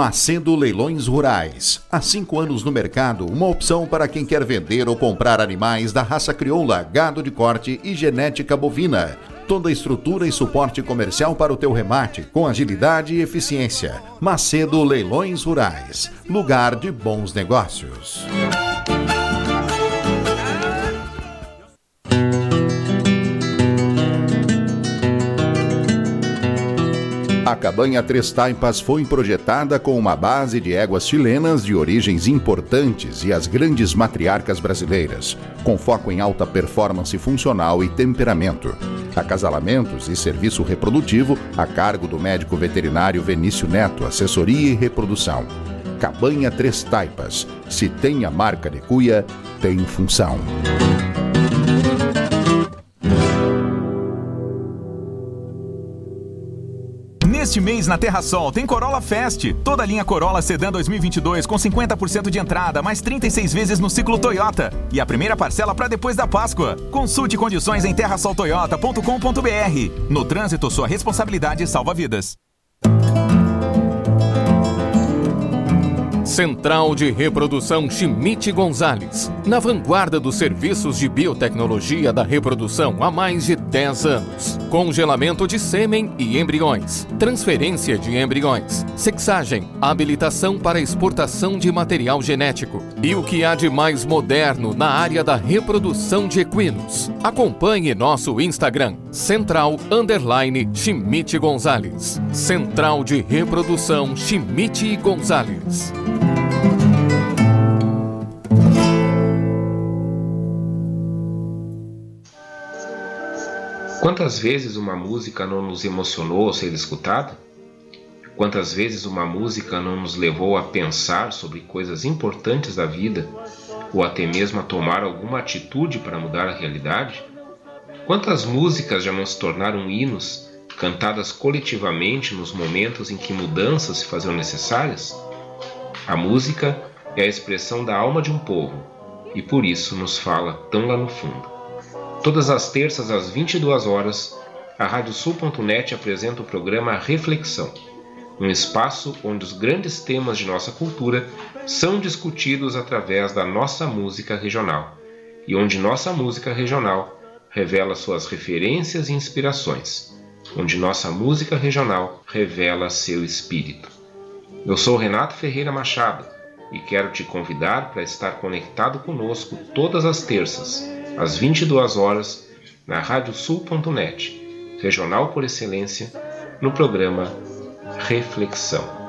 Macedo Leilões Rurais. Há cinco anos no mercado, uma opção para quem quer vender ou comprar animais da raça crioula, gado de corte e genética bovina. Toda a estrutura e suporte comercial para o teu remate, com agilidade e eficiência. Macedo Leilões Rurais. Lugar de bons negócios. A cabanha Três Taipas foi projetada com uma base de éguas chilenas de origens importantes e as grandes matriarcas brasileiras, com foco em alta performance funcional e temperamento. Acasalamentos e serviço reprodutivo a cargo do médico veterinário Venício Neto, assessoria e reprodução. Cabanha Três Taipas. Se tem a marca de cuia, tem função. Neste mês na Terra Sol tem Corolla Fest. Toda a linha Corolla Sedan 2022 com 50% de entrada, mais 36 vezes no ciclo Toyota. E a primeira parcela para depois da Páscoa. Consulte condições em terrasoltoyota.com.br. No trânsito, sua responsabilidade salva vidas. Central de Reprodução Schmidt Gonzalez, na vanguarda dos serviços de biotecnologia da reprodução há mais de 10 anos. Congelamento de sêmen e embriões, transferência de embriões, sexagem, habilitação para exportação de material genético e o que há de mais moderno na área da reprodução de equinos. Acompanhe nosso Instagram, Central Underline Schmidt Gonzalez. Central de Reprodução Schmidt Gonzalez. Quantas vezes uma música não nos emocionou ao ser escutada? Quantas vezes uma música não nos levou a pensar sobre coisas importantes da vida ou até mesmo a tomar alguma atitude para mudar a realidade? Quantas músicas já não se tornaram hinos, cantadas coletivamente nos momentos em que mudanças se faziam necessárias? A música é a expressão da alma de um povo e por isso nos fala tão lá no fundo. Todas as terças às 22 horas, a Radiosul.net apresenta o programa Reflexão, um espaço onde os grandes temas de nossa cultura são discutidos através da nossa música regional e onde nossa música regional revela suas referências e inspirações, onde nossa música regional revela seu espírito. Eu sou Renato Ferreira Machado e quero te convidar para estar conectado conosco todas as terças, às 22 horas, na radiosul.net, regional por excelência, no programa Reflexão.